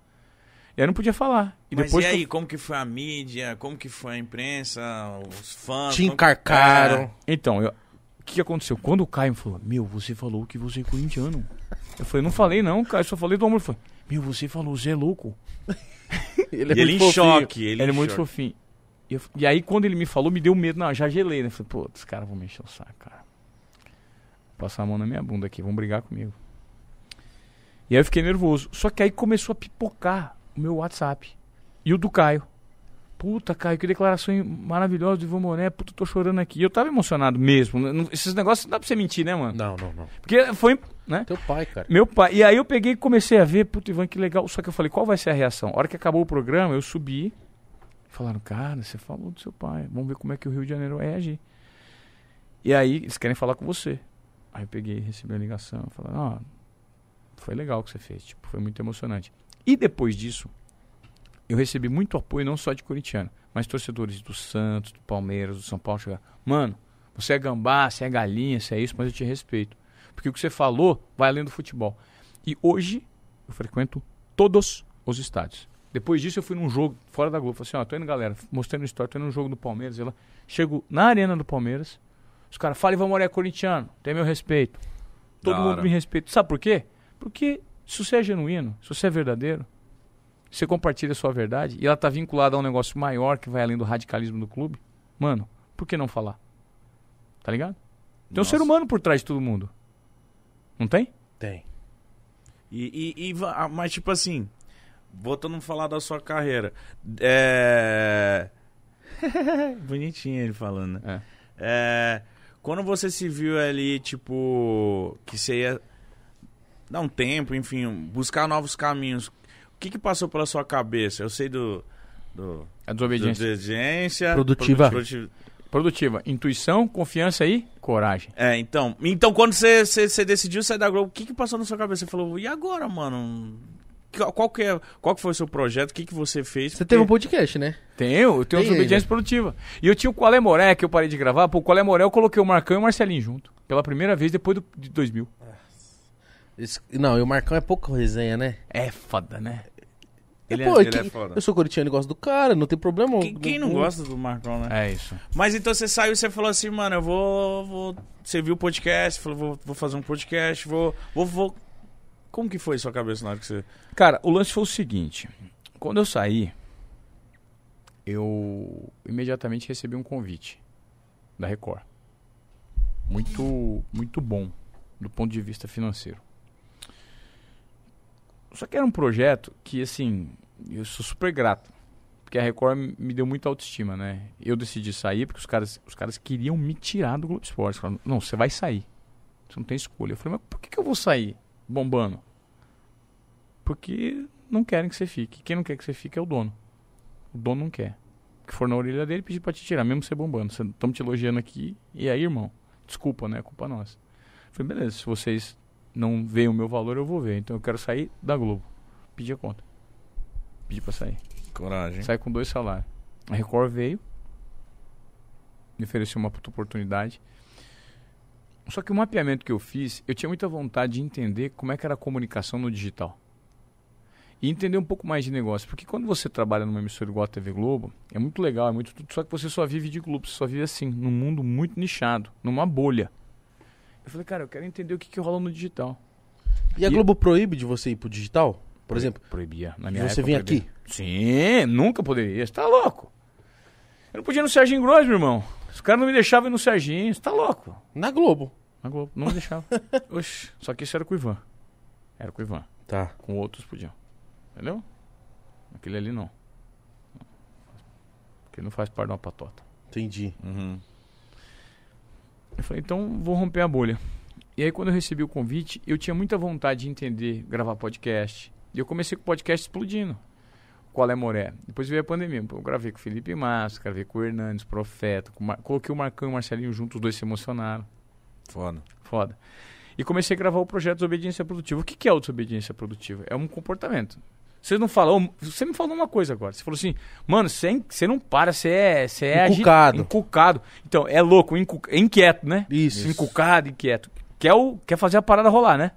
E aí não podia falar. E Mas depois e eu- aí, como que foi a mídia? Como que foi a imprensa? Os fãs? Te que- encarcaram. Então, eu- o que, aconteceu? Quando o Caio falou, meu, você falou que você é corintiano. Eu falei, não falei não, Caio, só falei do amor. Ele falou, meu, você falou, você é louco. Ele E ele em muito fofinho. choque. Ele, Ele, é em muito choque. fofinho. E, eu- e aí, quando ele me falou, me deu medo. Não, eu já gelei, né? Falei, pô, os caras vão me encher o saco, cara. Passar a mão na minha bunda aqui, vão brigar comigo. E aí eu fiquei nervoso. Só que aí começou a pipocar o meu WhatsApp. E o do Caio. Puta, Caio, que declaração maravilhosa do Ivan Moné. Puta, tô chorando aqui. Eu tava emocionado mesmo. Não- Esses negócios não dá pra você mentir, né, mano? Não, não, não. Porque foi, né? Teu pai, cara. Meu pai. E aí eu peguei e comecei a ver, puta, Ivan, que legal. Só que eu falei, qual vai ser a reação? A hora que acabou o programa, eu subi. Falaram, cara, você falou do seu pai. Vamos ver como é que o Rio de Janeiro vai reagir. E aí, eles querem falar com você. Aí eu peguei, recebi a ligação. Falaram, ah, foi legal o que você fez. Tipo, foi muito emocionante. E depois disso, eu recebi muito apoio, não só de corintiano, mas torcedores do Santos, do Palmeiras, do São Paulo. Chegaram, mano, você é gambá, você é galinha, você é isso, mas eu te respeito. Porque o que você falou vai além do futebol. E hoje eu frequento todos os estádios. Depois disso eu fui num jogo fora da Globo. Falei assim, ó, tô indo, galera, mostrando história, tô indo num jogo do Palmeiras. Eu lá, chego na arena do Palmeiras, os caras falam, Ivan Moré é corintiano, tem meu respeito. Todo mundo me respeita. Sabe por quê? Porque se você é genuíno, se você é verdadeiro, você compartilha a sua verdade e ela tá vinculada a um negócio maior que vai além do radicalismo do clube, mano, por que não falar? Tá ligado? Tem um Nossa. ser humano por trás de todo mundo. Não tem? Tem. E, e- e ah, mas tipo assim, voltando a falar da sua carreira, é... Bonitinho ele falando, né? É, Quando você se viu ali, tipo, que você ia dar um tempo, enfim, buscar novos caminhos, que que passou pela sua cabeça? Eu sei do... do A desobediência. desobediência Produtiva. produti- Produtiva. Intuição, confiança e coragem. É, então. Então, quando você, você, você decidiu sair da Globo, o que, que passou na sua cabeça? Você falou, e agora, mano? Qual, que, é, qual que foi o seu projeto? O que, que você fez? Você Porque- teve um podcast, né? Tenho, eu tenho desobediência produtiva. E eu tinha o Qual é Moré, que eu parei de gravar. Pô, o Qual é Moré eu coloquei o Marcão e o Marcelinho junto. Pela primeira vez depois do, de 2000. Esse- Não, e o Marcão é pouca resenha, né? É foda, né? Ele, Pô, é, ele é foda. Eu sou corintiano e gosto do cara, não tem problema. Quem, quem não gosta do Marcão, né? É isso. Mas então você saiu e você falou assim, mano, eu vou. vou... Você viu o podcast, falou, vou, vou fazer um podcast, vou, vou, vou. Como que foi sua cabeça na hora que você. Cara, o lance foi o seguinte. Quando eu saí, eu imediatamente recebi um convite da Record. Muito, muito bom do ponto de vista financeiro. Só que era um projeto que, assim, eu sou super grato. Porque a Record me deu muita autoestima, né? Eu decidi sair porque os caras, os caras queriam me tirar do Globo Esporte. Falaram, não, você vai sair. Você não tem escolha. Eu falei, mas por que, que eu vou sair bombando? Porque não querem que você fique. Quem não quer que você fique é o dono. O dono não quer. Que for na orelha dele, pedir pra te tirar, mesmo você bombando. Estamos te elogiando aqui. E aí, irmão? Desculpa, né? É culpa nossa. Eu falei, beleza, se vocês não veem o meu valor, eu vou ver. Então eu quero sair da Globo. Pedi a conta. Pedi pra sair. Coragem. Sai com dois salários. A Record veio, me ofereceu uma puta oportunidade. Só que o mapeamento que eu fiz, eu tinha muita vontade de entender como é que era a comunicação no digital. E entender um pouco mais de negócio. Porque quando você trabalha numa emissora igual a TV Globo, é muito legal, é muito tudo, só que você só vive de Globo, você só vive assim, num mundo muito nichado, numa bolha. Eu falei, cara, eu quero entender o que, que rola no digital. E a E- Globo proíbe de você ir pro digital? Por exemplo, proibia. Na minha você época, proibia. aqui? Sim, nunca poderia. Você tá louco? Eu não podia ir no Serginho Grosso, meu irmão. Os caras não me deixavam ir no Serginho. Você tá louco? Na Globo. Na Globo. Não me deixavam. Oxi. Só que isso era com o Ivan. Era com o Ivan. Tá. Com outros podiam. Entendeu? Aquele ali não. Porque ele não faz parte de uma patota. Entendi. Uhum. Eu falei, então vou romper a bolha. E aí, quando eu recebi o convite, eu tinha muita vontade de entender, gravar podcast. E eu comecei com o podcast explodindo. Qual é Moré? Depois veio a pandemia. Eu gravei com o Felipe Massa, gravei com o Hernandes, Profeta. Mar- Coloquei o Marcão e o Marcelinho juntos, os dois se emocionaram. Foda. Foda. E comecei a gravar o projeto Desobediência Produtiva. O que que é o Desobediência Produtiva? É um comportamento. Você não falou. Você me falou uma coisa agora. Você falou assim, mano, você, é você não para, você é. Você é agi- Encucado. Encucado. Então, é louco, incu- é inquieto, né? Isso. Encucado, inquieto. Quer, o, quer fazer a parada rolar, né?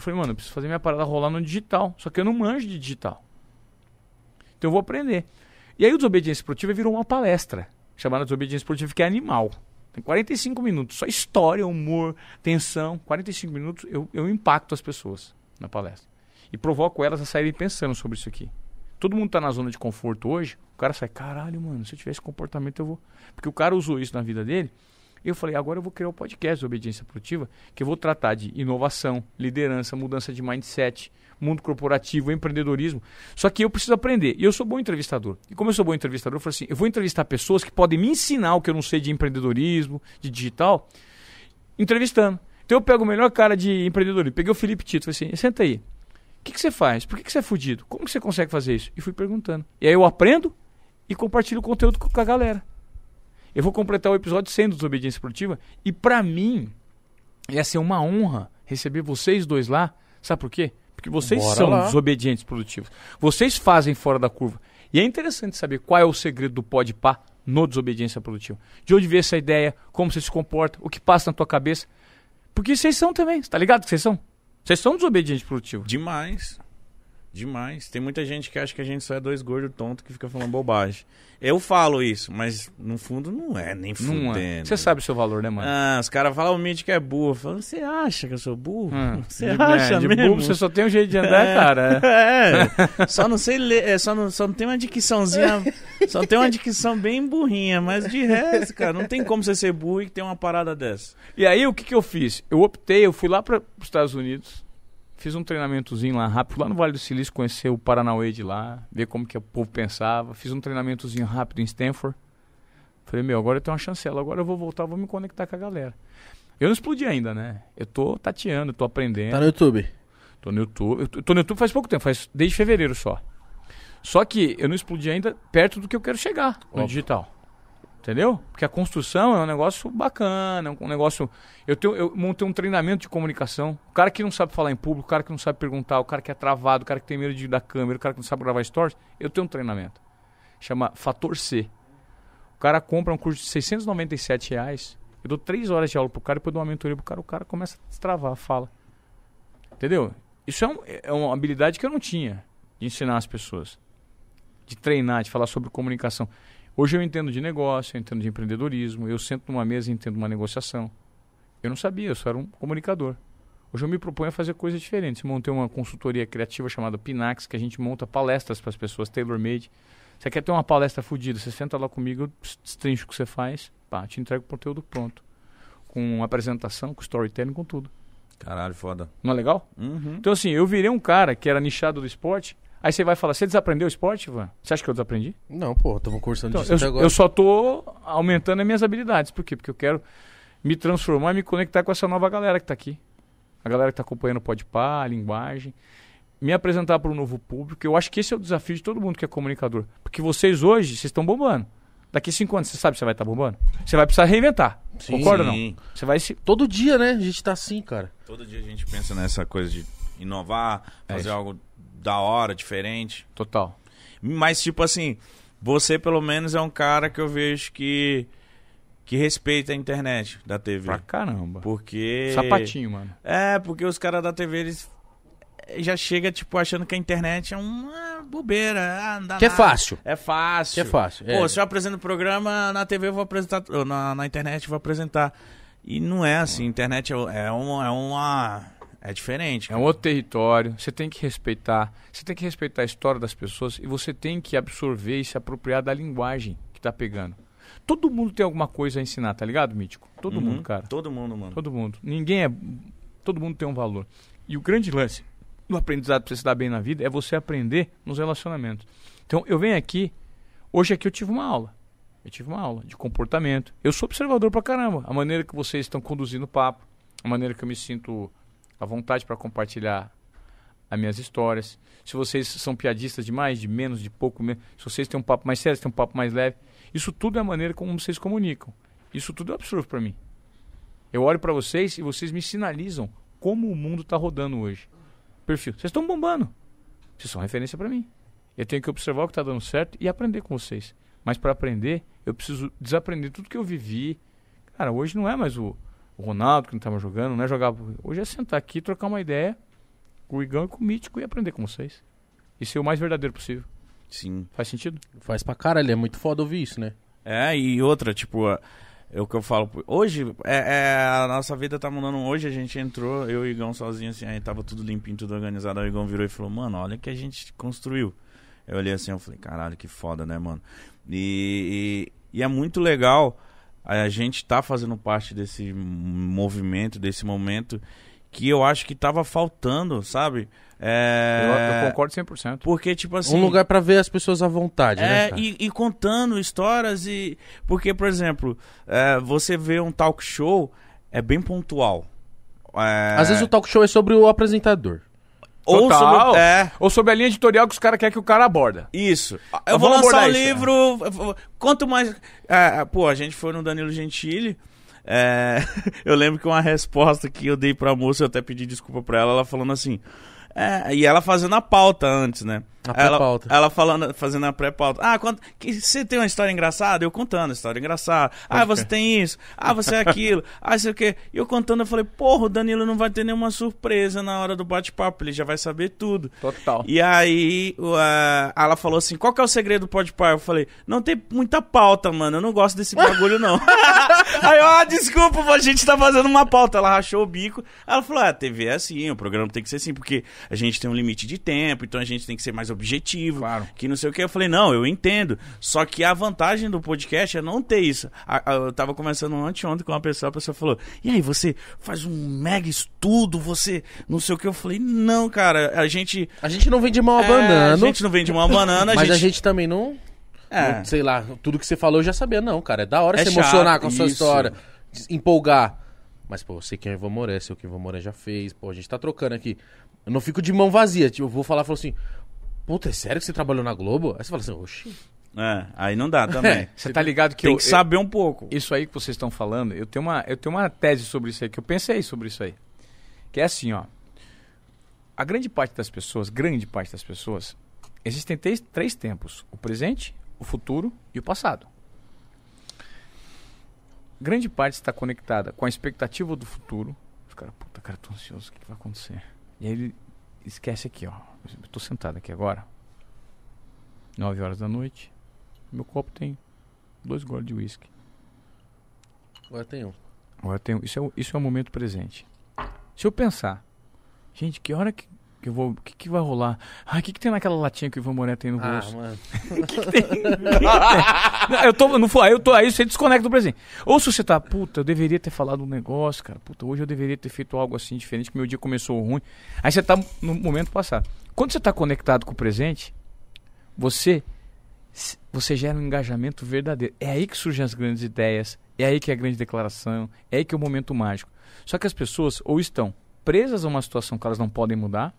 Eu falei, mano, eu preciso fazer minha parada rolar no digital. Só que eu não manjo de digital. Então eu vou aprender. E aí o Desobediência Produtiva virou uma palestra. Chamada Desobediência Produtiva, que é animal. Tem 45 minutos. Só história, humor, tensão. 45 minutos eu, eu impacto as pessoas na palestra. E provoco elas a saírem pensando sobre isso aqui. Todo mundo tá na zona de conforto hoje. O cara sai, caralho, mano, se eu tivesse comportamento eu vou. Porque o cara usou isso na vida dele Eu falei, agora eu vou criar o podcast Obediência Produtiva, que eu vou tratar de inovação, liderança, mudança de mindset, mundo corporativo, empreendedorismo. Só que eu preciso aprender. E eu sou bom entrevistador. E como eu sou bom entrevistador, eu falei assim, eu vou entrevistar pessoas que podem me ensinar o que eu não sei de empreendedorismo, de digital, entrevistando. Então eu pego o melhor cara de empreendedorismo. Peguei o Felipe Tito, falei assim, senta aí. O que, que você faz? Por que, que você é fudido? Como que você consegue fazer isso? E fui perguntando. E aí eu aprendo e compartilho o conteúdo com a galera. Eu vou completar o episódio 100 do Desobediência Esportiva. E para mim, ia ser uma honra receber vocês dois lá. Sabe por quê? Porque vocês Bora são lá. desobedientes produtivos. Vocês fazem fora da curva. E é interessante saber qual é o segredo do pode pá no desobediência produtiva. De onde veio essa ideia, como você se comporta, o que passa na tua cabeça. Porque vocês são também, tá ligado que vocês são? Vocês são desobedientes produtivos. Demais. Demais. Tem muita gente que acha que a gente só é dois gordos tontos que fica falando bobagem. Eu falo isso, mas no fundo não é, nem Não é. Você sabe o seu valor, né, mano? Ah, os caras falam o Mitch que é burro. Falo, você acha que eu sou burro? Hum. Você de, acha é, de mesmo? bobo, você só tem um jeito de andar, É. cara. É, só não sei ler, é, só não, só não tem uma dicçãozinha, só tem uma dicção bem burrinha, mas de resto, cara, não tem como você ser burro e ter uma parada dessa. E aí, o que, que eu fiz? Eu optei, eu fui lá para os Estados Unidos, fiz um treinamentozinho lá rápido, lá no Vale do Silício, conhecer o Paranauê de lá, ver como que o povo pensava. Fiz um treinamentozinho rápido em Stanford. Falei, meu, agora eu tenho uma chancela, agora eu vou voltar, vou me conectar com a galera. Eu não explodi ainda, né? Eu tô tateando, tô aprendendo. Tá no YouTube. Tô no YouTube. Eu tô- no YouTube faz pouco tempo, faz desde fevereiro só. Só que eu não explodi ainda perto do que eu quero chegar no Óbvio. digital. Entendeu? Porque a construção é um negócio bacana, é um negócio. Eu, tenho, eu montei um treinamento de comunicação. O cara que não sabe falar em público, o cara que não sabe perguntar, o cara que é travado, o cara que tem medo de da câmera, o cara que não sabe gravar stories, eu tenho um treinamento. Chama Fator C. O cara compra um curso de 697 reais. Eu dou três horas de aula pro cara e depois dou uma mentoria pro cara, o cara começa a destravar, fala. Entendeu? Isso é, um- é uma habilidade que eu não tinha de ensinar as pessoas. De treinar, de falar sobre comunicação. Hoje eu entendo de negócio, eu entendo de empreendedorismo, eu sento numa mesa e entendo uma negociação. Eu não sabia, eu só era um comunicador. Hoje eu me proponho a fazer coisas diferentes. Montei uma consultoria criativa chamada Pinax, que a gente monta palestras para as pessoas, tailor-made. Você quer ter uma palestra fodida, você senta lá comigo, eu destrincho o que você faz, pá, te entrego o conteúdo pronto. Com apresentação, com storytelling, com tudo. Caralho, foda. Não é legal? Uhum. Então, assim, eu virei um cara que era nichado do esporte. Aí você vai falar, você desaprendeu o esporte, Ivan? Você acha que eu desaprendi? Não, pô, estamos cursando Então, disso até eu, agora. eu só tô aumentando as minhas habilidades. Por quê? Porque eu quero me transformar e me conectar com essa nova galera que tá aqui. A galera que tá acompanhando o Podpah, a linguagem. Me apresentar para um novo público. Eu acho que esse é o desafio de todo mundo que é comunicador. Porque vocês hoje, vocês estão bombando. Daqui cinco anos, você sabe se você vai estar bombando? Você vai precisar reinventar. Sim. Concorda ou não? Você vai se... Todo dia, né? A gente tá assim, cara. Todo dia a gente pensa nessa coisa de inovar, É fazer isso. algo da hora, diferente. Total. Mas, tipo assim, você pelo menos é um cara que eu vejo que. que respeita a internet da TV. Pra caramba. Porque. Sapatinho, mano. É, porque os caras da TV, eles. Já chega, tipo, achando que a internet é uma bobeira. Ah, dá Que é fácil. É fácil. Que é fácil. Pô, é. se eu apresento o programa na TV, eu vou apresentar. Na, na internet, eu vou apresentar. E não é assim. Internet é, é uma. É, uma, é diferente. É um outro território, você tem que respeitar. Você tem que respeitar a história das pessoas e você tem que absorver e se apropriar da linguagem que tá pegando. Todo mundo tem alguma coisa a ensinar, tá ligado, Mítico? Todo Uhum. mundo, cara. Todo mundo, mano. Todo mundo. Ninguém é. Todo mundo tem um valor. E o grande lance do aprendizado pra você se dar bem na vida é você aprender nos relacionamentos. Então, eu venho aqui. Hoje aqui eu tive uma aula. Eu tive uma aula de comportamento. Eu sou observador pra caramba. A maneira que vocês estão conduzindo o papo, a maneira que eu me sinto à vontade para compartilhar as minhas histórias. Se vocês são piadistas de mais, de menos, de pouco. Se vocês têm um papo mais sério, se têm um papo mais leve. Isso tudo é a maneira como vocês comunicam. Isso tudo é absurdo para mim. Eu olho para vocês e vocês me sinalizam como o mundo tá rodando hoje. Perfil. Vocês estão bombando. Vocês são referência para mim. Eu tenho que observar o que tá dando certo e aprender com vocês. Mas para aprender, eu preciso desaprender tudo que eu vivi. Cara, hoje não é mais o, o Ronaldo que não tava jogando, não é jogar. Hoje é sentar aqui, trocar uma ideia com o Igão e com o Mítico e aprender com vocês. E ser o mais verdadeiro possível. Sim. Faz sentido? Faz pra caralho, é muito foda ouvir isso, né? É, e outra, tipo, é o que eu falo. Hoje, é, é, a nossa vida tá mudando. Hoje a gente entrou, eu e o Igão sozinho, assim, aí tava tudo limpinho, tudo organizado. Aí o Igão virou e falou, mano, olha o que a gente construiu. Eu olhei assim, eu falei, caralho, que foda, né, mano? E, e, e é muito legal a gente tá fazendo parte desse movimento, desse momento que eu acho que tava faltando, sabe? É... Eu, eu concordo 100%. Porque, tipo assim. Um lugar pra ver as pessoas à vontade, né? É, cara? e, e contando histórias e. Porque, por exemplo, é, você vê um talk show, é bem pontual. É, Às vezes o talk show é sobre o apresentador. Ou Total. sobre- É, Ou sobre a linha editorial que os caras querem que o cara aborda. isso. Eu Mas vou lançar um isso, livro. eu vou- Quanto mais. é, pô, a gente foi no Danilo Gentili. é, eu lembro que uma resposta que eu dei pra moça, eu até pedi desculpa pra ela, ela falando assim. é, e ela fazendo a pauta antes, né? A ela, pré-pauta. ela falando, fazendo a pré-pauta. Ah, quanto, que, você tem uma história engraçada? Eu contando a história engraçada. Ah, você tem isso. Ah, você é aquilo. ah, sei o quê. E eu contando, eu falei, porra, o Danilo não vai ter nenhuma surpresa na hora do bate-papo. Ele já vai saber tudo. Total. E aí, a- ela falou assim: qual que é o segredo do Podpah? Eu falei: não tem muita pauta, mano. Eu não gosto desse bagulho, não. aí eu, ah, desculpa, a gente tá fazendo uma pauta. Ela rachou o bico. Ela falou: ah, a TV é assim, o programa tem que ser assim, porque a gente tem um limite de tempo, então a gente tem que ser mais objetivo. Claro. Que não sei o que. Eu falei: não, eu entendo. Só que a vantagem do podcast é não ter isso. A- a- eu tava conversando anteontem com uma pessoa, a pessoa falou: e aí, você faz um mega estudo, você não sei o que. Eu falei: não, cara, a gente. A gente não vem de mão É, abanando. A gente não vende uma banana, mas a a gente... gente também não, É. não- Sei lá, tudo que você falou eu já sabia, não, cara. É da hora É se chato, emocionar com a sua isso. história, empolgar. Mas, pô, eu sei quem é o Ivan Moré, sei o que o Ivan Moré já fez. Pô, a gente tá trocando aqui. Eu não fico de mão vazia. Tipo, eu vou falar, falo assim. Puta, é sério que você trabalhou na Globo? Aí você fala assim, oxi. É, aí não dá também. Você tá ligado que Tem eu, que saber um pouco. isso aí que vocês estão falando, eu tenho, uma, eu tenho uma tese sobre isso aí, que eu pensei sobre isso aí. Que é assim, ó. A grande parte das pessoas, grande parte das pessoas, existem três, três tempos: o presente, o futuro e o passado. Grande parte está conectada com a expectativa do futuro. Os caras, puta, cara, tô ansioso, o que, que vai acontecer? E aí ele esquece aqui, ó. Eu tô sentado aqui agora, 9 horas da noite. Meu copo tem dois goles de uísque. Agora tem um. Agora tem, isso, é, o- isso é o momento presente. Se eu pensar, gente, que hora que, que eu vou. O que, que vai rolar? Ah, o que, que tem naquela latinha que o Ivan Moré tem no Ah, bolso? mano. Não, eu tô, não foi, aí eu tô, aí você desconecta do presente. Ou se você tá, puta, eu deveria ter falado um negócio, cara. Puta, hoje eu deveria ter feito algo assim diferente, que meu dia começou ruim. Aí você tá no momento passado. Quando você tá conectado com o presente, você você gera um engajamento verdadeiro. É aí que surgem as grandes ideias, é aí que é a grande declaração, é aí que é o momento mágico. Só que as pessoas ou estão presas a uma situação que elas não podem mudar,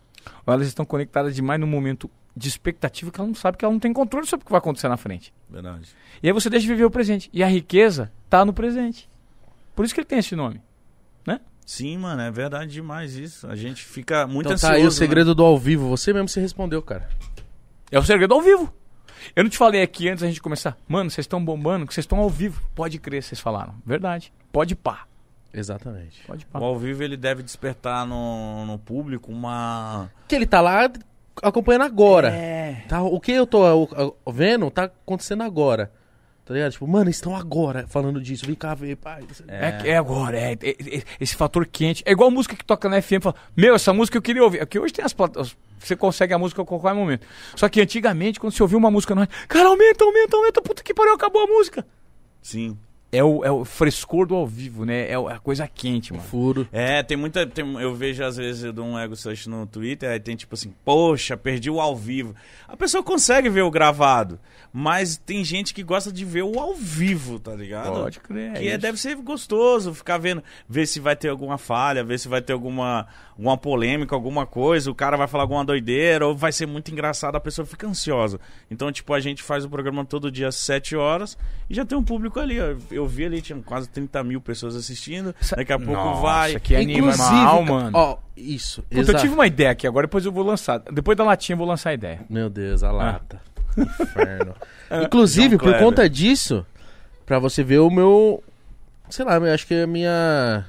ou elas estão conectadas demais no momento de expectativa que ela não sabe que ela não tem controle sobre o que vai acontecer na frente. Verdade. E aí você deixa de viver o presente. E a riqueza tá no presente. Por isso que ele tem esse nome. Sim, mano, é verdade demais isso. A gente fica muito Então ansioso. tá aí o né? segredo do ao vivo. Você mesmo se respondeu, cara. É o segredo ao vivo. Eu não te falei aqui antes da gente começar. Mano, vocês estão bombando, que vocês estão ao vivo. Pode crer, vocês falaram. Verdade. Pode pá. Exatamente. Pode. O ao vivo ele deve despertar no, no público uma. Que ele tá lá acompanhando agora. É. Tá, o que eu tô vendo tá acontecendo agora. Tá ligado? Tipo, mano, estão agora falando disso. Vem cá ver, pai. É, é agora, é, é- é- esse fator quente. É igual música que toca na FM. Fala, Meu, essa música eu queria ouvir. Aqui hoje tem as plataformas. Você consegue a música a qualquer momento. Só que antigamente, quando você ouvia uma música, nós, cara, aumenta, aumenta, aumenta. Puta que pariu, acabou a música. Sim. É o, é o frescor do ao vivo, né? É é a coisa quente, mano. Furo. É, tem muita. tem- eu vejo às vezes eu dou um ego search no Twitter, aí tem tipo assim, poxa, perdi o ao vivo. A pessoa consegue ver o gravado, mas tem gente que gosta de ver o ao vivo, tá ligado? Pode crer. Que é, deve ser gostoso ficar vendo, ver se vai ter alguma falha, ver se vai ter alguma, alguma polêmica, alguma coisa, o cara vai falar alguma doideira, ou vai ser muito engraçado, a pessoa fica ansiosa. Então, tipo, a gente faz o programa todo dia às 7 horas e já tem um público ali. ó. Eu vi ali, tinha quase 30 mil pessoas assistindo. Daqui a pouco Nossa, vai. que animal, mano. Ó, isso. Puta, eu exato. tive uma ideia aqui, agora depois eu vou lançar. Depois da latinha eu vou lançar a ideia. Meu Deus, a lata. Inferno. Inclusive, João por conta disso, pra você ver o meu. Sei lá, eu acho que é a minha.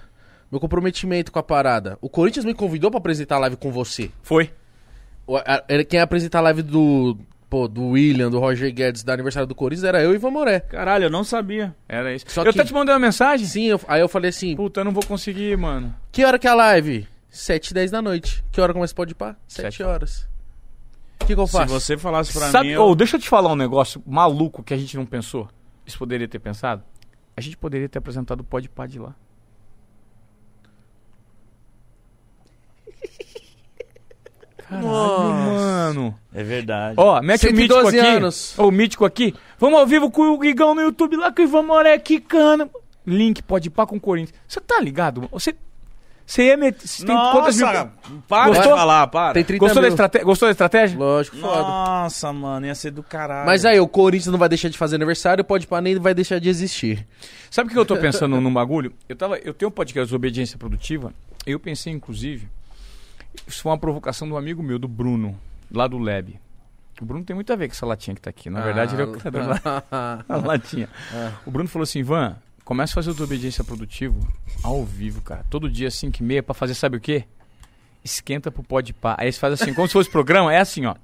Meu comprometimento com a parada. O Corinthians me convidou pra apresentar a live com você. Foi. O- a- era- Quem ia apresentar a live do. Pô, do William, do Roger Guedes, da aniversário do Corinthians, era eu e Ivan Moré. Caralho, eu não sabia. Era isso. Só eu que- até te mandei uma mensagem. Sim, eu- aí eu falei assim: Puta, eu não vou conseguir, mano. que hora que é a live? 7 e 10 da noite. Que hora começa pode ir pá? 7 Sete. horas. O que, que eu Se faço? você falasse pra Sabe, mim. eu- deixa eu te falar um negócio maluco que a gente não pensou. Isso poderia ter pensado. a gente poderia ter apresentado o Pode Pá de lá. Caralho, mano. É verdade. Ó, mete o mítico 112 aqui. anos. Ó, o mítico aqui. Vamos ao vivo com o Igão no YouTube lá com o Ivan Moré quicando. Link, pode pá com o Corinthians. Você tá ligado? Você. Você ia meter. Você tem quantas mil. Nossa, para de Gostou? falar, para. Tem 30 Gostou da, mil. estrate... Gostou da estratégia? Lógico, foda. Nossa, mano, ia ser do caralho. Mas aí, o Corinthians não vai deixar de fazer aniversário, pode pá, nem vai deixar de existir. Sabe o que eu tô pensando num bagulho? Eu, tava, eu tenho um podcast de obediência produtiva. Eu pensei, inclusive, isso foi uma provocação do amigo meu, do Bruno, lá do Lab. O Bruno tem muito a ver com essa latinha que tá aqui. Na verdade, ele é o criador da a latinha. O Bruno falou assim: Ivan, começa a fazer o do obediência produtivo ao vivo, cara. Todo dia, 5 e meia, pra fazer, sabe o quê? Esquenta pro pode pá. Aí você faz assim, como se fosse programa, é assim, ó.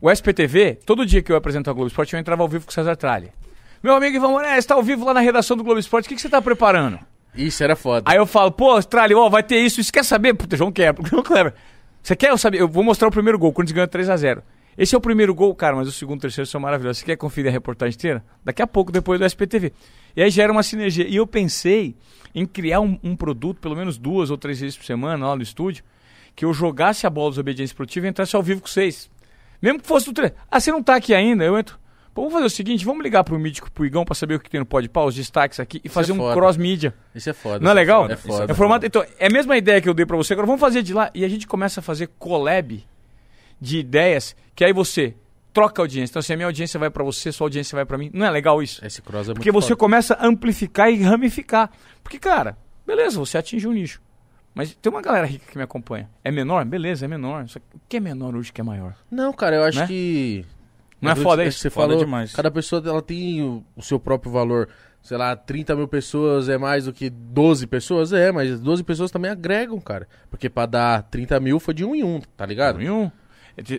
O SPTV, todo dia que eu apresento a Globo Esporte, eu entrava ao vivo com o César Tralli. Meu amigo Ivan Moré, está ao vivo lá na redação do Globo Esporte, o que, que você tá preparando? Isso era foda. Aí eu falo, pô, Tralli, ó, vai ter isso, isso quer saber? Puta, João Kleber, João Kleber. Você quer eu saber? Eu vou mostrar o primeiro gol, o Corinthians ganha 3x0. Esse é o primeiro gol, cara, mas o segundo e o terceiro são maravilhosos. Você quer conferir a reportagem inteira? Daqui a pouco, depois do SPTV. E aí gera uma sinergia. E eu pensei em criar um, um produto, pelo menos duas ou três vezes por semana, lá no estúdio, que eu jogasse a bola dos obediência produtiva e entrasse ao vivo com vocês. Mesmo que fosse do treino. Ah, você não tá aqui ainda? Eu entro. Vamos fazer o seguinte, vamos ligar pro Mítico, pro Igão, pra saber o que tem no Pode Pau, os destaques aqui, e fazer é um cross-mídia. Isso é foda. Não é legal? É foda. É, formato, então, é a mesma ideia que eu dei pra você. Agora vamos fazer de lá e a gente começa a fazer collab de ideias que aí você troca audiência. Então, assim, a minha audiência vai pra você, sua audiência vai pra mim. Não é legal isso? Esse cross é muito Porque você foda. começa a amplificar e ramificar. Porque, cara, beleza, você atinge um nicho. Mas tem uma galera rica que me acompanha. É menor? Beleza, é menor. Só que o que é menor hoje que é maior? Não, cara, eu acho Né? que... Não é foda isso? Você Foda falou, demais. cada pessoa ela tem o, o seu próprio valor. Sei lá, 30 mil pessoas é mais do que 12 pessoas? É, mas 12 pessoas também agregam, cara. Porque pra dar 30 mil foi de um em um, tá ligado? De um em um.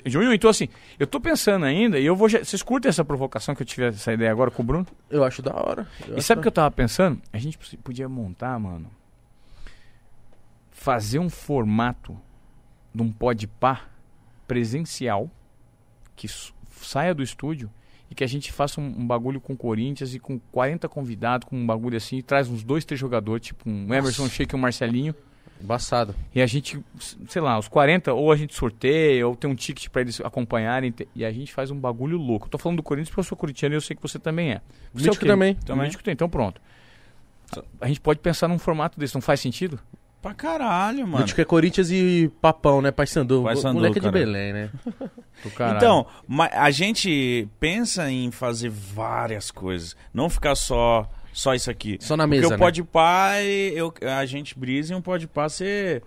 De um em um. Então, assim, eu tô pensando ainda, e eu vou. Vocês curtem essa provocação que eu tive essa ideia agora com o Bruno? Eu acho da hora. Eu E sabe o que eu tava pensando? A gente podia montar, mano. Fazer um formato de um podpar presencial que saia do estúdio e que a gente faça um, um bagulho com o Corinthians e com 40 convidados, com um bagulho assim, e traz uns dois, três jogadores, tipo um Emerson Sheik e um Marcelinho. Embaçado. E a gente, sei lá, os 40, ou a gente sorteia, ou tem um ticket pra eles acompanharem, e a gente faz um bagulho louco. Eu tô falando do Corinthians porque eu sou corintiano e eu sei que você também é. Você é o Mítico quê? também. Também. Mítico tem, então pronto. A gente pode pensar num formato desse, não faz sentido? Pra caralho, mano. Mítico é Corinthians e Papão, né? Paysandu. Paysandu, Moleque de cara. Belém, né? Do caralho. Então, a gente pensa em fazer várias coisas. Não ficar só, só isso aqui. Só na Porque mesa, o né? Pode Pá, eu, a gente brisa e um Pode Pá ser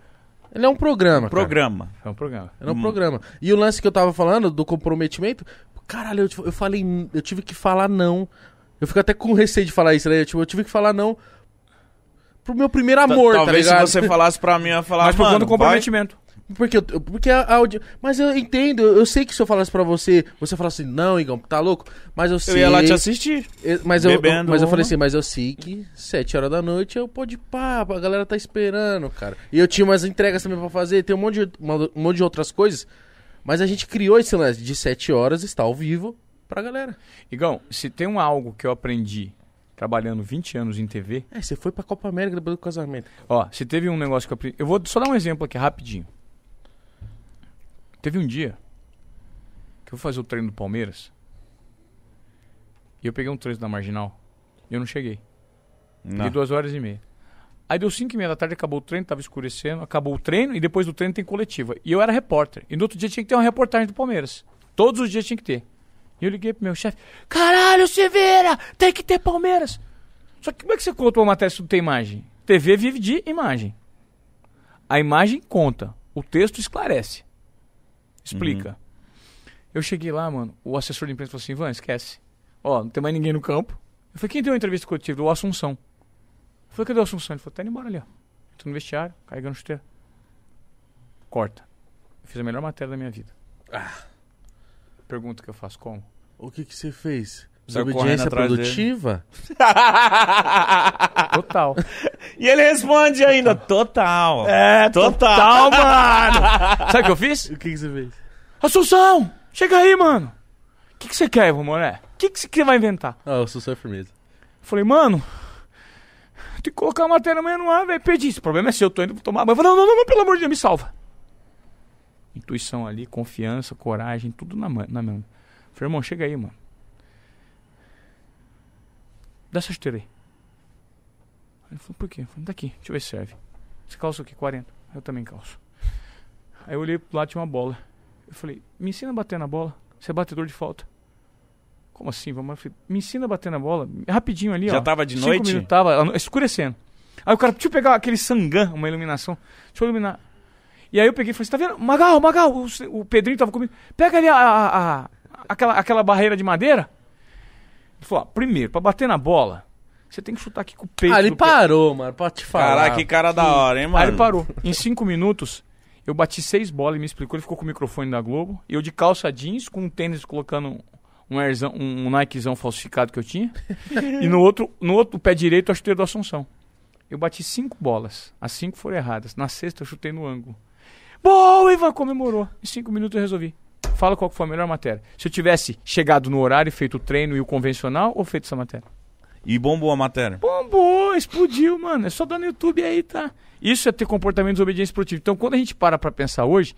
Ele é um programa, cara. programa. é um programa. Era um Hum. programa. E o lance que eu tava falando do comprometimento, caralho, eu, eu falei, eu tive que falar não. Eu fico até com receio de falar isso, né? Eu, tipo, eu tive que falar não pro meu primeiro amor, tá Talvez ligado? se você falasse pra mim, eu ia falar, Mas por conta do comprometimento. Porque, eu, porque a, a audi- Mas eu entendo, eu, sei que se eu falasse pra você, você fala assim, não, Igão, tá louco? Mas eu sei. eu ia lá te assistir. eu- mas eu, eu- mas eu falei assim, mas eu sei que sete horas da noite eu pode pá, a galera tá esperando, cara. E eu tinha umas entregas também pra fazer, tem um monte de, uma- um monte de outras coisas. Mas a gente criou esse lance de sete horas, está ao vivo pra galera. Igão, se tem um algo que eu aprendi trabalhando 20 anos em TV, É, você foi pra Copa América depois do casamento. ó, se teve um negócio que eu aprendi. Eu vou só dar um exemplo aqui rapidinho. Teve um dia que eu fui fazer o treino do Palmeiras e eu peguei um treino da marginal e eu não cheguei. Não. Duas horas e meia. Aí deu cinco e meia da tarde, acabou o treino, tava escurecendo, acabou o treino e depois do treino tem coletiva. E eu era repórter. E no outro dia tinha que ter uma reportagem do Palmeiras. Todos os dias tinha que ter. E eu liguei pro meu chefe: Caralho, Silveira, tem que ter Palmeiras. Só que como é que você conta uma matéria se não tem imagem? TV vive de imagem. A imagem conta, o texto esclarece. Explica. Eu cheguei lá, mano, o assessor de imprensa falou assim: Ivan, esquece. Ó, não tem mais ninguém no campo. Eu falei: quem deu a entrevista coletiva? O Assunção. Eu falei, cadê o Assunção? Ele falou, tá indo embora ali, ó. Tô no vestiário, carregando chuteira. Corta. Eu fiz a melhor matéria da minha vida. Pergunta que eu faço, como? O que que você fez? Saiu Desobediência produtiva? Total. E ele responde ainda, total. é, total. mano! Sabe o que eu fiz? O que que você fez? Assunção! Chega aí, mano! O que, que você quer, Ivan Moré? O que, que você vai inventar? Ah, o Sussu é firmeza. Falei, mano, tem que colocar a matéria amanhã no ar, velho. Perdi. Esse problema é seu, eu tô indo tomar banho. Eu falei, não, não, não, não, pelo amor de Deus, me salva. Intuição ali, confiança, coragem, tudo na, mão- na mão. Falei, irmão, chega aí, mano. Dá essa chuteira aí. Ele falou, por quê? Eu falei, daqui, deixa eu ver se serve. Você calça o quê? 40. Eu também calço. Aí eu olhei pro lado, tinha uma bola. Eu falei, me ensina a bater na bola. Você é batedor de falta. Como assim? Vamos falei, me ensina a bater na bola. Rapidinho ali, Já ó. tava de Cinco noite? minutos, tava escurecendo. Aí o cara, deixa eu pegar aquele sangan, uma iluminação. Deixa eu iluminar. E aí eu peguei e falei, você tá vendo? Magal, Magal, o, o Pedrinho tava comigo. Pega ali a, a- a- aquela, aquela barreira de madeira. Ele falou, ó, primeiro, pra bater na bola, você tem que chutar aqui com o peito. Ah, ele parou, mano, pra te falar. Caraca, que cara da hora, hein, mano? Aí ele parou. Em cinco minutos, eu bati seis bolas, ele me explicou, ele ficou com o microfone da Globo. Eu de calça jeans, com um tênis colocando um, airzão, um Nikezão falsificado que eu tinha. e no outro, no outro pé direito, a chuteira do Assunção. Eu bati cinco bolas. As cinco foram erradas. Na sexta, eu chutei no ângulo. Boa, Ivan comemorou. Em cinco minutos eu resolvi. Fala qual foi a melhor matéria. Se eu tivesse chegado no horário, feito o treino e o convencional, ou feito essa matéria? E bombou a matéria. Bombou, explodiu, mano. É só dar no YouTube aí, tá? Isso é ter comportamento de desobediência esportiva. Então, quando a gente para pra pensar hoje,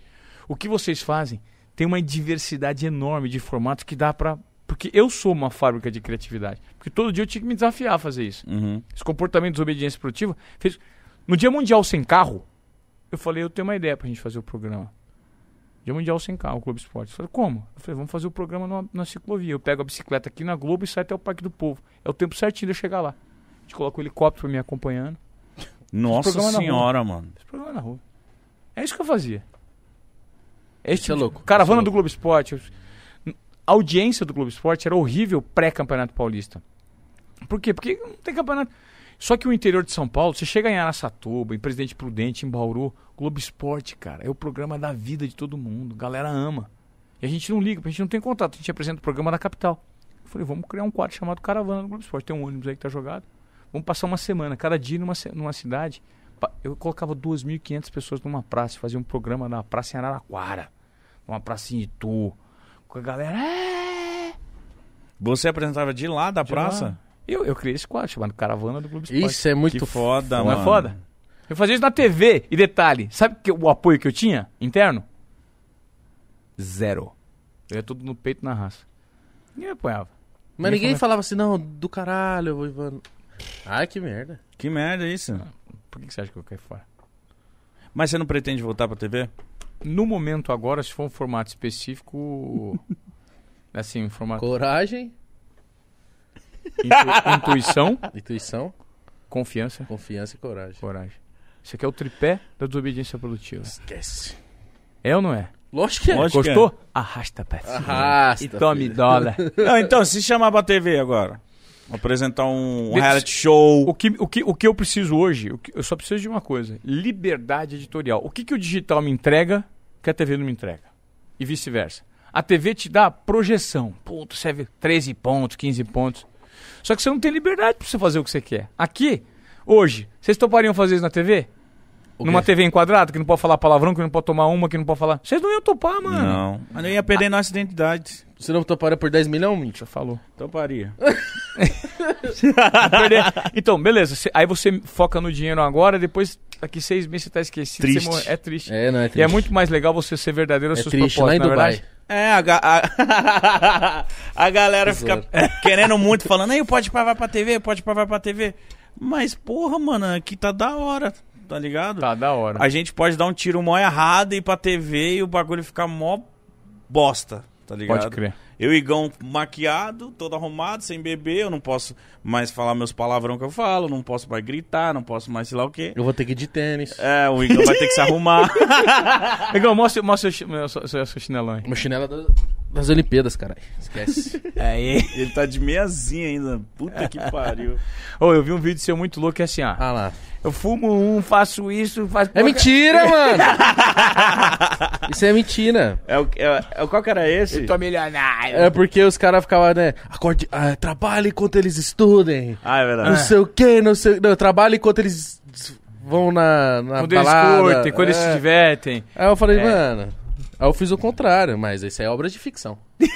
o que vocês fazem tem uma diversidade enorme de formatos que dá pra. Porque eu sou uma fábrica de criatividade. Porque todo dia eu tinha que me desafiar a fazer isso. Uhum. Esse comportamento de desobediência esportiva fez. No Dia Mundial Sem Carro, eu falei, eu tenho uma ideia pra gente fazer o programa. Dia Mundial Sem Carro, Clube Esporte. Eu falei, como? Eu falei, vamos fazer o programa numa, na ciclovia. Eu pego a bicicleta aqui na Globo e saio até o Parque do Povo. É o tempo certinho de eu chegar lá. A gente coloca o helicóptero me acompanhando. Nossa na senhora, mano. Esse programa na rua. É isso que eu fazia. É esse Isso é tipo de- louco, Caravana é do Globo Esporte. A audiência do Globo Esporte era horrível pré-campeonato paulista. Por quê? Porque não tem campeonato. Só que o interior de São Paulo, você chega em Araçatuba, em Presidente Prudente, em Bauru, Globo Esporte, cara, é o programa da vida de todo mundo. A galera ama. E a gente não liga, a gente não tem contato. A gente apresenta o programa da capital. Eu falei, vamos criar um quadro chamado Caravana do Globo Esporte. Tem um ônibus aí que tá jogado. Vamos passar uma semana, cada dia numa, numa cidade. Eu colocava 2.500 pessoas numa praça, fazia um programa na praça em Araraquara, numa praça em Itu, com a galera. "É!" Você apresentava de lá da De praça? lá. Eu, eu criei esse quadro chamado Caravana do Globo Esporte. Isso é muito Que foda, Não mano. é foda? Eu fazia isso na TV. E detalhe, sabe que, o apoio que eu tinha interno? Zero. Eu ia tudo no peito na raça. Ninguém me apoiava. Mas Ninguém ninguém falava assim, não, do caralho, eu vou Ivan. Ai, que merda. Que merda é isso? Por que você acha que eu caí fora? Mas você não pretende voltar pra TV? No momento agora, se for um formato específico. assim, um formato. Coragem, intu- intuição, intuição, confiança, confiança e coragem. coragem. Isso aqui é o tripé da desobediência produtiva. Esquece. É ou não é? Lógico que é. Lógico. que Gostou? Arrasta pra cima. Arrasta, E tome filho. dólar. Não, então, se chamar pra TV agora. Apresentar um, um reality show. O que, o, que, o que eu preciso hoje, o que- eu só preciso de uma coisa: liberdade editorial. O que, que o digital me entrega que a TV não me entrega? E vice-versa. A TV te dá projeção. Puto, você vê 13 pontos, 15 pontos. Só que você não tem liberdade pra você fazer o que você quer. Aqui, hoje, vocês topariam fazer isso na TV? O Numa quê? TV enquadrada, que não pode falar palavrão, que não pode tomar uma, que não pode falar. Vocês não iam topar, mano. Não. Mas não ia perder nossa identidade. Você não toparia por 10 milhões, Mitch? Já falou. Toparia. Perder. Então, beleza. cê- aí você foca no dinheiro agora, depois, daqui seis meses você tá esquecido. você Triste. morre. É triste. É, não é E triste. é muito mais legal você ser verdadeiro aos É seus triste, lá em propósitos, na Dubai. verdade. É, a, ga- a... a galera fica querendo muito, falando, aí pode pra vai pra TV, pode pra vai pra TV. Mas, porra, mano, aqui tá da hora, tá ligado? Tá, da hora. A gente pode dar um tiro mó errado e ir pra TV e o bagulho ficar mó bosta, tá ligado? Pode crer. Eu e Igão maquiado, todo arrumado, sem beber, eu não posso mais falar meus palavrão que eu falo, não posso mais gritar, não posso mais sei lá o quê. Eu vou ter que ir de tênis. É, o Igão vai ter que se arrumar. Legal, mostra, mostra meu- seu, seu, seu chinelão aí. Meu chinelo é da- das Olimpíadas, caralho. Esquece. Aí. Ele tá de meiazinha ainda. Puta que pariu. Ô, eu vi um vídeo seu muito louco que é assim, ó. ah lá. Eu fumo um, faço isso, faço... É mentira, mano! Isso é mentira. É o, é, é, qual que era esse? Eu tô milionário. É porque os caras ficavam, né? Acorde, ah, trabalhe enquanto eles estudem. Ah, é verdade. Não sei o que, não sei. Não, trabalhe enquanto eles vão na, na Quando eles balada. curtem, quando eles É. se divertem. Aí eu falei, É. mano. Aí eu fiz o contrário, mas isso é obra de ficção.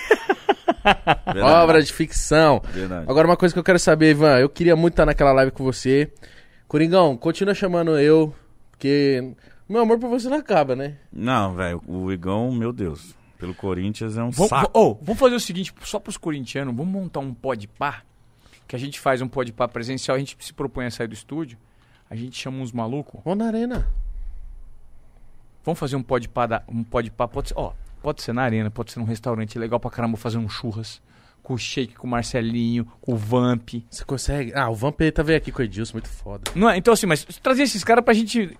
Verdade. Obra de ficção. Verdade. Agora, uma coisa que eu quero saber, Ivan, eu queria muito estar naquela live com você. Coringão, continua chamando eu, porque meu amor por você não acaba, né? Não, velho, o Igão, meu Deus, pelo Corinthians é um Vamos, saco. oh, vamos fazer o seguinte, só pros corintianos, vamos montar um pod par, que a gente faz um pod par presencial, a gente se propõe a sair do estúdio, a gente chama uns malucos, Vamos na arena. Vamos fazer um pod par, da- um pod par pode ser, ó, pode ser na arena, pode ser num restaurante legal pra caramba, fazer um churras, com o Shake, com o Marcelinho, com o Vamp. Você consegue? Ah, o Vampeta veio aqui com o Edilson, muito foda. Não é? Então assim, mas trazer esses caras pra gente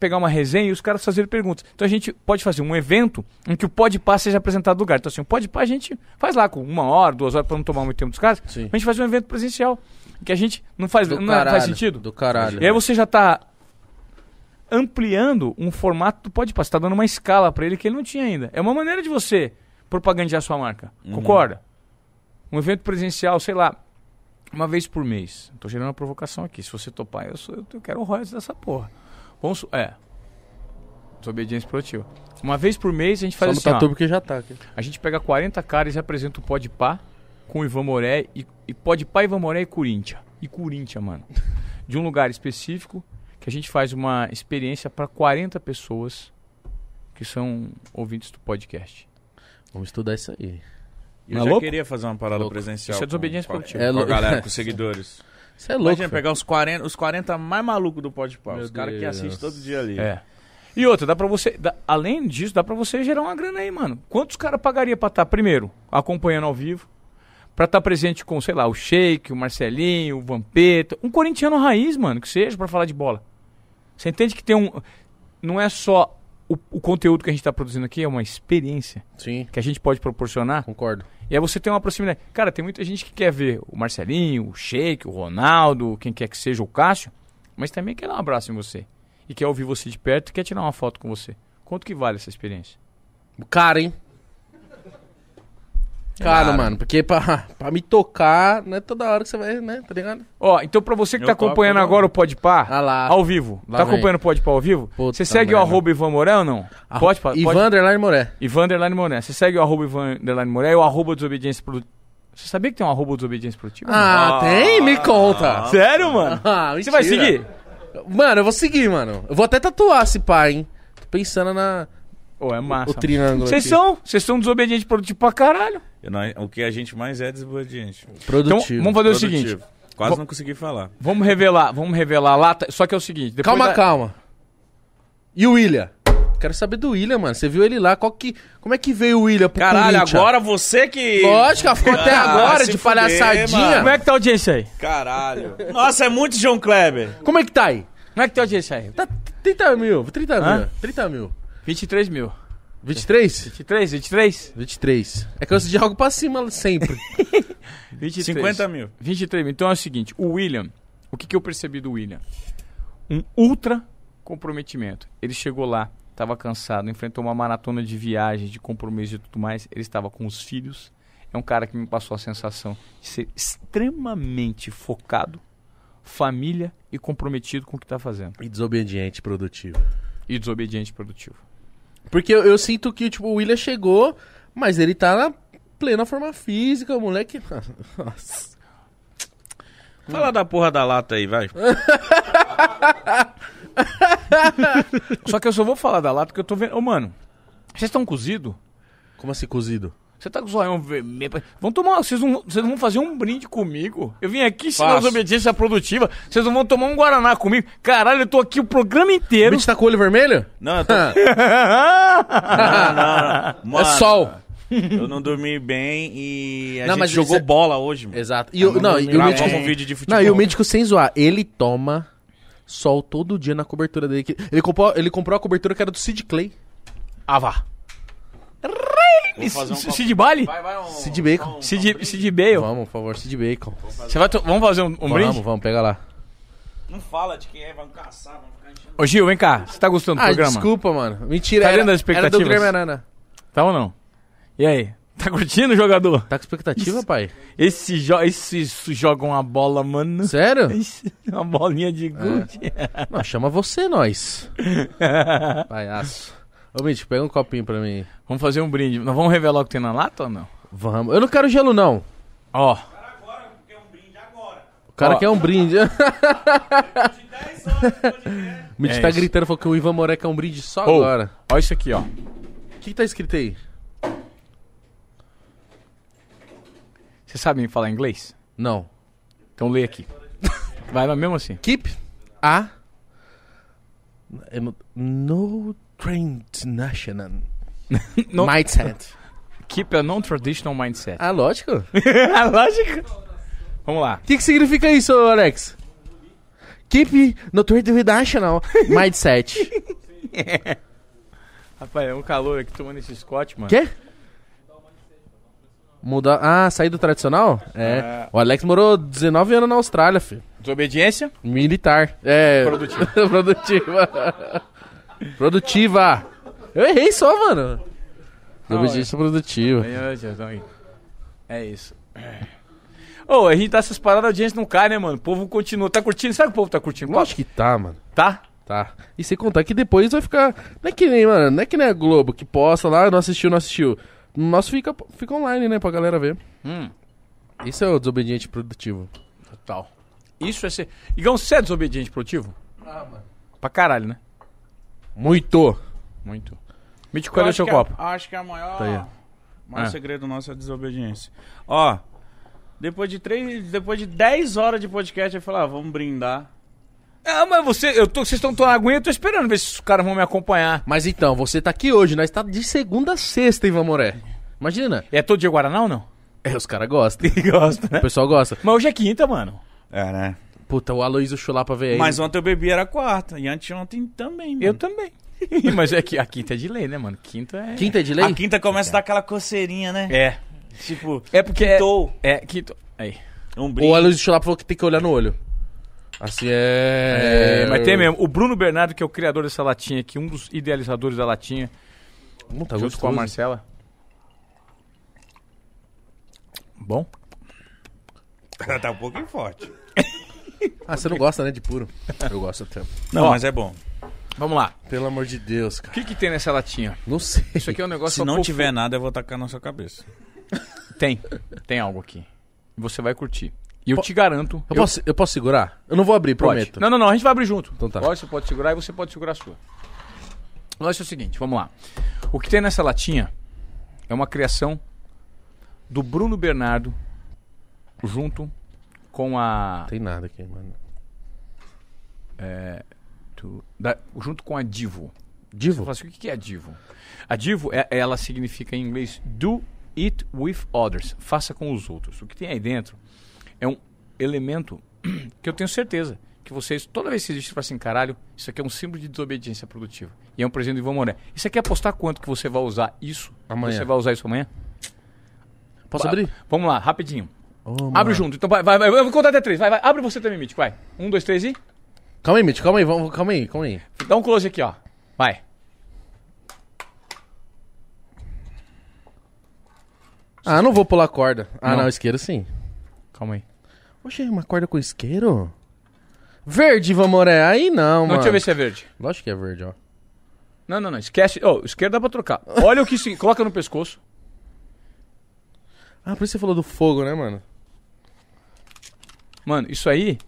pegar uma resenha e os caras fazerem perguntas. Então a gente pode fazer um evento em que o pod par seja apresentado no lugar. Então assim, o pod par a gente faz lá com uma hora, duas horas pra não tomar muito tempo dos caras. Sim. A gente faz um evento presencial. Que a gente não faz, Do não é- faz caralho, sentido? Do caralho. E aí você já tá ampliando um formato do Podpah. Você tá dando uma escala pra ele que ele não tinha ainda. É uma maneira de você propagandear sua marca. Concorda? Um evento presencial, sei lá, uma vez por mês. Tô gerando uma provocação aqui. Se você topar, eu, sou, eu quero o royalties dessa porra. Vamos, é. Desobediência produtiva. Uma vez por mês a gente Só faz no assim, ó, tatu porque já tá aqui. a gente pega 40 caras e apresenta o Podpah com o Ivan Moré e, e Podpah, Ivan Moré e Corinthians. E Corinthians, mano. De um lugar específico que a gente faz uma experiência para 40 pessoas que são ouvintes do podcast. Vamos estudar isso aí. Eu Não já louco? queria fazer uma parada Louco. presencial. Isso é desobediência com, com, produtiva. É com a louco. galera, com os seguidores. Você é louco. Imagina pegar os 40, os 40 mais malucos do Podpah. Meu Os caras que assistem todo dia ali. É. E outra, dá pra você. dá- além disso, dá pra você gerar uma grana aí, mano. Quantos caras pagaria pra estar, primeiro, acompanhando ao vivo? Pra estar presente com, sei lá, o Sheik, o Marcelinho, o Vampeta. Um corintiano raiz, mano, que seja, pra falar de bola. Você entende que tem um. Não é só o, o conteúdo que a gente tá produzindo aqui, é uma experiência Sim, que a gente pode proporcionar. concordo. E aí você tem uma proximidade. Cara, tem muita gente que quer ver o Marcelinho, o Sheik, o Ronaldo, quem quer que seja, o Cássio, mas também quer dar um abraço em você. E quer ouvir você de perto e quer tirar uma foto com você. Quanto que vale essa experiência? Caro, hein? Caro, Caro. mano. Porque pra, pra me tocar, não é toda hora que você vai, né? Tá ligado? Ó, então pra você que Eu tá acompanhando não. agora o Podpah, Ah lá. ao vivo, Lá tá vem. acompanhando o Podpah ao vivo? Puta Você segue o arroba Ivan Moré ou não? Ah, Pode, pode. Ivan Underline Moré. Ivan Underline Moré. Você segue o arroba Ivan Underline Moré e o arroba Desobediência Produtiva. Você sabia que tem um arroba Desobediência Produtiva? Ah, tem? Me conta. Sério, mano? Ah, Você vai seguir? Mano, eu vou seguir, mano. Eu vou até tatuar esse pai, hein? Tô pensando na... Ô, é massa. o triângulo Vocês são, vocês são desobedientes produtivos pra caralho. Eu não- o que a gente mais é desobediente. Então, Produtivo. vamos fazer o Produtivo. seguinte. Quase Vo- não consegui falar. Vamos revelar, vamos revelar lá. Só que é o seguinte. Calma, da- calma. E o William? Quero saber do William, mano. Você viu ele lá? Qual que... Como é que veio o William pro Caralho, Corinthians? agora você que. Lógico, ficou até Ah, agora de fuder, palhaçadinha. Como é que tá a audiência aí? Caralho. Nossa, é muito João Kleber. Como é que tá aí? Como é que tá a audiência aí? Tá 30 mil, 30 mil, Hã? 30 mil. 23 mil. 23? 23, 23? 23. É que eu de algo pra cima sempre. 23. 50 mil. 23 mil. Então é o seguinte, o William, o que, que eu percebi do William? Um ultra comprometimento. Ele chegou lá, estava cansado, enfrentou uma maratona de viagens, de compromisso e tudo mais. Ele estava com os filhos. É um cara que me passou a sensação de ser extremamente focado, família e comprometido com o que está fazendo. E desobediente, produtivo. E desobediente e produtivo. Porque eu, eu sinto que, tipo, o William chegou, mas ele tá na plena forma física, o moleque... Nossa. Fala da porra da lata aí, vai. Só que eu só vou falar da lata porque eu tô vendo. Ô, mano, vocês estão cozidos? Como assim, cozido? Você tá com o zoião vermelho. Vão tomar. Vocês não, vocês não vão fazer um brinde comigo? Eu vim aqui ensinar desobediência produtiva. Vocês não vão tomar um Guaraná comigo? Caralho, eu tô aqui o programa O inteiro. bicho tá com o olho vermelho? Não, eu tô. Ah, Não, não, não. Mano, é sol. Eu não dormi bem e a Não, gente mas jogou é- bola hoje, mano. Exato. E, o, Eu não, não e o. Gravamos um vídeo de futebol. Não, e o mítico sem zoar, ele toma sol todo dia na cobertura dele. que- Ele comprou, ele comprou a cobertura que era do Sid Clay. Ah, vá. Vou fazer um Cid Bale? Vai, vai, um- Cid Bacon. Cid, Cid Bale? Vamos, por favor, Sid Bacon. Você vai Vamos fazer um, um vamos, brinde? vamos, pega lá. Não fala de quem é, vamos caçar, vamos ficar enchendo. Ô, Gil, vem cá. Você tá gostando do Ah, programa? desculpa, mano. Mentira, Tá era, dentro das era do? Guilherme Arana. Tá ou não? E aí? Tá curtindo, jogador? Tá com expectativa, pai? Esse jo esses jogam uma bola, mano. Sério? Esse- Uma bolinha de gude. Não, chama você, nós. Palhaço. Ô, Mitch, pega um copinho pra mim. Vamos fazer um brinde. Nós vamos revelar o que tem na lata ou não? Vamos. Eu não quero gelo, não. Ó, Eu cara Ó. quer um brinde. O Mitch É tá isso. gritando, falou que o Ivan Moré quer um brinde só Ô. agora. Olha isso aqui, ó. O que, que tá escrito aí? Vocês sabem falar inglês? Não. Então lê aqui. Vai mas mesmo assim. Keep a no train national mindset. Keep a non-traditional mindset. Ah, lógico. O Lógico. Vamos lá. que, que significa isso, Alex? Keep no train national mindset. Rapaz, é um calor aqui tomando esse Scott, mano. Quê? Mudar. Ah, sair do tradicional? É. É. O Alex morou 19 anos na Austrália, filho. Desobediência? Militar. É. Produtiva. produtiva. Produtiva. Eu errei só, mano. Não, Obediência produtiva. Jesus, aí. É isso. Ô, a gente tá essas paradas, a audiência não cai, né, mano? O povo continua. Tá curtindo? Sabe que o povo tá curtindo? Lógico que tá, mano. Tá? Tá. E sem contar que depois vai ficar. Não é que nem, mano, não é que nem a Globo que posta lá, não assistiu, não assistiu. O nosso fica, fica online, né, pra galera ver. Hum, Isso é o desobediente produtivo. total. Isso é ser. Igão, você é desobediente produtivo? Ah, mano. Pra caralho, né? Muito. Muito. Mítico, cadê o seu que copo? A, acho que a maior, Tá aí, ó. maior Ah. segredo nosso é a desobediência. Ó, depois de três, depois de 10 horas de podcast, eu falei, ah, vamos brindar. Ah, mas você, eu tô, vocês estão tomando aguinha, eu tô esperando ver se os caras vão me acompanhar. Mas então, você tá aqui hoje, nós tá de segunda a sexta, Ivan Moré. Imagina. É todo dia Guaraná ou não? É, os caras gostam. Gosta, né? O pessoal gosta. Mas hoje é quinta, mano. É, né? Puta, o Aloysio Chulapa veio aí. Mas ontem eu bebi era quarta, e anteontem também, mano. Eu também. mas é que a quinta é de lei, né, mano? Quinta é. Quinta é de lei? A quinta começa a dar aquela coceirinha, né? É. Tipo, É porque é. quintou. É, quinto. Aí. Um O. Aloysio Chulapa falou que tem que olhar no olho. Assim é... É, mas tem mesmo. O Bruno Bernardo, que é o criador dessa latinha aqui, um dos idealizadores da latinha, Hum, tá junto com a gostoso. Marcela. Bom? tá um pouquinho forte. Ah, você não gosta, né, de puro? Eu gosto até. Não, Ó. mas é bom. Vamos lá. Pelo amor de Deus, O cara. que, que tem nessa latinha? Não sei. Isso aqui é um negócio Se não tiver nada, eu vou tacar na sua cabeça. Tem. Tem algo aqui. Você vai curtir. E eu te garanto. Eu, posso, eu posso segurar? Eu não vou abrir, Pode. prometo. Não, não, não. A gente vai abrir junto. Então tá. Pode, você pode segurar e você pode segurar a sua. O lance é o seguinte, vamos lá. O que tem nessa latinha é uma criação do Bruno Bernardo junto com a. Não tem nada aqui, mano. do- da- junto com a Divo. Divo? assim, o que é a Divo? A Divo, é, ela significa em inglês do it with others. Faça com os outros. O que tem aí dentro é um elemento que eu tenho certeza que vocês, toda vez que existe, você fala assim, caralho, isso aqui é um símbolo de desobediência produtiva. E é um presente do Ivan Moré. Isso aqui é apostar quanto que você vai usar isso? Amanhã. Você vai usar isso amanhã? Posso abrir? Vamos lá, rapidinho. Mano. Abre junto. Então vai, vai, vai. Eu vou contar até três. Vai, vai. Abre você também, Mítico. Vai. Um, dois, três e. Calma aí, Mitch, calma aí, vamos, calma aí, calma aí. Dá um close aqui, ó. Vai. Ah, não vou pular corda. Ah, Não. não, isqueiro sim. Calma aí. Oxe, uma corda com isqueiro? Verde, Ivan Moré, aí não, Não, mano. deixa eu ver se é verde. Lógico que é verde, ó. Não, não, não. Esquece. Ô, esquerda dá pra trocar. Olha o que se. Coloca no pescoço. Ah, por isso você falou do fogo, né, mano? Mano, isso aí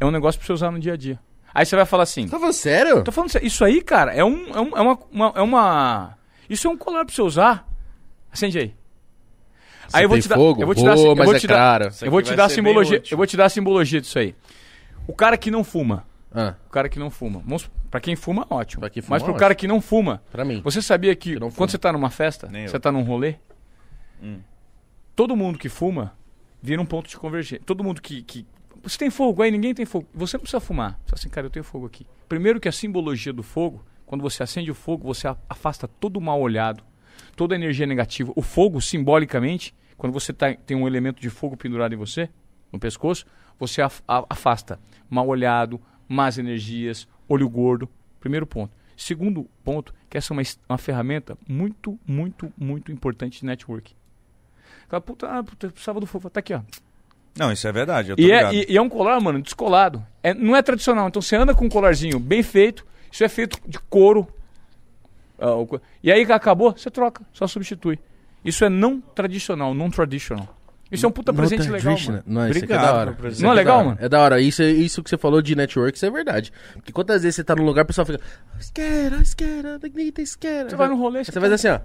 é um negócio pra você usar no dia a dia. Aí você vai falar assim. Tá falando sério? Tô falando sério. Isso aí, cara, é, um, é, um- é uma, uma- É uma. Isso é um colar pra você usar. Acende aí. Você aí eu vou tem te dar. fogo? Eu vou te dar. eu mas vou é te dar- caro. Isso Eu vou te dar simbologia. Eu vou te dar a simbologia disso aí. O cara que não fuma. Ah, O cara que não fuma. Pra quem fuma, ótimo. Pra quem fuma, Mas pro ótimo. cara que não fuma, pra mim. você sabia que quando você tá numa festa, Nem você eu. tá num rolê, Hum. todo mundo que fuma vira um ponto de convergência. Todo mundo que, que. Você tem fogo aí, ninguém tem fogo. Você não precisa fumar. Você assim, cara, eu tenho fogo aqui. Primeiro que a simbologia do fogo, quando você acende o fogo, você afasta todo o mal olhado, toda a energia negativa. O fogo, simbolicamente, quando você tá- tem um elemento de fogo pendurado em você, no pescoço, você afasta mal olhado, más energias, olho gordo. Primeiro ponto. Segundo ponto, que essa é uma, uma ferramenta muito, muito, muito importante de network. Fala, puta, ah, puta, precisava do fogo. Tá aqui, ó. Não, isso é verdade, eu tô E é, e, e é um colar, mano, descolado. É, não é tradicional. Então você anda com um colarzinho bem feito. Isso é feito de couro. Ah, e aí que acabou, você troca, só substitui. Isso é não tradicional, não traditional. Isso é um puta presente legal, mano. Não, isso aqui é Obrigado da hora. Não é legal, mano? É da hora. Isso, isso que você falou de network, isso é verdade. Porque quantas vezes você tá num lugar, o pessoal fica... Esquera, esquera, Dignita, esquera. Você vai no rolê, você Você faz assim, ó.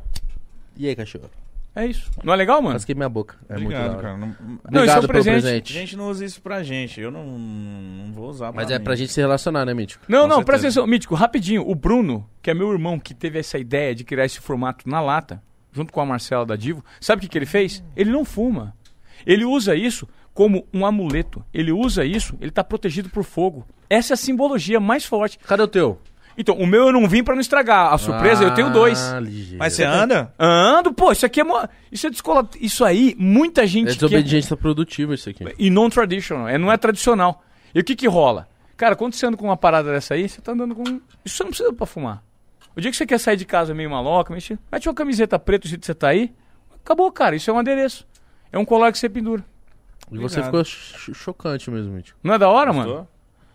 E aí, cachorro? É isso. Não é legal, mano? Rasquei minha boca. É muito Obrigado, hora. cara. Não- Não, isso é um Obrigado pelo presente. presente. A gente não usa isso pra gente. Eu não, não vou usar pra Mas é mim. pra gente se relacionar, né, Mítico? Não, Com não, presta certeza. atenção, Mítico, rapidinho. O Bruno, que é meu irmão, que teve essa ideia de criar esse formato na lata, junto com a Marcela da Divo, sabe o que, que ele fez? Ele não fuma. Ele usa isso como um amuleto. Ele usa isso, ele tá protegido por fogo. Essa é a simbologia mais forte. Cadê o teu? Então, o meu eu não vim pra não estragar. A surpresa, eu tenho dois. Ah, ligeiro. Mas você anda? Ando, pô, isso aqui é. mo- Isso é descola. Isso aí, muita gente É quer- desobediência produtiva isso aqui. E non traditional, é, não é tradicional. E o que que rola? Cara, quando você anda com uma parada dessa aí, você tá andando com. Isso você não precisa pra fumar. O dia que você quer sair de casa meio maloca, mexe, mete uma camiseta preta do jeito que você tá aí, acabou, cara. Isso é um adereço. É um colar que você pendura. E você Obrigado. ficou ch- chocante mesmo, Mítico. Não é da hora, mano? Gostou?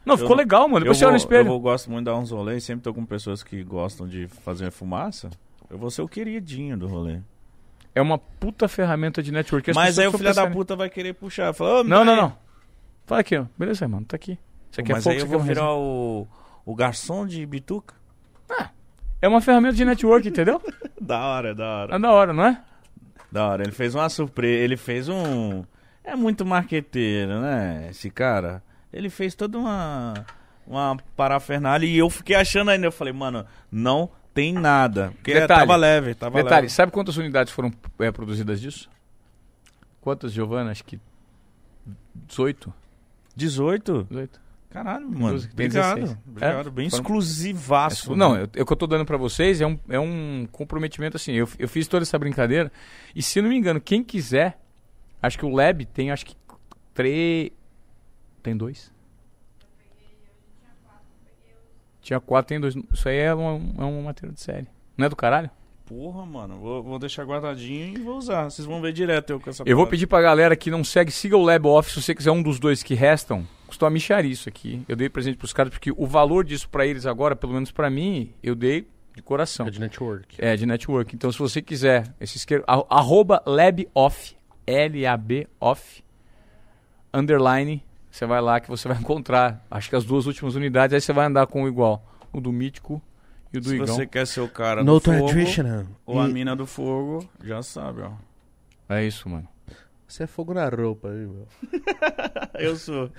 Não, ficou Eu- legal, mano. Eu, Depois você vou, no espelho. eu vou- gosto muito de dar uns rolês, sempre tô com pessoas que gostam de fazer fumaça. Eu vou ser o queridinho do rolê. É uma puta ferramenta de network. As Mas aí o filho da puta vai querer puxar. Fala, "Ô, me Não, não, aí." não. Fala aqui, ó. Beleza, mano, tá aqui. Você quer Mas fogo, aí eu quer vou virar resenha. o, o garçom de bituca. É uma ferramenta de network, entendeu? Da hora, da hora. É da hora, não é? Da hora. Ele fez uma surpresa. Ele fez um. É muito marqueteiro, né? Esse cara. Ele fez toda uma. Uma parafernália. E eu fiquei achando ainda. Eu falei, mano, não tem nada. Porque Detalhe. tava leve, tava Detalhe, leve. sabe quantas unidades foram é, produzidas disso? Quantas, Giovana? Acho que 18. 18? 18. Caralho, mano. Doze, tem Obrigado. 16. Obrigado. É? Bem Foram- exclusivaço. Não, né? eu, eu que eu tô dando pra vocês é um, é um comprometimento assim. Eu, eu fiz toda essa brincadeira. E se não me engano, quem quiser, acho que o Lab tem, acho que três. Tem dois? Tinha quatro, tem dois. Isso aí é uma, é uma matéria de série. Não é do caralho? Porra, mano. Vou, vou deixar guardadinho e vou usar. Vocês vão ver direto eu com essa Eu vou parada. pedir pra galera que não segue, siga o Lab Off. Se você quiser um dos dois que restam, custou a micharia isso aqui. Eu dei presente pros caras, porque o valor disso pra eles agora, pelo menos pra mim, eu dei de coração. É de network. É, de network. Então, se você quiser, esse isqueiro, arroba laboff, L-A-B off, underline, você vai lá que você vai encontrar, acho que as duas últimas unidades, aí você vai andar com o igual, o do Mítico e o do Se Igão. você quer ser o cara No do fogo traditional. ou a mina do fogo, já sabe, ó. É isso, mano. Você é fogo na roupa, viu, meu? Eu sou.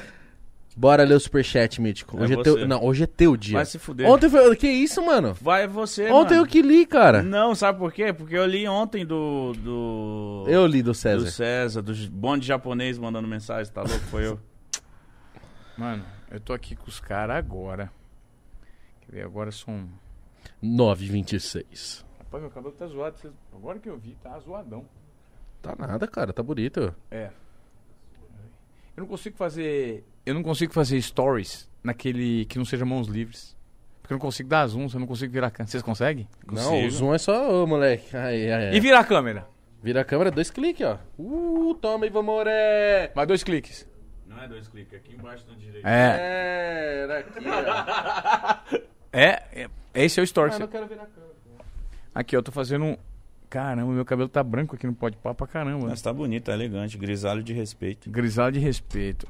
Bora ler o superchat, Mítico. É Hoje é, você. teu... Não, hoje é teu dia. Vai se fuder. Ontem foi... Que isso, mano? Vai você, Ontem eu mano. que li, cara. Não, sabe por quê? Porque eu li ontem do... do... Eu li do Do César. César, do bonde japonês mandando mensagem, tá louco? Foi eu. Mano, eu tô aqui com os caras agora. Quer ver, agora são... 926. Rapaz, meu cabelo tá zoado. Agora que eu vi, tá zoadão. Tá nada, cara. Tá bonito. É. Eu não consigo fazer. Eu não consigo fazer stories naquele que não seja mãos livres. Porque eu não consigo dar zoom, eu não consigo virar câmera. Vocês conseguem? Não, o zoom é só, ô, moleque. Aí, aí, aí. E virar a câmera? Vira a câmera, dois cliques, ó. Uh, toma, Ivan Moré. Mais dois cliques. Não é dois cliques, aqui embaixo do direito. É. É, era aqui, ó. É. é esse é o story. Ah, não quero virar a câmera. Aqui, eu tô fazendo um. Caramba, meu cabelo tá branco aqui no pode pá pra caramba. Mas tá bonito, tá elegante, grisalho de respeito. Grisalho de respeito.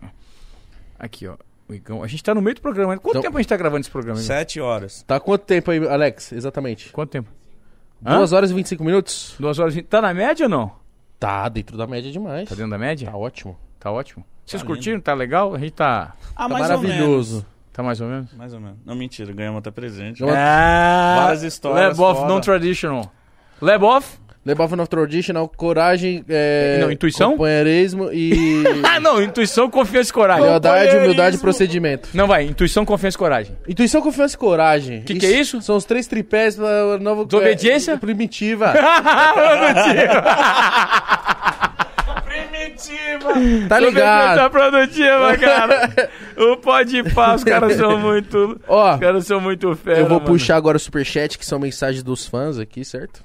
Aqui, ó. O Igão. A gente tá no meio do programa. Quanto Então- tempo a gente tá gravando esse programa? Igão? Sete horas. Tá quanto tempo aí, Alex? Exatamente. Quanto tempo? Hã? 2 horas e 25 minutos? Duas horas. e Tá na média ou não? Tá dentro da média demais. Tá dentro da média? Tá ótimo. Tá ótimo. Vocês Tá curtiram? Tá legal? A gente tá. Ah, Tá mais ou maravilhoso. menos. Tá mais ou menos? Mais ou menos. Não, mentira, ganhamos até presente. Ah, Várias histórias Lab off, foda. non traditional. Lab off? Lebov of Traditional, coragem, é, Não, intuição? companheirismo e Ah, não. Intuição, confiança e coragem. lealdade, humildade e procedimento. Não, vai. Intuição, confiança e coragem. Intuição, confiança e coragem. Que que é isso? São os três tripés da nova... Desobediência? é, primitiva. Primitiva! tá Tá ligado? produtiva, cara. o pode pá, os caras são muito. Ó, Os caras são muito fera, eu vou mano. puxar agora o superchat, que são mensagens dos fãs aqui, certo?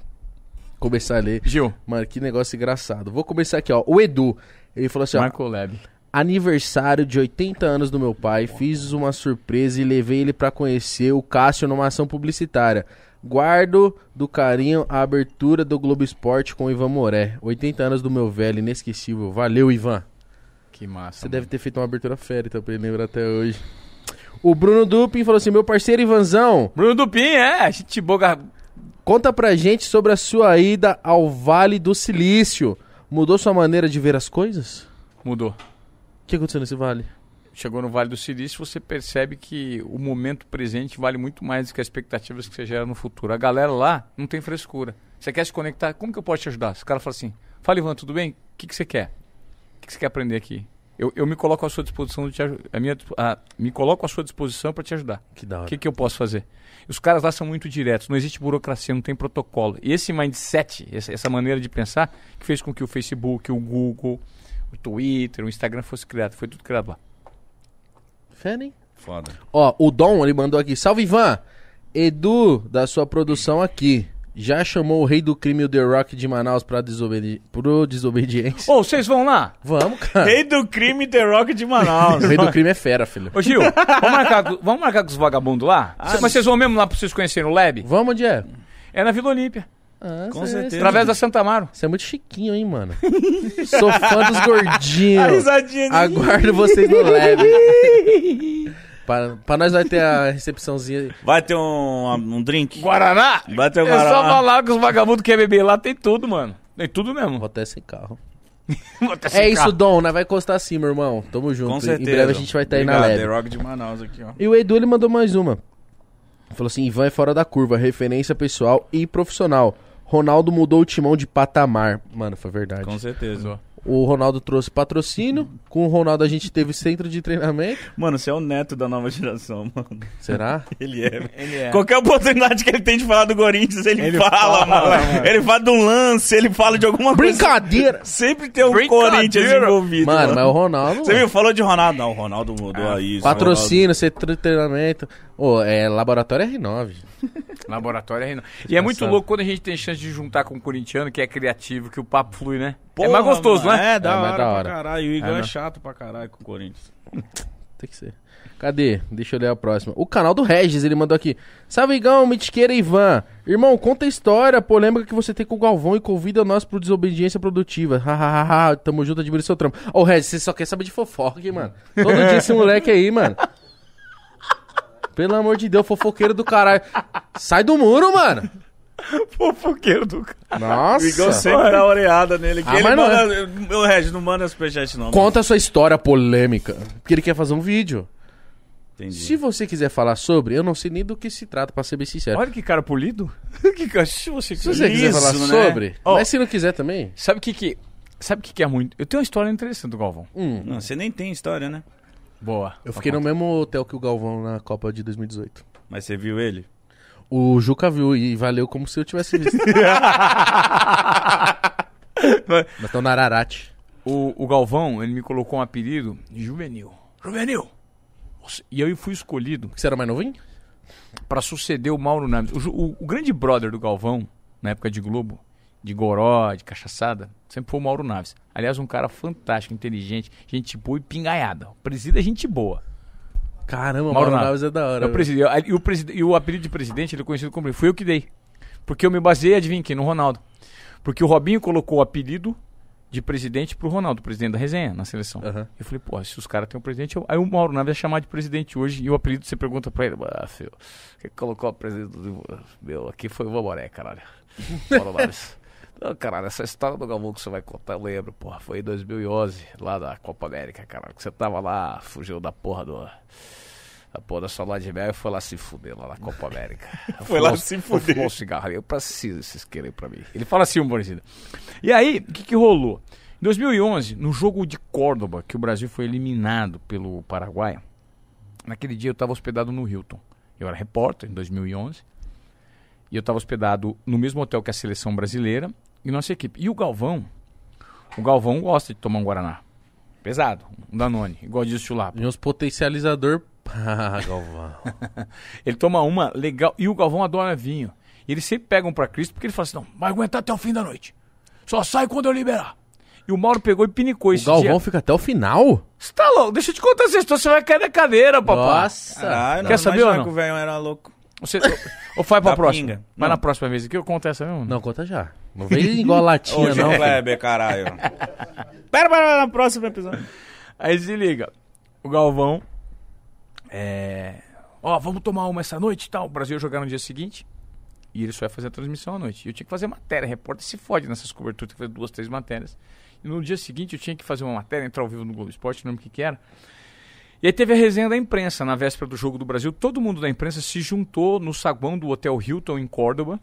Começar a ler. Gil, Mano, que negócio engraçado. Vou começar aqui, ó. O Edu, ele falou assim, ó. Marco Lab. aniversário de 80 anos do meu pai, fiz uma surpresa e levei ele pra conhecer o Cássio numa ação publicitária. Guardo do carinho a abertura do Globo Esporte com o Ivan Moré. 80 anos do meu velho, inesquecível. Valeu, Ivan. Que massa. Você deve ter feito uma abertura fera, então, pra ele lembrar até hoje. O Bruno Dupin falou assim: meu parceiro Ivanzão, Bruno Dupin, é, gente boga. conta pra gente sobre a sua ida ao Vale do Silício. Mudou sua maneira de ver as coisas? Mudou. O que aconteceu nesse vale? Chegou no Vale do Silício, você percebe que o momento presente vale muito mais do que as expectativas que você gera no futuro. A galera lá não tem frescura. Você quer se conectar? Como que eu posso te ajudar? Os caras falam assim: Fala, Ivan, tudo bem? O que, que você quer? O que, que você quer aprender aqui? Eu, eu me coloco à sua disposição te a minha, a- me coloco à sua disposição para te ajudar. Que da O hora. que, que eu posso fazer? Os caras lá são muito diretos, não existe burocracia, não tem protocolo. E esse mindset, essa, essa maneira de pensar, que fez com que o Facebook, o Google, o Twitter, o Instagram fosse criado. Foi tudo criado lá. Fera, hein? Foda. Ó, o Dom, ele mandou aqui. Salve, Ivan! Edu, da sua produção aqui. Já chamou o rei do crime, o The Rock de Manaus, pra desobedi pro desobediência? Ô, vocês vão lá? Vamos, cara. Rei do crime, The Rock de Manaus. O rei do crime é fera, filho. Ô, Gil, vamos marcar, com- vamos marcar com os vagabundos lá? Cê- mas vocês vão mesmo lá pra vocês conhecerem o Lab? Vamos onde é? É na Vila Olímpia, Ah, Com cê- certeza. através da Santa Amaro. Você é muito chiquinho, hein, mano? Sou fã dos gordinhos. risadinha Aguardo vocês no lab. pra, pra nós vai ter a recepçãozinha. Vai ter um, um drink? Guaraná? Vai ter um É só Guaraná. falar que os vagabundos querem beber lá, tem tudo, mano. Tem tudo mesmo. Vou até sem carro. É isso, Dom. Nós vai encostar assim, meu irmão. Tamo junto. Com Em certeza. breve a gente vai estar aí na lab. The Rock de Manaus aqui, ó. E o Edu ele mandou mais uma. Falou assim: Ivan é fora da curva, referência pessoal e profissional. Ronaldo mudou o timão de patamar. Mano, foi verdade. Com certeza. O Ronaldo trouxe patrocínio. Com o Ronaldo a gente teve centro de treinamento. Mano, você é o neto da nova geração, mano. Será? Ele é. Ele é. Qualquer oportunidade que ele tem de falar do Corinthians, ele, Ele fala, fala, mano. mano. Ele fala de um lance, ele fala de alguma coisa. Brincadeira! Sempre tem um Brincadeira. Corinthians envolvido. Mano, mas o Ronaldo. Você viu? Falou de Ronaldo. Não, o Ronaldo mudou aí. isso, Patrocínio, centro de treinamento. Ô, é laboratório R9. Laboratório é Renan. E é muito louco quando a gente tem chance de juntar com um corintiano que é criativo, que o papo flui, né? Porra, é mais gostoso, mano. né? É, da É, hora, mais da hora. pra caralho. E o Igor É, é, né? chato pra caralho com o Corinthians. Tem que ser. Cadê? Deixa eu ler a próxima. O canal do Regis, ele mandou aqui. Salve, Igão, Mitiqueira e Ivan. Irmão, conta a história polêmica que você tem com o Galvão e convida nós pro Desobediência Produtiva. Hahaha, tamo junto, admira seu trampo. Ô, Regis, você só quer saber de fofoca, hein, mano? Todo dia esse moleque aí, mano. Pelo amor de Deus, fofoqueiro do caralho. Sai do muro, mano. Fofoqueiro do cara. O Igor Nossa. sempre dá oreada nele. Ah, ele mas não manda... Meu Regis, não manda superchat não. Conta a sua história polêmica. Porque ele quer fazer um vídeo. Entendi. Se você quiser falar sobre, eu não sei nem do que se trata, pra ser bem sincero. Olha que cara polido. que cara, se você Se você quiser Isso, falar né? sobre, Ó. mas se não quiser também. Sabe o que que... Sabe o que que é muito... Eu tenho uma história interessante do Galvão. Hum, Não, você nem tem história, né? Boa. eu fiquei no mesmo hotel que o Galvão na Copa de 2018. Mas você viu ele? O Juca viu e valeu como se eu tivesse visto. Mas tô na Ararate. O, o Galvão, ele me colocou um apelido de Juvenil. Juvenil! Nossa, E eu fui escolhido Você era mais novinho? pra suceder o Mauro Naves. O, o- o grande brother do Galvão, na época de Globo, de goró, de cachaçada, sempre foi o Mauro Naves. Aliás, um cara fantástico, inteligente, gente boa e pingaiada. O presídio é gente boa. Caramba, o Mauro Mauro Naves. Naves é da hora. É o presidente. E o, preside- e o apelido de presidente, ele é conhecido como. Fui eu que dei. Porque eu me baseei, adivinha quem? No Ronaldo. Porque o Robinho colocou o apelido de presidente pro Ronaldo, presidente da resenha, na seleção. Aham. Eu falei, pô, se os caras têm um presidente. Eu... Aí o Mauro Naves é chamado de presidente hoje e o apelido você pergunta pra ele, ah, filho, quem colocou o presidente do. Meu, aqui foi o Vamoré, caralho. Mauro Naves. Não, caralho, essa história do Galvão que você vai contar, eu lembro, porra. Foi em 2011, lá da Copa América, caralho. Que você tava lá, fugiu da porra do. A porra da sua lua de mel e foi lá se fuder lá na Copa América. Foi lá Fumou- se foi fuder. fumar um cigarro ali. Eu preciso vocês querem pra mim. Ele fala assim, um bonzinho. E aí, o que, que rolou? Em 2011, no jogo de Córdoba, que o Brasil foi eliminado pelo Paraguai, naquele dia eu estava hospedado no Hilton. Eu era repórter em 2011. E eu estava hospedado no mesmo hotel que a seleção brasileira e nossa equipe. E o Galvão, o Galvão gosta de tomar um Guaraná. Pesado, um Danone, igual diz o Chulapa. E uns potencializador. Ah, Galvão. Ele toma uma legal. E o Galvão adora vinho. E eles sempre pegam pra Cristo porque ele fala assim: não, vai aguentar até o fim da noite. Só sai quando eu liberar. E o Mauro pegou e pinicou O esse Galvão dia. fica até o final? Você tá louco? Deixa eu te contar essa história, você vai cair da cadeira, papai. Nossa. Caralho, Quer não saber ou não? que o velho era louco. Você, ou vai pra Da próxima. pinga. Vai Não. na próxima vez aqui, eu conto essa mesmo. Não, conta já. Não vem igual a latinha, João não. Kleber, caralho. Pera, pera, no próximo episódio. Aí se liga. O Galvão. É. Ó, vamos tomar uma essa noite e tal. O Brasil ia jogar no dia seguinte. E ele só ia fazer a transmissão à noite. E eu tinha que fazer matéria. Repórter se fode nessas coberturas. Tem que fazer duas, três matérias. E no dia seguinte eu tinha que fazer uma matéria, entrar ao vivo no Globo Esporte, não lembro o que, que era. E aí teve a resenha da imprensa na véspera do jogo do Brasil. Todo mundo da imprensa se juntou no saguão do Hotel Hilton em Córdoba.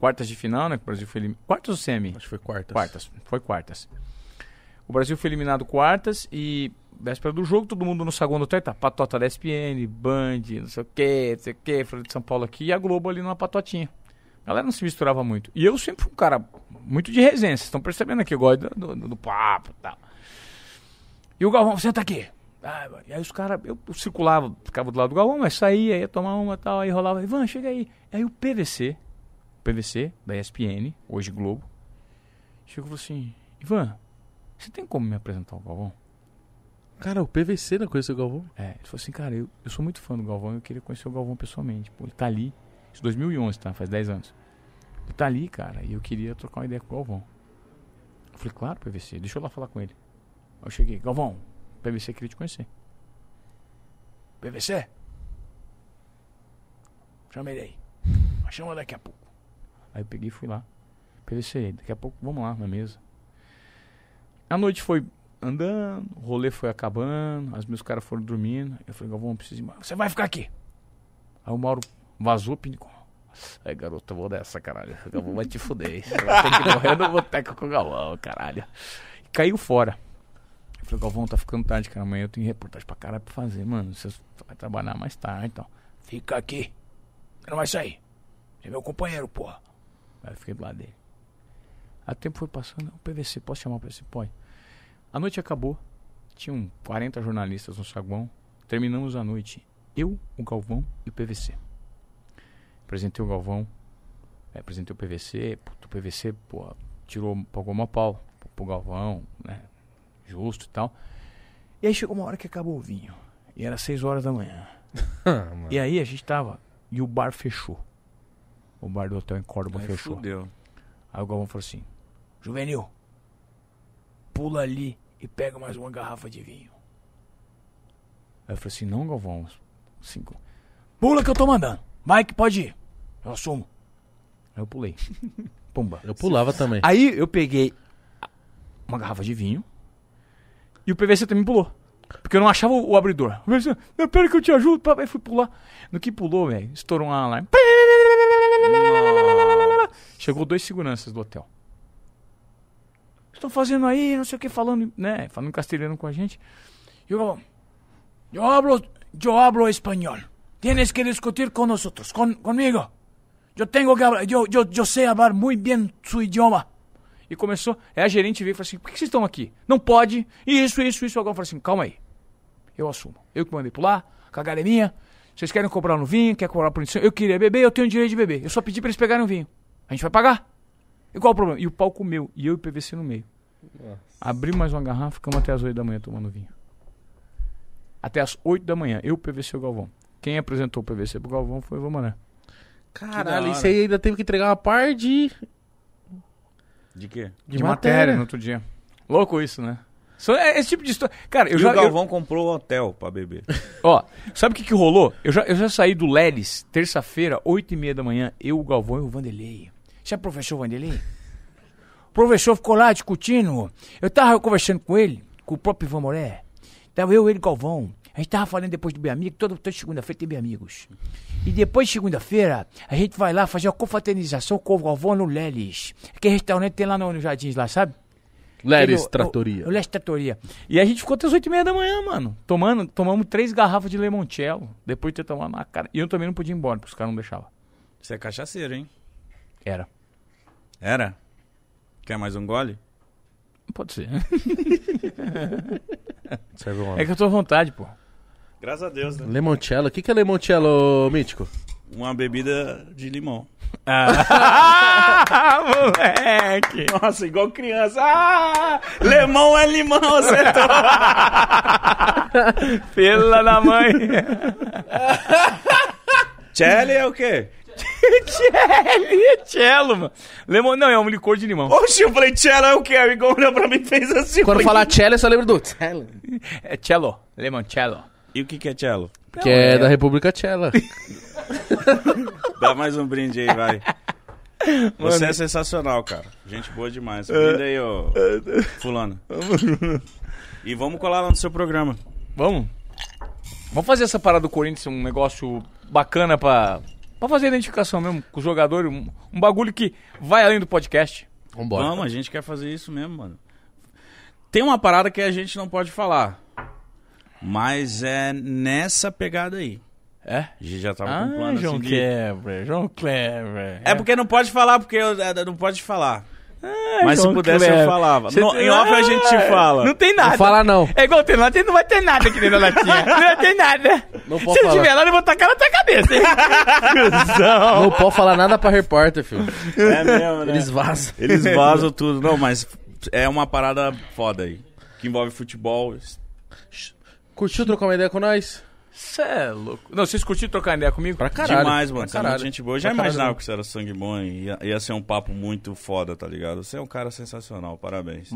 Quartas de final, né? O Brasil foi eliminado. Quartas ou semi? Acho que foi quarta. Quartas, foi quartas. O Brasil foi eliminado quartas e véspera do jogo, todo mundo no saguão do hotel, tá? Patota da SPN, Band, não sei o que, não sei o que, Folha de São Paulo aqui e a Globo ali numa patotinha. A galera não se misturava muito. E eu sempre fui um cara muito de resenha, vocês estão percebendo aqui, eu gosto do, do, do papo e tal. E o Galvão, senta aqui. Ah, aí os caras, eu, circulava, ficava do lado do Galvão, mas saía, ia tomar uma e tal, aí rolava, Ivan, chega aí. Aí o PVC, PVC, da ESPN, hoje Globo, chegou e falou assim, Ivan, você tem como me apresentar o Galvão? Cara, o PVC não conheceu o Galvão? É, ele falou assim, cara, eu, eu sou muito fã do Galvão, eu queria conhecer o Galvão pessoalmente. Pô, ele tá ali, isso 2011, tá? Faz 10 anos. Ele tá ali, cara, e eu queria trocar uma ideia com o Galvão. Eu falei, claro, PVC, deixa eu lá falar com ele. Aí eu cheguei, Galvão, PVC queria te conhecer. PVC? Chama ele aí. Chama daqui a pouco. Aí eu peguei e fui lá. PVC, daqui a pouco vamos lá na mesa. A noite foi andando, o rolê foi acabando, os meus caras foram dormindo. Eu falei, Galvão, preciso ir embora. Você vai ficar aqui. Aí o Mauro vazou, pinicou. Aí, garoto, eu vou dessa, caralho. O Galvão vai te fuder. Você vai ter que morrer no boteco com o Galvão, caralho. E caiu fora. Eu falei, Galvão, tá ficando tarde, cara. Amanhã eu tenho reportagem pra caralho pra fazer, mano. Você vai trabalhar mais tarde e tal. Fica aqui. Você não vai sair. Você é meu companheiro, porra. Aí eu fiquei do lado dele. Aí o tempo foi passando. O PVC, posso chamar o PVC? Pode. A noite acabou. Tinham 40 jornalistas no saguão. Terminamos a noite. Eu, o Galvão e o PVC. Apresentei o Galvão. é, apresentei o PVC. Puto, o PVC, pô, tirou, pagou uma pau pro Galvão, né? Justo e tal. E aí chegou uma hora que acabou o vinho. E era 6 horas da manhã. E aí a gente tava. E o bar fechou. O bar do hotel em Córdoba Aí fechou. fudeu. Aí o Galvão falou assim: Juvenil, pula ali e pega mais uma garrafa de vinho. Aí eu falei assim: Não, Galvão, cinco. Pula que eu tô mandando. Vai que pode ir. Eu assumo. Aí eu pulei. Pumba. Eu pulava também. Aí eu peguei uma garrafa de vinho e o PVC também pulou. Porque eu não achava o, o abridor. O PVC, não, pera que eu te ajudo. Aí fui pular. No que pulou, velho, estourou um alarme. Chegou dois seguranças do hotel. Estão fazendo aí? Não sei o que, falando, né? Falando castelhano com a gente. Eu, eu hablo, yo hablo espanhol. Tienes que discutir con nosotros, con, conmigo. Eu tenho que hablar, eu, eu, eu sei falar muito bem seu idioma. E começou, aí a gerente veio e falou assim, por que vocês estão aqui? Não pode, isso, isso, isso. Agora eu falei assim, calma aí, eu assumo. Eu que mandei pular, cagada é minha. Vocês querem comprar no vinho, quer comprar por isso? Eu queria beber, eu tenho direito de beber. Eu só pedi pra eles pegarem o vinho. A gente vai pagar. E qual o problema? E o pau comeu, e eu e o PVC no meio. Abri mais uma garrafa, ficamos até as 8 da manhã tomando vinho. Até as 8 da manhã, eu, o PVC e o Galvão. Quem apresentou o PVC pro Galvão foi o Vomané. Caralho, isso aí ainda teve que entregar uma par de, De quê? de, matéria. no outro dia. Louco isso, né? Só é esse tipo de história. Cara, eu e já. o Galvão comprou o hotel pra beber. eu- ó, sabe o que, que rolou? Eu já, eu já saí do Leles, terça-feira, 8 e meia da manhã, eu, o Galvão e o Vanderlei. Você é o professor Vanderlei? O professor ficou lá discutindo. Eu tava conversando com ele, com o próprio Ivan Moré. Tava eu, ele e o Galvão. A gente tava falando depois do Bem Amigo, toda, toda segunda-feira tem Bem Amigos. E depois de segunda-feira, a gente vai lá fazer uma confraternização com o Galvão no Leles. Aquele restaurante tem lá no, no Jardins, lá, sabe? Leres Ele- Tratoria. O, o Leres Tratoria. E a gente ficou até as 8 e meia da manhã, mano. Tomando, tomamos três garrafas de limoncello. Depois de ter tomado na cara. E eu também não podia ir embora, porque os caras não deixavam. Você é cachaceiro, hein? Era. Era? Quer mais um gole? Pode ser. É que eu tô à vontade, pô. Graças a Deus, né? Limoncello. O que, que é limoncello, Mítico? Uma bebida de limão. Ah, moleque. Nossa, igual criança. Ah, limão é limão, acertou. Pela da mãe. Jelly é o quê? Cello, cello, mano. Lemon, não, é um licor de limão. Oxi, eu falei cello é o quê? O Igor olhou pra mim e fez assim. Quando falei, falar cello, eu só lembro do cello. É cello. Limoncello. E o que que é cello? Que é, da República Tchela. Dá mais um brinde aí, vai. Você é sensacional, cara. Gente boa demais. Brinde aí, ô fulano. E vamos colar lá no seu programa. Vamos? Vamos fazer essa parada do Corinthians um negócio bacana pra, pra fazer identificação mesmo com os jogadores. Um, um bagulho que vai além do podcast. Vambora. Vamos, a gente quer fazer isso mesmo, mano. Tem uma parada que a gente não pode falar. Mas é nessa pegada aí. É? A gente já tava Ah, com um plano João assim de... Kleber, João Kleber. É porque não pode falar, porque eu, é, não pode falar. Ah, Mas se João pudesse eu falava. Você No- tem- em off a gente Ah, fala. Não tem nada. Não fala não. É igual tem lá, não vai ter nada aqui dentro da latinha. Não vai ter nada. Não Se pode eu falar. tiver lá, eu vou tacar na tua cabeça. hein? Não pode falar nada pra repórter, filho. É mesmo, né? Eles vazam. Eles vazam tudo. Não, mas é uma parada foda aí. Que envolve futebol. Curtiu trocar uma ideia com nós? Cê é louco. Não, vocês curtiram trocar ideia comigo? Pra caralho. Demais, mano. Você é muito gente boa. Eu já caralho imaginava que você era sangue bom e ia, ia ser um papo muito foda, tá ligado? Você é um cara sensacional. Parabéns.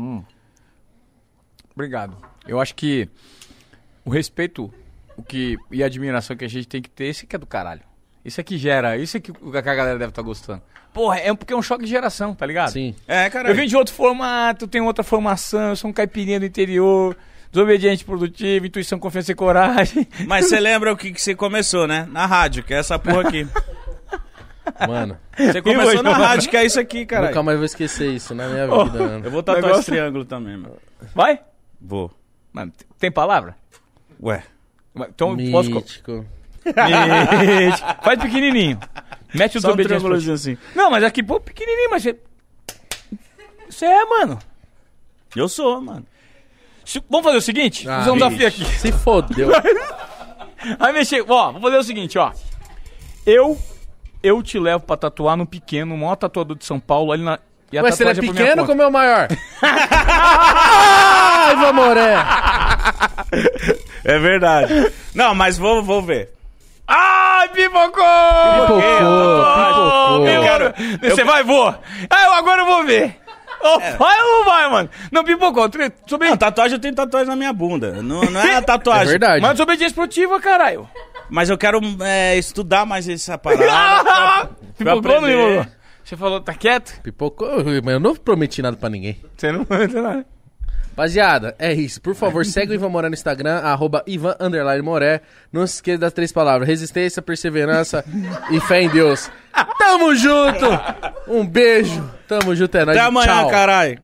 Obrigado. Eu acho que o respeito o que, e a admiração que a gente tem que ter, esse que é do caralho. Isso é que gera, isso é que a galera deve estar gostando. Porra, é porque é um choque de geração, tá ligado? Sim. É, cara. Eu vim de outro formato, tenho outra formação, eu sou um caipirinha do interior, desobediente produtivo, intuição, confiança e coragem. Mas você lembra o que, que você começou, né? Na rádio, que é essa porra aqui. Mano, Você começou hoje, na mano? rádio, que é isso aqui, cara. nunca mais vou esquecer isso na minha Oh. vida, mano. Eu vou tatuar Negócio- esse triângulo também, mano. Vai? Vou. Mano, tem palavra? Ué. Então posso. co- Mítico. Faz pequenininho. Mete o Só um desobediente assim. Não, mas aqui, pô, pequenininho, mas você... Você é, mano. Eu sou, mano. Se- Vamos fazer o seguinte? Ah, fazer um desafio aqui. Se fodeu. Aí mexer. Ó, vamos fazer o seguinte, ó. Eu. Eu te levo pra tatuar no pequeno, o maior tatuador de São Paulo, ali na. E a Mas se ele é minha pequeno, como é o maior? Ai, Vamoré! É verdade. Não, mas vou, vou ver. Ai, pipocou! Pipocou, Oh, pipocou. meu quero-. Você vai, vou. Ah, eu agora eu vou ver. Oh, Vai ou não vai, mano? Não, pipocou. Tre- Soube... Não, tatuagem eu tenho tatuagem na minha bunda. Não, não é a tatuagem. É verdade. Mas desobediência esportiva, caralho. Mas eu quero é, estudar mais essa parada. Pra- pra Pipocou, não pipocou? Você falou, tá quieto? Pipocou, mas eu não prometi nada pra ninguém. Você não vai nada. Rapaziada, é isso. Por favor, segue o Ivan Moré no Instagram, arroba Ivan Moré. Não se esqueça das três palavras: resistência, perseverança e fé em Deus. Tamo junto! Um beijo. Tamo junto, é nóis. Até amanhã, Tchau. caralho.